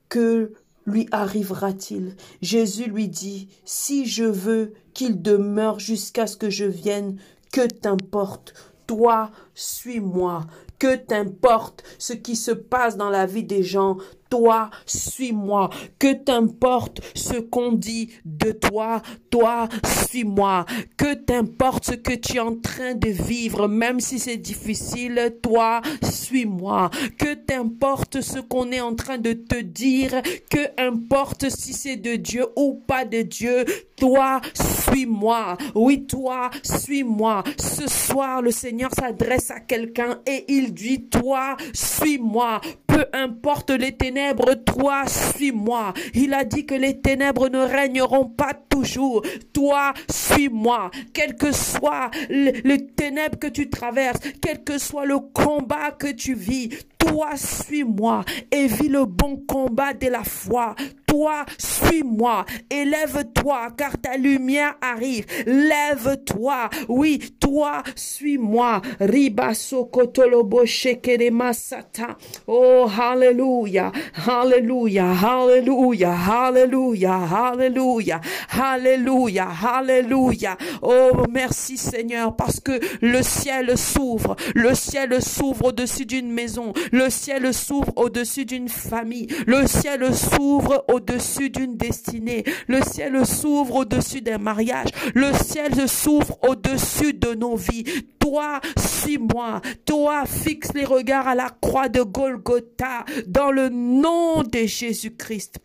que lui arrivera-t-il? Jésus lui dit, Si je veux qu'il demeure jusqu'à ce que je vienne, que t'importe? Toi, suis-moi. Que t'importe ce qui se passe dans la vie des gens, toi, suis-moi. Que t'importe ce qu'on dit de toi, toi, suis-moi. Que t'importe ce que tu es en train de vivre, même si c'est difficile, toi, suis-moi. Que t'importe ce qu'on est en train de te dire, que importe si c'est de Dieu ou pas de Dieu, toi, suis-moi. Oui, toi, suis-moi. Ce soir, le Seigneur s'adresse à quelqu'un et il dit, toi, suis-moi. Peu importe les ténèbres, toi, suis-moi. Il a dit que les ténèbres ne régneront pas toujours. Toi, suis-moi. Quel que soit le, le ténèbre que tu traverses, quel que soit le combat que tu vis, Toi, suis-moi et vis le bon combat de la foi. Toi, suis-moi et lève-toi car ta lumière arrive. Lève-toi. Oui, toi, suis-moi. Ribaso kotolobo shekere masata. Oh, hallelujah. Hallelujah. Hallelujah. Hallelujah. Hallelujah. Hallelujah. Hallelujah. Oh, merci Seigneur parce que le ciel s'ouvre. Le ciel s'ouvre au-dessus d'une maison. Le ciel s'ouvre au-dessus d'une famille. Le ciel s'ouvre au-dessus d'une destinée. Le ciel s'ouvre au-dessus d'un mariage. Le ciel s'ouvre au-dessus de nos vies. Toi, suis-moi. Toi, fixe les regards à la croix de Golgotha dans le nom de Jésus-Christ.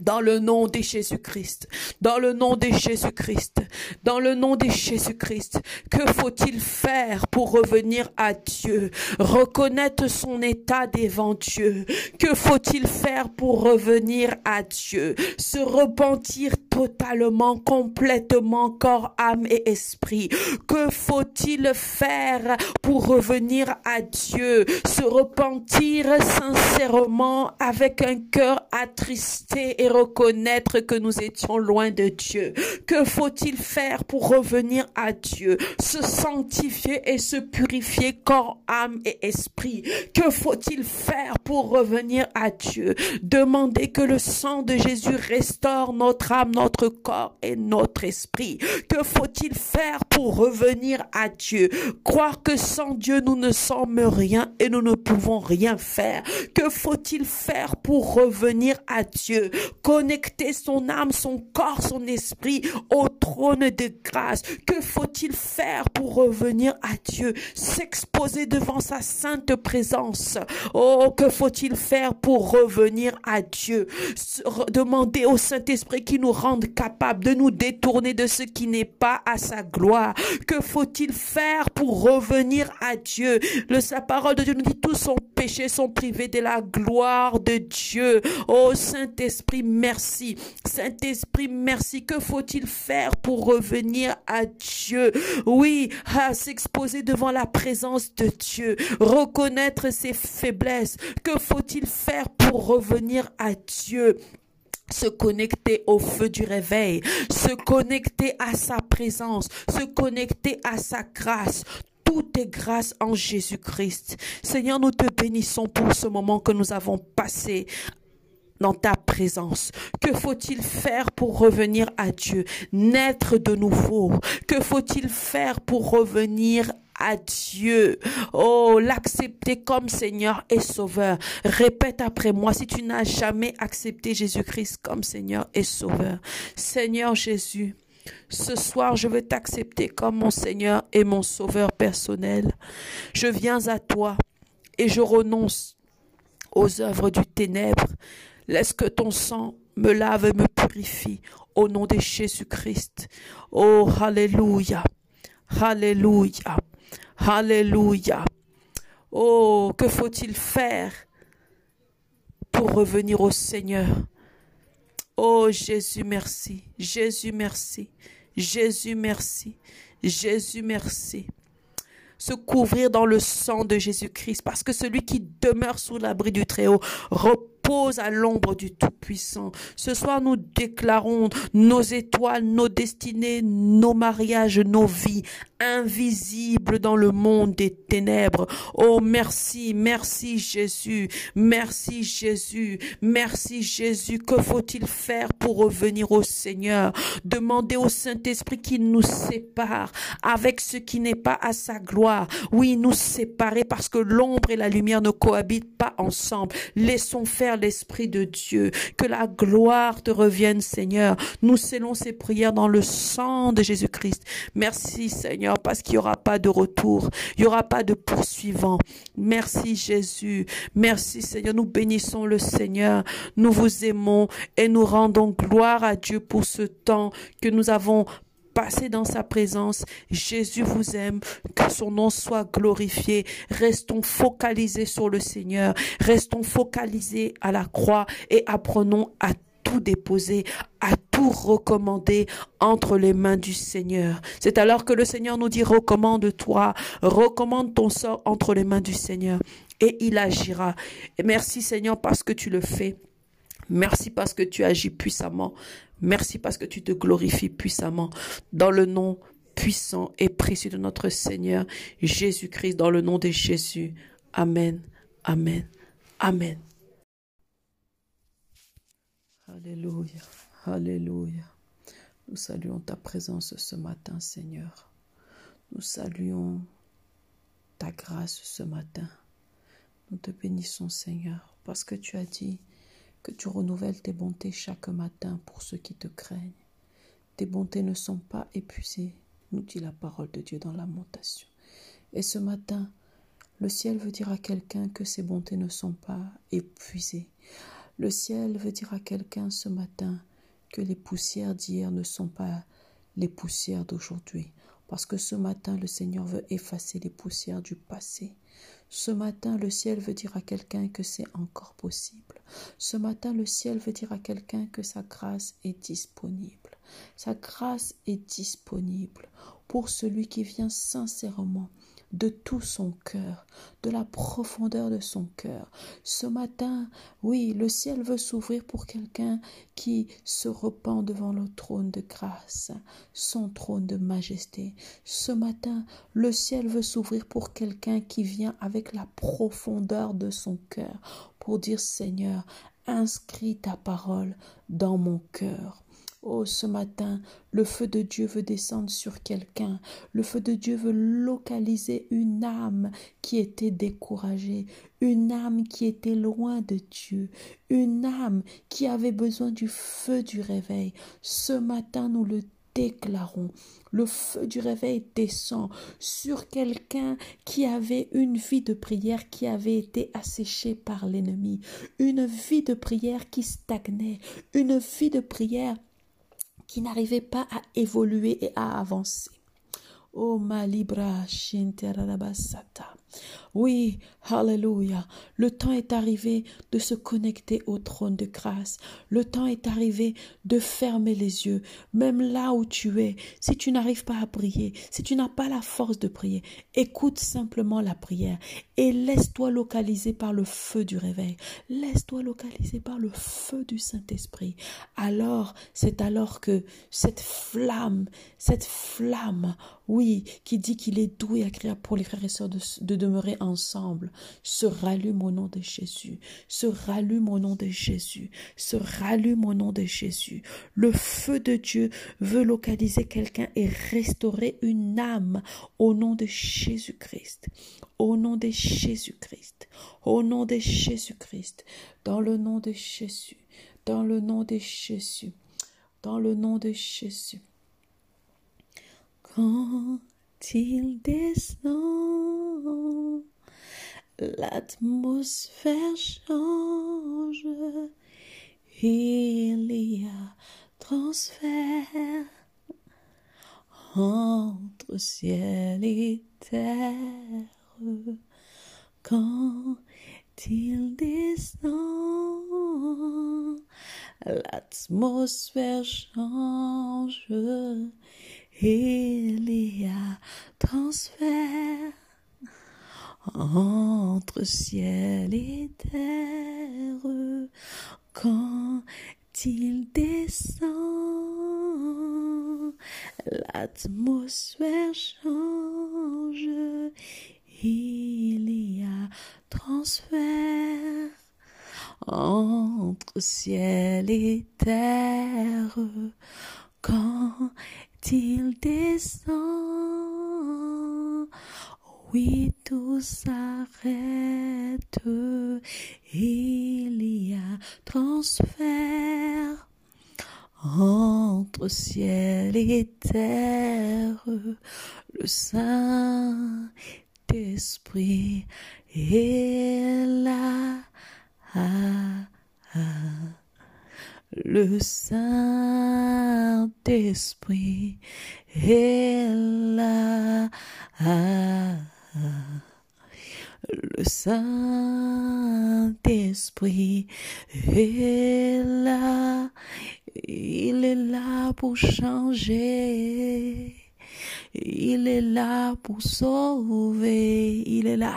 Dans le nom de Jésus-Christ, dans le nom de Jésus-Christ, dans le nom de Jésus-Christ, que faut-il faire pour revenir à Dieu, reconnaître son état devant Dieu? Que faut-il faire pour revenir à Dieu? Se repentir totalement, complètement, corps, âme et esprit. Que faut-il faire pour revenir à Dieu? Se repentir sincèrement avec un cœur attristé et reconnaître que nous étions loin de Dieu. Que faut-il faire pour revenir à Dieu? Se sanctifier et se purifier corps, âme et esprit. Que faut-il faire pour revenir à Dieu? Demander que le sang de Jésus restaure notre âme, notre corps et notre esprit. Que faut-il faire pour revenir à Dieu? Croire que sans Dieu nous ne sommes rien et nous ne pouvons rien faire. Que faut-il faire pour revenir à Dieu? Connecter son âme, son corps, son esprit au trône de grâce. Que faut-il faire pour revenir à Dieu? S'exposer devant sa sainte présence. Oh, que faut-il faire pour revenir à Dieu? Demander au Saint-Esprit qui nous rende capables de nous détourner de ce qui n'est pas à sa gloire. Que faut-il faire pour revenir à Dieu? Le, sa parole de Dieu nous dit tous sont péchés, sont privés de la gloire de Dieu. Oh Saint-Esprit, merci. Saint-Esprit, merci. Que faut-il faire pour revenir à Dieu? Oui, à s'exposer devant la présence de Dieu, reconnaître ses faiblesses. Que faut-il faire pour revenir à Dieu? se connecter au feu du réveil, se connecter à sa présence, se connecter à sa grâce. Tout est grâce en Jésus-Christ. Seigneur, nous te bénissons pour ce moment que nous avons passé dans ta présence. Que faut-il faire pour revenir à Dieu, naître de nouveau? Que faut-il faire pour revenir à Dieu? Oh, l'accepter comme Seigneur et Sauveur. Répète après moi si tu n'as jamais accepté Jésus-Christ comme Seigneur et Sauveur. Seigneur Jésus, ce soir, je veux t'accepter comme mon Seigneur et mon Sauveur personnel. Je viens à toi et je renonce aux œuvres du ténèbre. Laisse que ton sang me lave et me purifie au nom de Jésus-Christ. Oh, Alléluia. Alléluia. Alléluia. Oh, que faut-il faire pour revenir au Seigneur? Oh Jésus, merci. Jésus, merci. Jésus, merci. Jésus, merci. Se couvrir dans le sang de Jésus-Christ, parce que celui qui demeure sous l'abri du Très-Haut repose à l'ombre du Tout-Puissant. Ce soir, nous déclarons nos étoiles, nos destinées, nos mariages, nos vies invisibles dans le monde des ténèbres. Oh, merci, merci Jésus, merci Jésus, merci Jésus. Que faut-il faire pour revenir au Seigneur? Demander au Saint-Esprit qu'il nous sépare avec ce qui n'est pas à sa gloire. Oui, nous séparer parce que l'ombre et la lumière ne cohabitent pas ensemble. Laissons faire l'Esprit de Dieu. Que la gloire te revienne, Seigneur. Nous scellons ces prières dans le sang de Jésus-Christ. Merci, Seigneur, parce qu'il n'y aura pas de retour. Il n'y aura pas de poursuivant. Merci, Jésus. Merci, Seigneur. Nous bénissons le Seigneur. Nous vous aimons et nous rendons gloire à Dieu pour ce temps que nous avons passé dans sa présence. Jésus vous aime, que son nom soit glorifié. Restons focalisés sur le Seigneur, restons focalisés à la croix et apprenons à tout déposer, à tout recommander entre les mains du Seigneur. C'est alors que le Seigneur nous dit recommande-toi, recommande ton sort entre les mains du Seigneur. et il agira. Merci Seigneur parce que tu le fais. Merci parce que tu agis puissamment. Merci parce que tu te glorifies puissamment. Dans le nom puissant et précieux de notre Seigneur Jésus-Christ, dans le nom de Jésus. Amen. Amen. Amen. Alléluia. Alléluia. Nous saluons ta présence ce matin, Seigneur. Nous saluons ta grâce ce matin. Nous te bénissons, Seigneur, parce que tu as dit que tu renouvelles tes bontés chaque matin pour ceux qui te craignent. Tes bontés ne sont pas épuisées, nous dit la parole de Dieu dans lamentation. Et ce matin, le ciel veut dire à quelqu'un que ses bontés ne sont pas épuisées. Le ciel veut dire à quelqu'un ce matin que les poussières d'hier ne sont pas les poussières d'aujourd'hui. Parce que ce matin, le Seigneur veut effacer les poussières du passé. Ce matin, le ciel veut dire à quelqu'un que c'est encore possible. Ce matin, le ciel veut dire à quelqu'un que sa grâce est disponible. Sa grâce est disponible pour celui qui vient sincèrement de tout son cœur, de la profondeur de son cœur. Ce matin, oui, le ciel veut s'ouvrir pour quelqu'un qui se repent devant le trône de grâce, son trône de majesté. Ce matin, le ciel veut s'ouvrir pour quelqu'un qui vient avec la profondeur de son cœur pour dire Seigneur, inscris ta parole dans mon cœur. Oh, ce matin, le feu de Dieu veut descendre sur quelqu'un. Le feu de Dieu veut localiser une âme qui était découragée, une âme qui était loin de Dieu, une âme qui avait besoin du feu du réveil. Ce matin, nous le déclarons. Le feu du réveil descend sur quelqu'un qui avait une vie de prière qui avait été asséchée par l'ennemi, une vie de prière qui stagnait, une vie de prière qui n'arrivait pas à évoluer et à avancer. Oh ma libra shinterabasata. Oui, Alléluia. Le temps est arrivé de se connecter au trône de grâce. Le temps est arrivé de fermer les yeux. Même là où tu es, si tu n'arrives pas à prier, si tu n'as pas la force de prier, écoute simplement la prière et laisse-toi localiser par le feu du réveil. Laisse-toi localiser par le feu du Saint-Esprit. Alors, c'est alors que cette flamme, cette flamme, oui, qui dit qu'il est doux et agréable pour les frères et sœurs de, de ensemble, se rallume au nom de Jésus, se rallume au nom de Jésus, se rallume au nom de Jésus. Le feu de Dieu veut localiser quelqu'un et restaurer une âme au nom de Jésus-Christ. Au nom de Jésus-Christ. Au nom de Jésus-Christ. Dans le nom de Jésus. Dans le nom de Jésus. Dans le nom de Jésus. Quand descend, l'atmosphère change, il y a transfert entre ciel et terre. Quand il descend, l'atmosphère change, il y a transfert entre ciel et terre. Quand il descend l'atmosphère change. Il y a transfert entre ciel et terre. Quand il descend. Oui, tout s'arrête. Il y a transfert entre ciel et terre. Le Saint-Esprit est là. Ah, ah. Le Saint-Esprit est là. Le Saint-Esprit est là. Il est là pour changer. Il est là pour sauver. Il est là.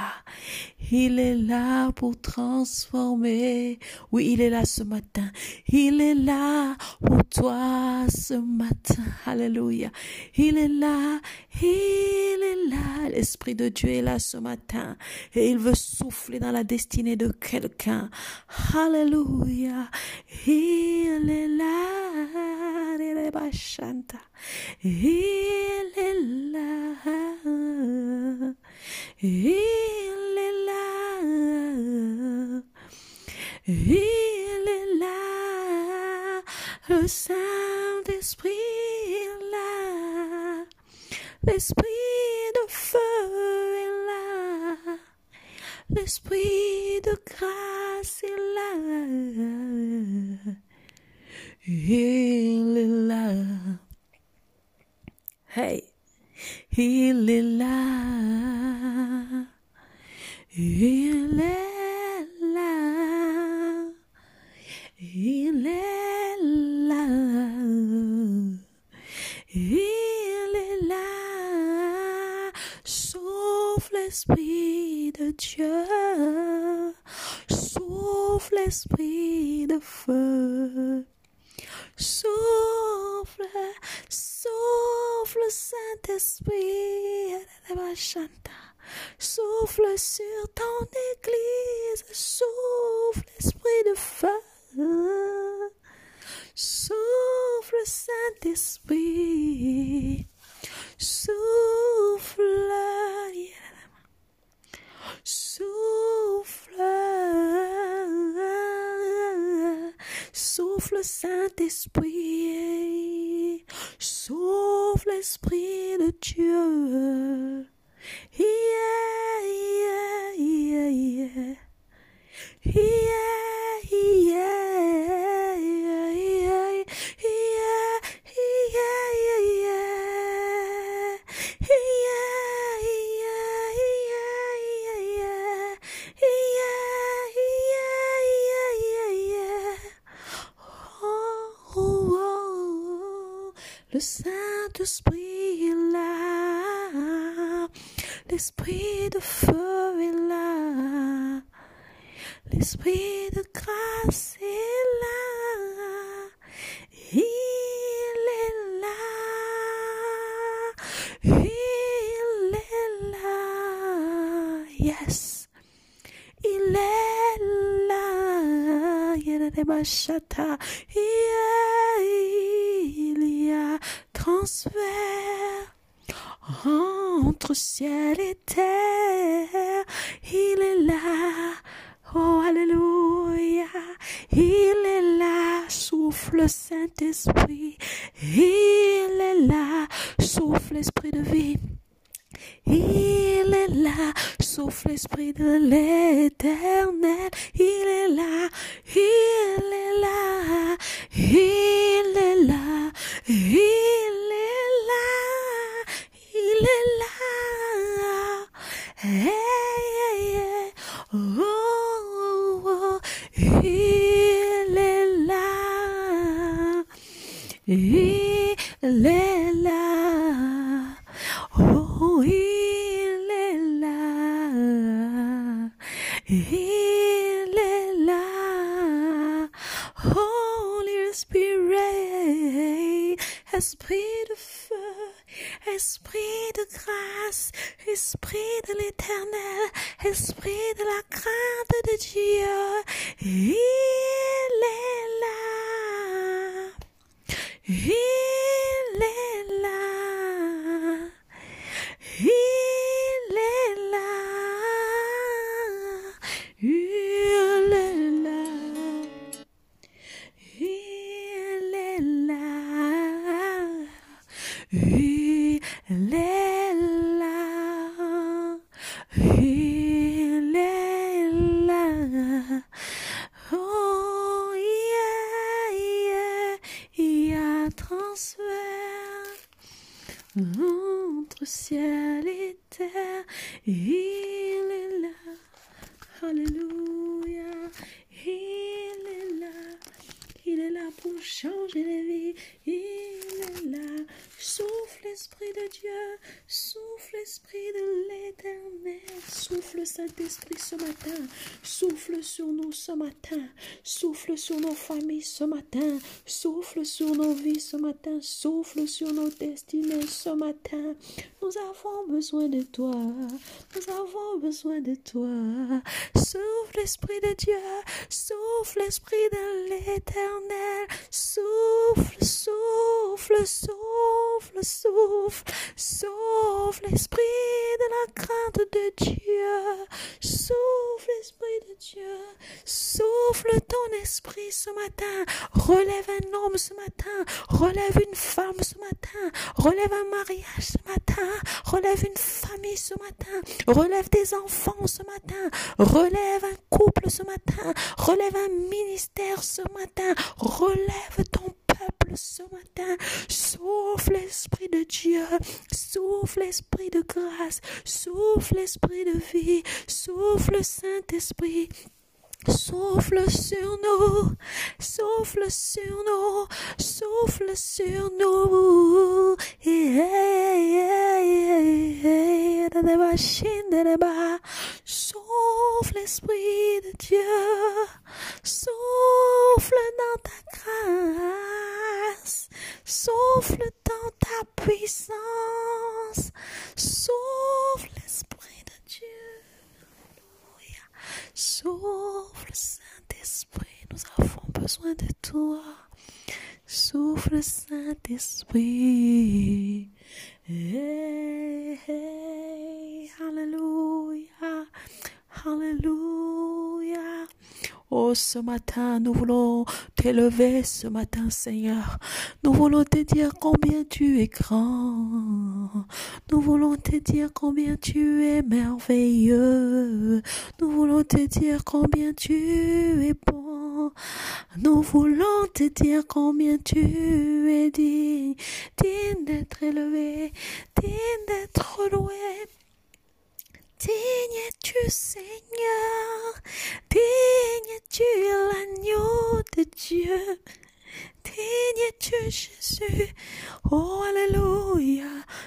Il est là pour transformer. Oui, il est là ce matin. Il est là pour toi ce matin. Alléluia. Il est là. Il est là. L'Esprit de Dieu est là ce matin. Et il veut souffler dans la destinée de quelqu'un. Alléluia. Il est là. Il est là. Chanta. Il est là. Il est là. Il est là. Le Saint-Esprit est là. L'Esprit de feu est là. L'Esprit de grâce est là. Il est là. Hey, il est là. Il est là. Il est là. Il est là. Souffle l'Esprit de Dieu. Souffle l'Esprit de feu. Souffle, souffle Saint-Esprit, souffle sur ton église, souffle Esprit de feu, souffle Saint-Esprit, souffle, souffle, souffle Saint-Esprit, souffle Esprit de Dieu. Yeah. Yeah, yeah, yeah, yeah, Le Saint-Esprit est là. L'Esprit de feu est là. L'Esprit de grâce est là. Il est là. Il est là. Yes. Il est là. Il est là. Il Souffle Saint-Esprit. Matin. Souffle sur nos familles ce matin. Souffle sur nos vies ce matin. Souffle sur nos destinées ce matin. Nous avons besoin de toi. Nous avons besoin de toi. Souffle Esprit de Dieu. Souffle Esprit de l'Éternel. Souffle, souffle, souffle, souffle. Souffle Esprit de la crainte de Dieu. Souffle Esprit de Dieu. Ton esprit ce matin. Relève un homme ce matin. Relève une femme ce matin. Relève un mariage ce matin. Relève une famille ce matin. Relève des enfants ce matin. Relève un couple ce matin. Relève un ministère ce matin. Relève ton peuple ce matin. Souffle l'Esprit de Dieu. Souffle l'Esprit de grâce. Souffle l'Esprit de vie. Souffle Saint-Esprit. Souffle sur nous, souffle sur nous, souffle sur nous. Souffle l'Esprit de Dieu, souffle dans ta grâce, souffle dans ta puissance, souffle l'Esprit de Dieu. Souffle Saint-Esprit, nous avons besoin de toi. Souffle Saint-Esprit. Hey, hey, Alléluia. Alléluia. Oh, ce matin, nous voulons t'élever ce matin, Seigneur. Nous voulons te dire combien tu es grand. Nous voulons te dire combien tu es merveilleux. Nous voulons te dire combien tu es bon. Nous voulons te dire combien tu es digne, digne d'être élevé, digne d'être loué. Digne es-tu, Seigneur, digne es-tu l'agneau de Dieu, digne es-tu, Jésus. Oh, Alléluia,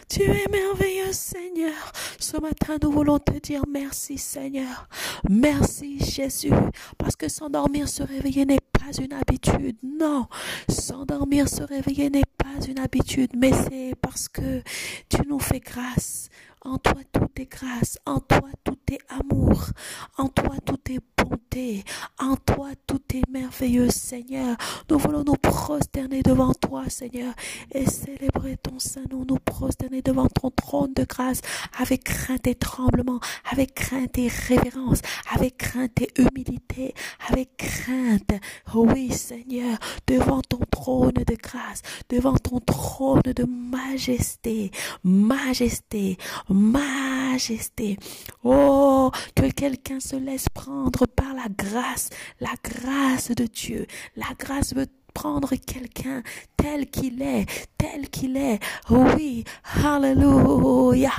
tu es merveilleux, Seigneur. Ce matin, nous voulons te dire merci, Seigneur. Merci, Jésus, parce que s'endormir, se réveiller n'est pas une habitude. Non, s'endormir, se réveiller n'est pas une habitude, mais c'est parce que tu nous fais grâce. En toi tout est grâce, en toi tout est amour, en toi tout est bonté, en toi tout est merveilleux, Seigneur. Nous voulons nous prosterner devant toi, Seigneur, et célébrer ton saint nom, nous prosterner devant ton trône de grâce avec crainte et tremblement, avec crainte et révérence, avec crainte et humilité, avec crainte. Oui, Seigneur, devant ton trône de grâce, devant ton trône de majesté, majesté, majesté. Oh, que quelqu'un se laisse prendre par la grâce, la grâce de Dieu. La grâce veut prendre quelqu'un tel qu'il est, tel qu'il est. Oui, Alléluia,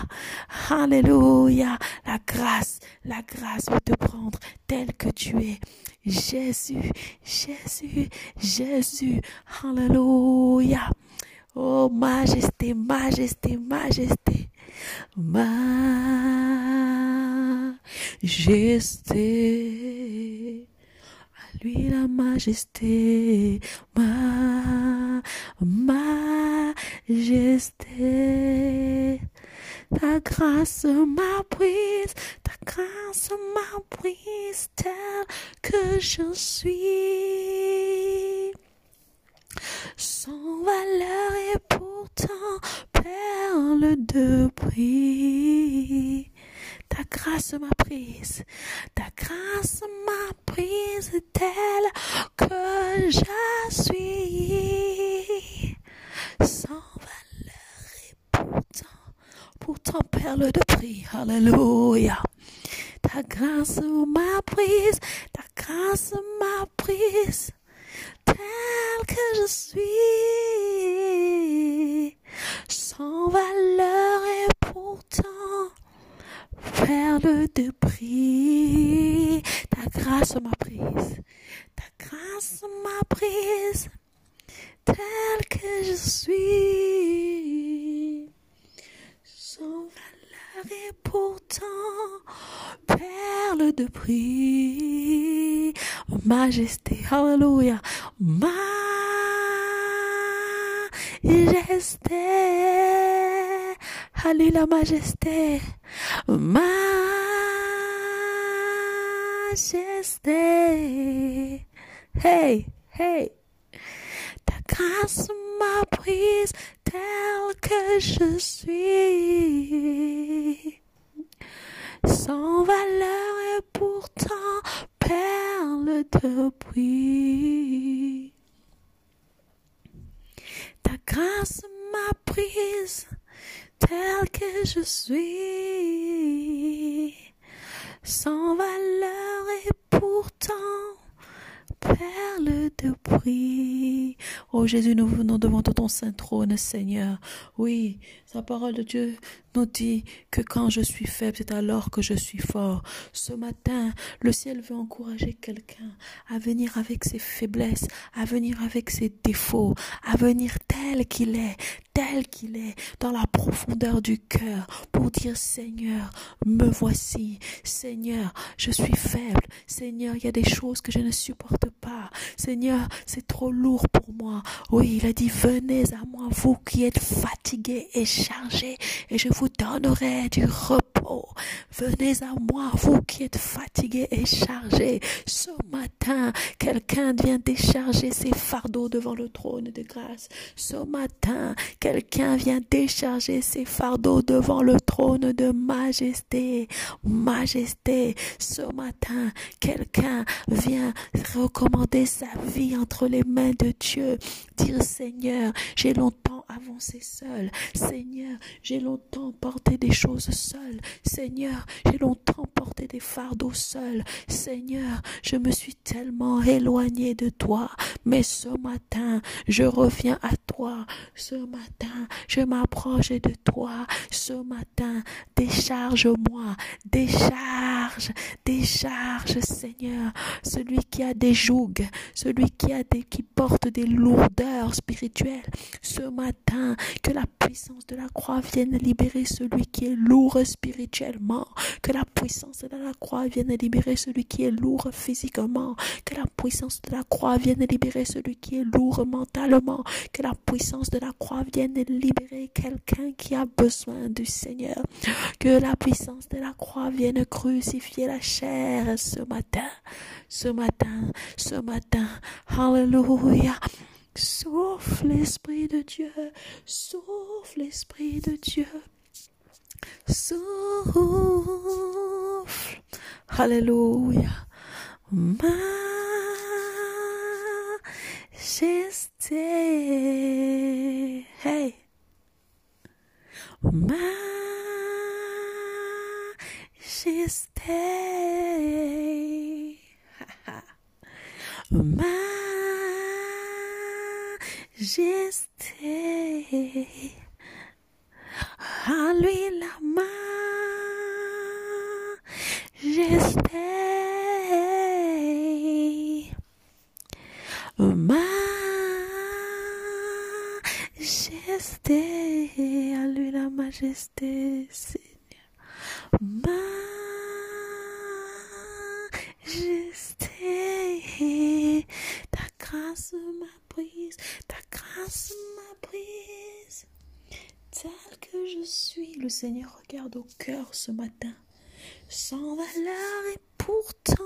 Alléluia. La grâce, la grâce veut te prendre tel que tu es. Jésus, Jésus, Jésus, Alléluia. Oh, majesté, majesté, majesté. Majesté. À lui la majesté. Ma, majesté. Ta grâce m'a prise, ta grâce m'a prise telle que je suis sans valeur et pourtant perle de prix. Ta grâce m'a prise, ta grâce m'a prise telle que je suis. Sans valeur et pourtant, pourtant perle de prix. Alléluia. Ta grâce m'a prise, ta grâce m'a prise tel que je suis, sans valeur et pourtant perle de prix. Ta grâce m'a prise, ta grâce m'a prise, tel que je suis, et pourtant perle de prix. Majesté, Alléluia, majesté, Alléluia, majesté, majesté. Hey, hey. Ta grâce m'a prise tel que je suis. Sans valeur et pourtant perle de prix. Ta grâce m'a prise tel que je suis. Sans valeur et pourtant perle de prix. Oh Jésus, nous venons devant ton saint trône, Seigneur. Oui, sa parole de Dieu nous dit que quand je suis faible, c'est alors que je suis fort. Ce matin, le ciel veut encourager quelqu'un à venir avec ses faiblesses, à venir avec ses défauts, à venir tel qu'il est, tel qu'il est, dans la profondeur du cœur, pour dire Seigneur, me voici. Seigneur, je suis faible. Seigneur, il y a des choses que je ne supporte pas. Seigneur, c'est trop lourd pour moi. Oui, il a dit, venez à moi, vous qui êtes fatigués et et je vous donnerai du repos. Venez à moi, vous qui êtes fatigués et chargés. Ce matin, quelqu'un vient décharger ses fardeaux devant le trône de grâce. Ce matin, quelqu'un vient décharger ses fardeaux devant le trône de majesté. Majesté, ce matin, quelqu'un vient recommander sa vie entre les mains de Dieu. Dire Seigneur, j'ai longtemps avancé seul. Seigneur, j'ai longtemps porté des choses seul. Seigneur, j'ai longtemps porté des fardeaux seul. Seigneur, je me suis tellement éloigné de toi. Mais ce matin, je reviens à toi. Ce matin, je m'approche de toi. Ce matin, décharge-moi. Décharge, décharge, Seigneur. Celui qui a des jougs, celui qui porte des lourdeurs spirituelles. Ce matin, que la puissance de la croix vienne libérer celui qui est lourd spirituellement. Que la puissance de la croix vienne libérer celui qui est lourd physiquement. Que la puissance de la croix vienne libérer celui qui est lourd mentalement. Que la puissance de la croix vienne libérer quelqu'un qui a besoin du Seigneur. Que la puissance de la croix vienne crucifier la chair ce matin. Ce matin, ce matin. Alléluia. Sauf l'Esprit de Dieu, sauf l'Esprit de Dieu. Souffle, Alléluia, majesté, hey, majesté, [laughs] majesté. À lui la majesté. Majesté. À lui la majesté, Seigneur. Majesté. Ta grâce m'a prise. Ta grâce m'a prise tel que je suis. Le Seigneur regarde au cœur ce matin, sans valeur et pourtant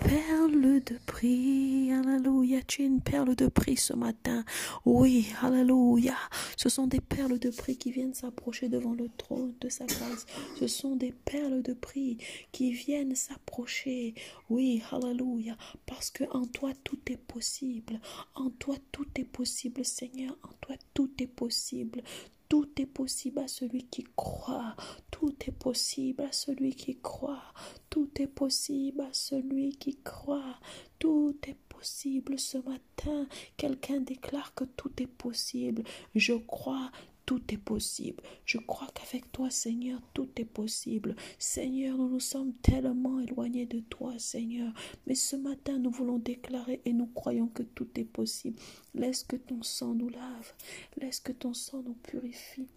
perle de prix. Alléluia, tu es une perle de prix ce matin. Oui, alléluia. Ce sont des perles de prix qui viennent s'approcher devant le trône de sa grâce. Ce sont des perles de prix qui viennent s'approcher. Oui, alléluia. Parce que en toi tout est possible. En toi tout est possible, Seigneur. En toi tout est possible. Tout est possible à celui qui croit. Tout est possible à celui qui croit. Tout est possible à celui qui croit. Tout est possible ce matin. Quelqu'un déclare que tout est possible. Je crois. Tout est possible. Je crois qu'avec toi, Seigneur, tout est possible. Seigneur, nous nous sommes tellement éloignés de toi, Seigneur. Mais ce matin, nous voulons déclarer et nous croyons que tout est possible. Laisse que ton sang nous lave. Laisse que ton sang nous purifie.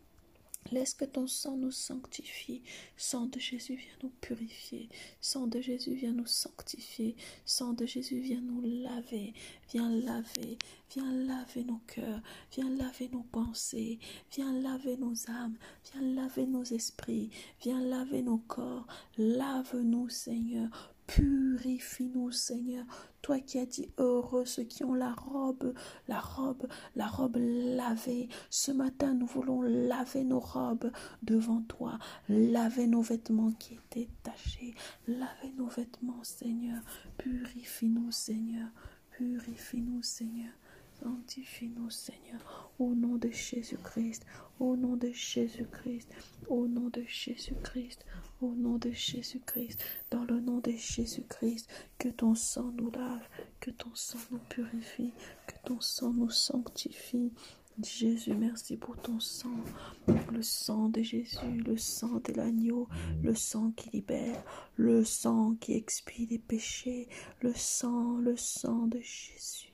Laisse que ton sang nous sanctifie. Sang de Jésus, viens nous purifier. Sang de Jésus, viens nous sanctifier. Sang de Jésus, viens nous laver. Viens laver. Viens laver nos cœurs. Viens laver nos pensées. Viens laver nos âmes. Viens laver nos esprits. Viens laver nos corps. Lave-nous, Seigneur. Purifie-nous, Seigneur. Toi qui as dit heureux ceux qui ont la robe, la robe, la robe lavée. Ce matin, nous voulons laver nos robes devant toi, laver nos vêtements qui étaient tachés, laver nos vêtements, Seigneur. Purifie-nous, Seigneur. Purifie-nous, Seigneur. Sanctifie-nous, Seigneur, au nom de Jésus-Christ, au nom de Jésus-Christ, au nom de Jésus-Christ, au nom de Jésus-Christ, dans le nom de Jésus-Christ, que ton sang nous lave, que ton sang nous purifie, que ton sang nous sanctifie. Jésus, merci pour ton sang, le sang de Jésus, le sang de l'agneau, le sang qui libère, le sang qui expie les péchés, le sang, le sang de Jésus.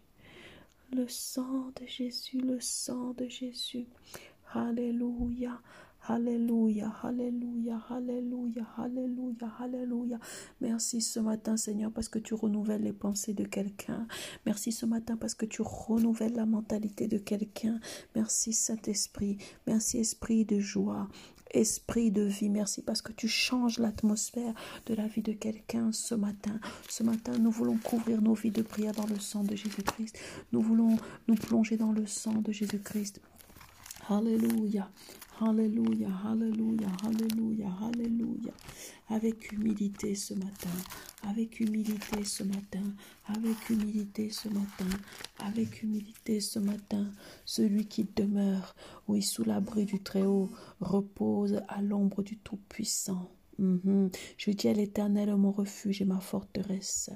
Le sang de Jésus, le sang de Jésus. Alléluia. Alléluia, Alléluia, Alléluia, Alléluia, Alléluia. Merci ce matin, Seigneur, parce que tu renouvelles les pensées de quelqu'un. Merci ce matin parce que tu renouvelles la mentalité de quelqu'un. Merci Saint-Esprit. Merci Esprit de joie. Esprit de vie, merci parce que tu changes l'atmosphère de la vie de quelqu'un ce matin. Ce matin, nous voulons couvrir nos vies de prière dans le sang de Jésus-Christ. Nous voulons nous plonger dans le sang de Jésus-Christ. Alléluia, Alléluia, Alléluia, Alléluia, Alléluia. Avec humilité ce matin, avec humilité ce matin, avec humilité ce matin, avec humilité ce matin, celui qui demeure, oui, sous l'abri du Très-Haut, repose à l'ombre du Tout-Puissant. Mhm. Je dis à l'Éternel mon refuge et ma forteresse,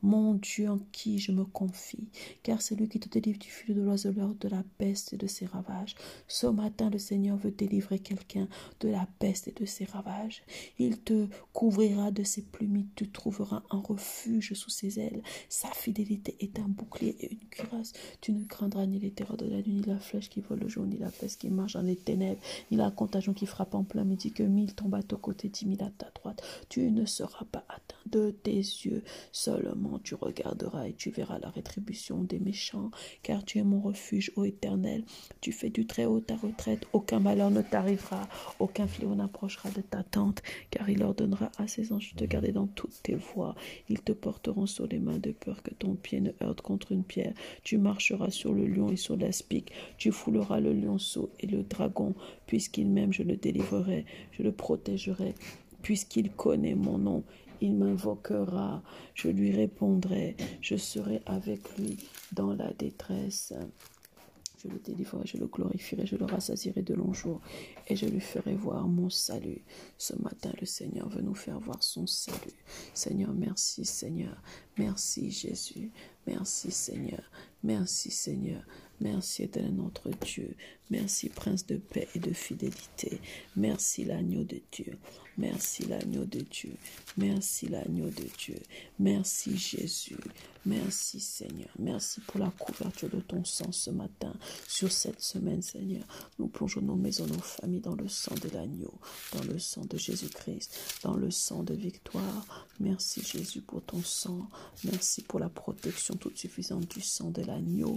mon Dieu en qui je me confie, car c'est lui qui te délivre du fil de l'oiseleur, de la peste et de ses ravages. Ce matin, le Seigneur veut délivrer quelqu'un de la peste et de ses ravages. Il te couvrira de ses plumes, tu trouveras un refuge sous ses ailes. Sa fidélité est un bouclier et une cuirasse. Tu ne craindras ni les terreurs de la nuit, ni la flèche qui vole le jour, ni la peste qui marche dans les ténèbres, ni la contagion qui frappe en plein midi, que mille tombent à ton côté, dix mille à ta droite. Tu ne seras pas atteint de tes yeux. Seulement tu regarderas et tu verras la rétribution des méchants, car tu es mon refuge, ô Éternel. Tu fais du très haut ta retraite. Aucun malheur ne t'arrivera, aucun fléau n'approchera de ta tente, car il ordonnera à ses anges de te garder dans toutes tes voies. Ils te porteront sur les mains de peur que ton pied ne heurte contre une pierre. Tu marcheras sur le lion et sur l'aspic. Tu fouleras le lionceau et le dragon, puisqu'il m'aime, je le délivrerai, je le protégerai puisqu'il connaît mon nom, il m'invoquera, je lui répondrai, je serai avec lui dans la détresse. Je le délivrerai, je le glorifierai, je le rassasierai de longs jours et je lui ferai voir mon salut. Ce matin, le Seigneur veut nous faire voir son salut. Seigneur, merci Seigneur. Merci Jésus. Merci Seigneur. Merci Seigneur. Merci éternel notre Dieu. Merci Prince de paix et de fidélité. Merci l'agneau de Dieu. Merci l'agneau de Dieu. Merci l'agneau de Dieu. Merci Jésus. Merci Seigneur. Merci pour la couverture de ton sang ce matin. Sur cette semaine, Seigneur, nous plongeons nos maisons, nos familles dans le sang de l'agneau, dans le sang de Jésus-Christ, dans le sang de victoire. Merci Jésus pour ton sang. Merci pour la protection toute suffisante du sang de l'agneau.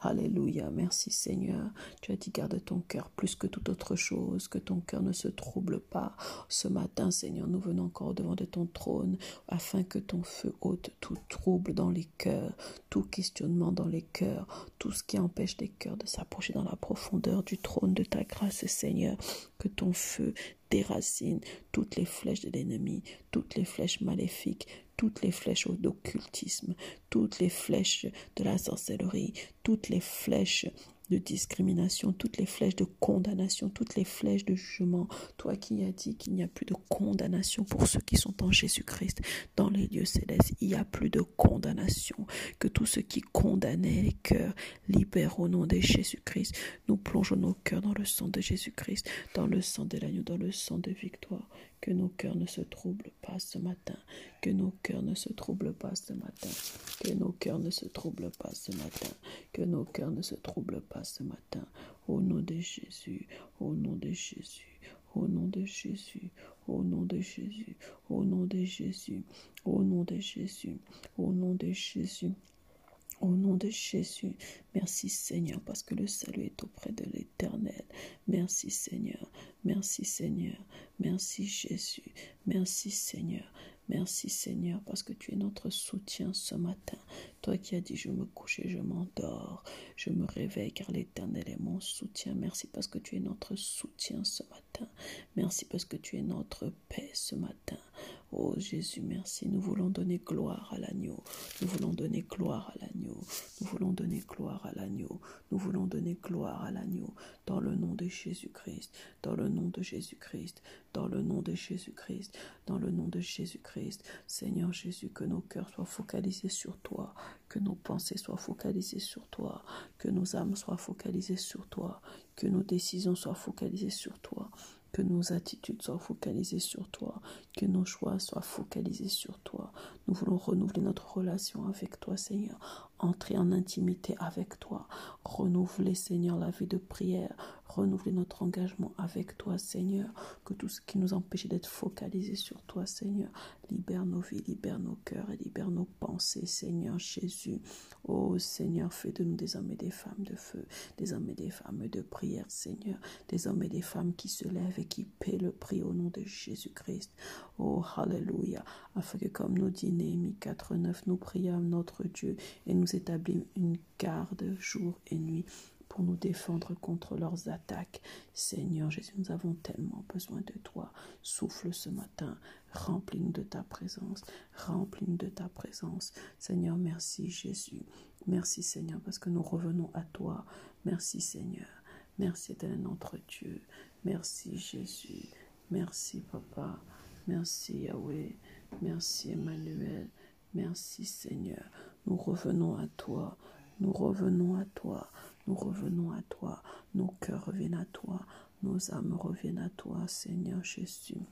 Alléluia. Merci Seigneur. Tu as dit garde ton cœur plus que toute autre chose, que ton cœur ne se trouble pas. Ce matin, Seigneur, nous venons encore devant de ton trône afin que ton feu ôte tout trouble dans les cœurs, tout questionnement dans les cœurs, tout ce qui empêche les cœurs de s'approcher dans la profondeur du trône de ta grâce, Seigneur. Que ton feu déracine toutes les flèches de l'ennemi, toutes les flèches maléfiques, toutes les flèches d'occultisme, toutes les flèches de la sorcellerie, toutes les flèches de discrimination, toutes les flèches de condamnation, toutes les flèches de jugement. Toi qui as dit qu'il n'y a plus de condamnation pour ceux qui sont en Jésus-Christ dans les lieux célestes, il n'y a plus de condamnation. Que tout ce qui condamnait les cœurs libère au nom de Jésus-Christ. Nous plongeons nos cœurs dans le sang de Jésus-Christ, dans le sang de l'agneau, dans le sang de victoire. Que nos cœurs ne se troublent pas ce matin. Que nos cœurs ne se troublent pas ce matin. Que nos cœurs ne se troublent pas ce matin. Que nos cœurs ne se troublent pas ce matin. Au nom de Jésus. Au nom de Jésus. Au nom de Jésus. Au nom de Jésus. Au nom de Jésus. Au nom de Jésus. Au nom de Jésus. Au nom de Jésus, merci Seigneur, parce que le salut est auprès de l'Éternel. Merci Seigneur, merci Seigneur, merci Jésus, merci Seigneur, merci Seigneur, parce que tu es notre soutien ce matin. Toi qui as dit, je me couche et je m'endors, je me réveille car l'Éternel est mon soutien. Merci parce que tu es notre soutien ce matin. Merci parce que tu es notre paix ce matin. Oh Jésus, merci. Nous voulons donner gloire à l'agneau. Nous voulons donner gloire à l'agneau. Nous voulons donner gloire à l'agneau. Nous voulons donner gloire à l'agneau. Dans le nom de Jésus-Christ. Dans le nom de Jésus-Christ. Dans le nom de Jésus-Christ. Dans le nom de Jésus-Christ. Seigneur Jésus, que nos cœurs soient focalisés sur toi. Que nos pensées soient focalisées sur toi. Que nos âmes soient focalisées sur toi. Que nos décisions soient focalisées sur toi que nos attitudes soient focalisées sur toi, que nos choix soient focalisés sur toi. Nous voulons renouveler notre relation avec toi, Seigneur, entrer en intimité avec toi, renouveler, Seigneur, la vie de prière, renouveler notre engagement avec toi, Seigneur, que tout ce qui nous empêchait d'être focalisés sur toi, Seigneur, libère nos vies, libère nos cœurs et libère nos pensées, Seigneur Jésus. Oh Seigneur, fais de nous des hommes et des femmes de feu, des hommes et des femmes de prière, Seigneur, des hommes et des femmes qui se lèvent et qui paient le prix au nom de Jésus-Christ. Oh, Alléluia, afin que comme nous dit Néhémie 4.9, nous prions notre Dieu et nous établissons une garde jour et nuit pour nous défendre contre leurs attaques. Seigneur Jésus, nous avons tellement besoin de toi. Souffle ce matin, remplis-nous de ta présence, remplis-nous de ta présence. Seigneur, merci Jésus. Merci Seigneur parce que nous revenons à toi. Merci Seigneur. Merci éternel notre Dieu. Merci Jésus. Merci Papa. Merci Yahweh. Merci Emmanuel. Merci Seigneur. Nous revenons à toi. Nous revenons à toi. Nous revenons à toi. Nos cœurs reviennent à toi. Nos âmes reviennent à toi, Seigneur Jésus.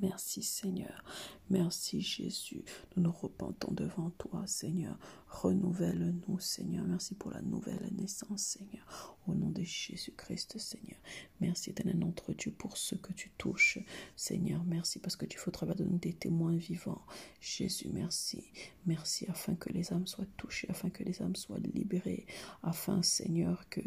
Merci Seigneur. Merci Jésus. Nous nous repentons devant toi, Seigneur. Renouvelle-nous, Seigneur. Merci pour la nouvelle naissance, Seigneur. Au nom de Jésus-Christ, Seigneur. Merci éternel notre Dieu pour ce que tu touches. Seigneur, merci parce que tu fais au des témoins vivants. Jésus, merci. Merci afin que les âmes soient touchées, afin que les âmes soient libérées, afin, Seigneur, que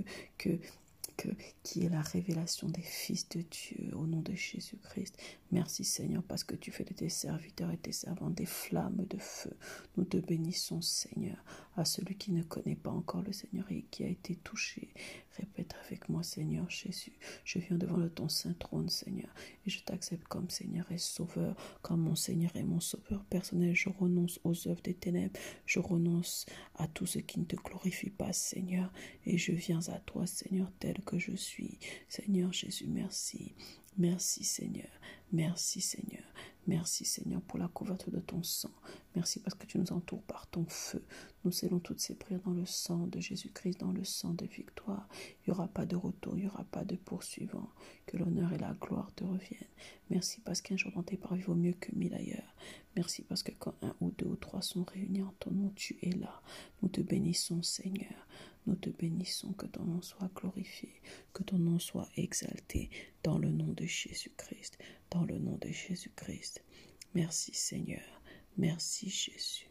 qui est la révélation des fils de Dieu au nom de Jésus-Christ. Merci Seigneur parce que tu fais de tes serviteurs et tes servants des flammes de feu. Nous te bénissons Seigneur. À celui qui ne connaît pas encore le Seigneur et qui a été touché, répète avec moi Seigneur Jésus. Je viens devant ton saint trône Seigneur et je t'accepte comme Seigneur et Sauveur, comme mon Seigneur et mon Sauveur personnel. Je renonce aux œuvres des ténèbres. Je renonce à tout ce qui ne te glorifie pas Seigneur et je viens à toi Seigneur tel que je suis. Seigneur Jésus, merci. Merci Seigneur. Merci Seigneur. Merci Seigneur pour la couverture de ton sang. Merci parce que tu nous entoures par ton feu. Nous scellons toutes ces prières dans le sang de Jésus-Christ, dans le sang de victoire. Il n'y aura pas de retour, il n'y aura pas de poursuivant. Que l'honneur et la gloire te reviennent. Merci parce qu'un jour dans tes paroles vaut mieux que mille ailleurs. Merci parce que quand un ou deux ou trois sont réunis en ton nom, tu es là. Nous te bénissons Seigneur. Nous te bénissons, que ton nom soit glorifié, que ton nom soit exalté dans le nom de Jésus-Christ, dans le nom de Jésus-Christ. Merci Seigneur, merci Jésus,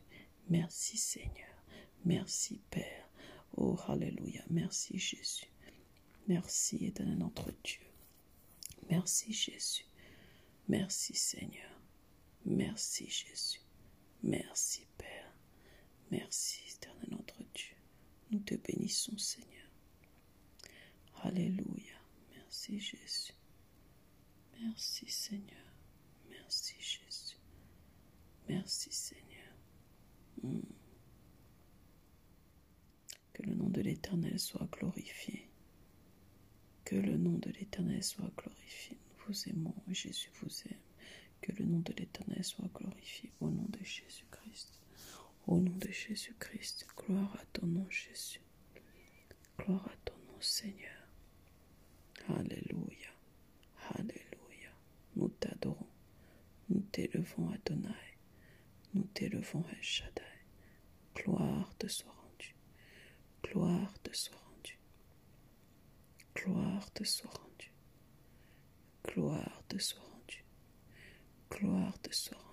merci Seigneur, merci Père. Oh, Alléluia, merci Jésus, merci éternel notre Dieu, merci Jésus, merci Seigneur, merci Jésus, merci Père, merci éternel notre. Nous te bénissons, Seigneur. Alléluia. Merci, Jésus. Merci, Seigneur. Merci, Jésus. Merci, Seigneur. Mm. Que le nom de l'Éternel l'Éternel soit glorifié. Que le nom de l'Éternel soit glorifié. Nous vous aimons, Jésus vous aime. Que le nom de l'Éternel soit glorifié au nom de Jésus-Christ. Au nom de Jésus-Christ, gloire à ton nom, Jésus. Gloire à ton nom, Seigneur. Alléluia. Alléluia. Nous t'adorons. Nous t'élevons, Adonai. Nous t'élevons, El Shaddai. Gloire te soit rendue. Gloire te soit rendue. Gloire te soit rendue. Gloire te soit rendue. Gloire te soit rendue.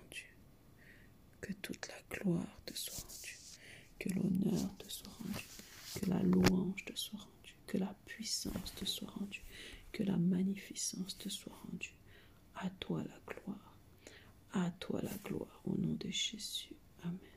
Que toute la gloire te soit rendue. Que l'honneur te soit rendu. Que la louange te soit rendue. Que la puissance te soit rendue. Que la magnificence te soit rendue. À toi la gloire. À toi la gloire au nom de Jésus. Amen.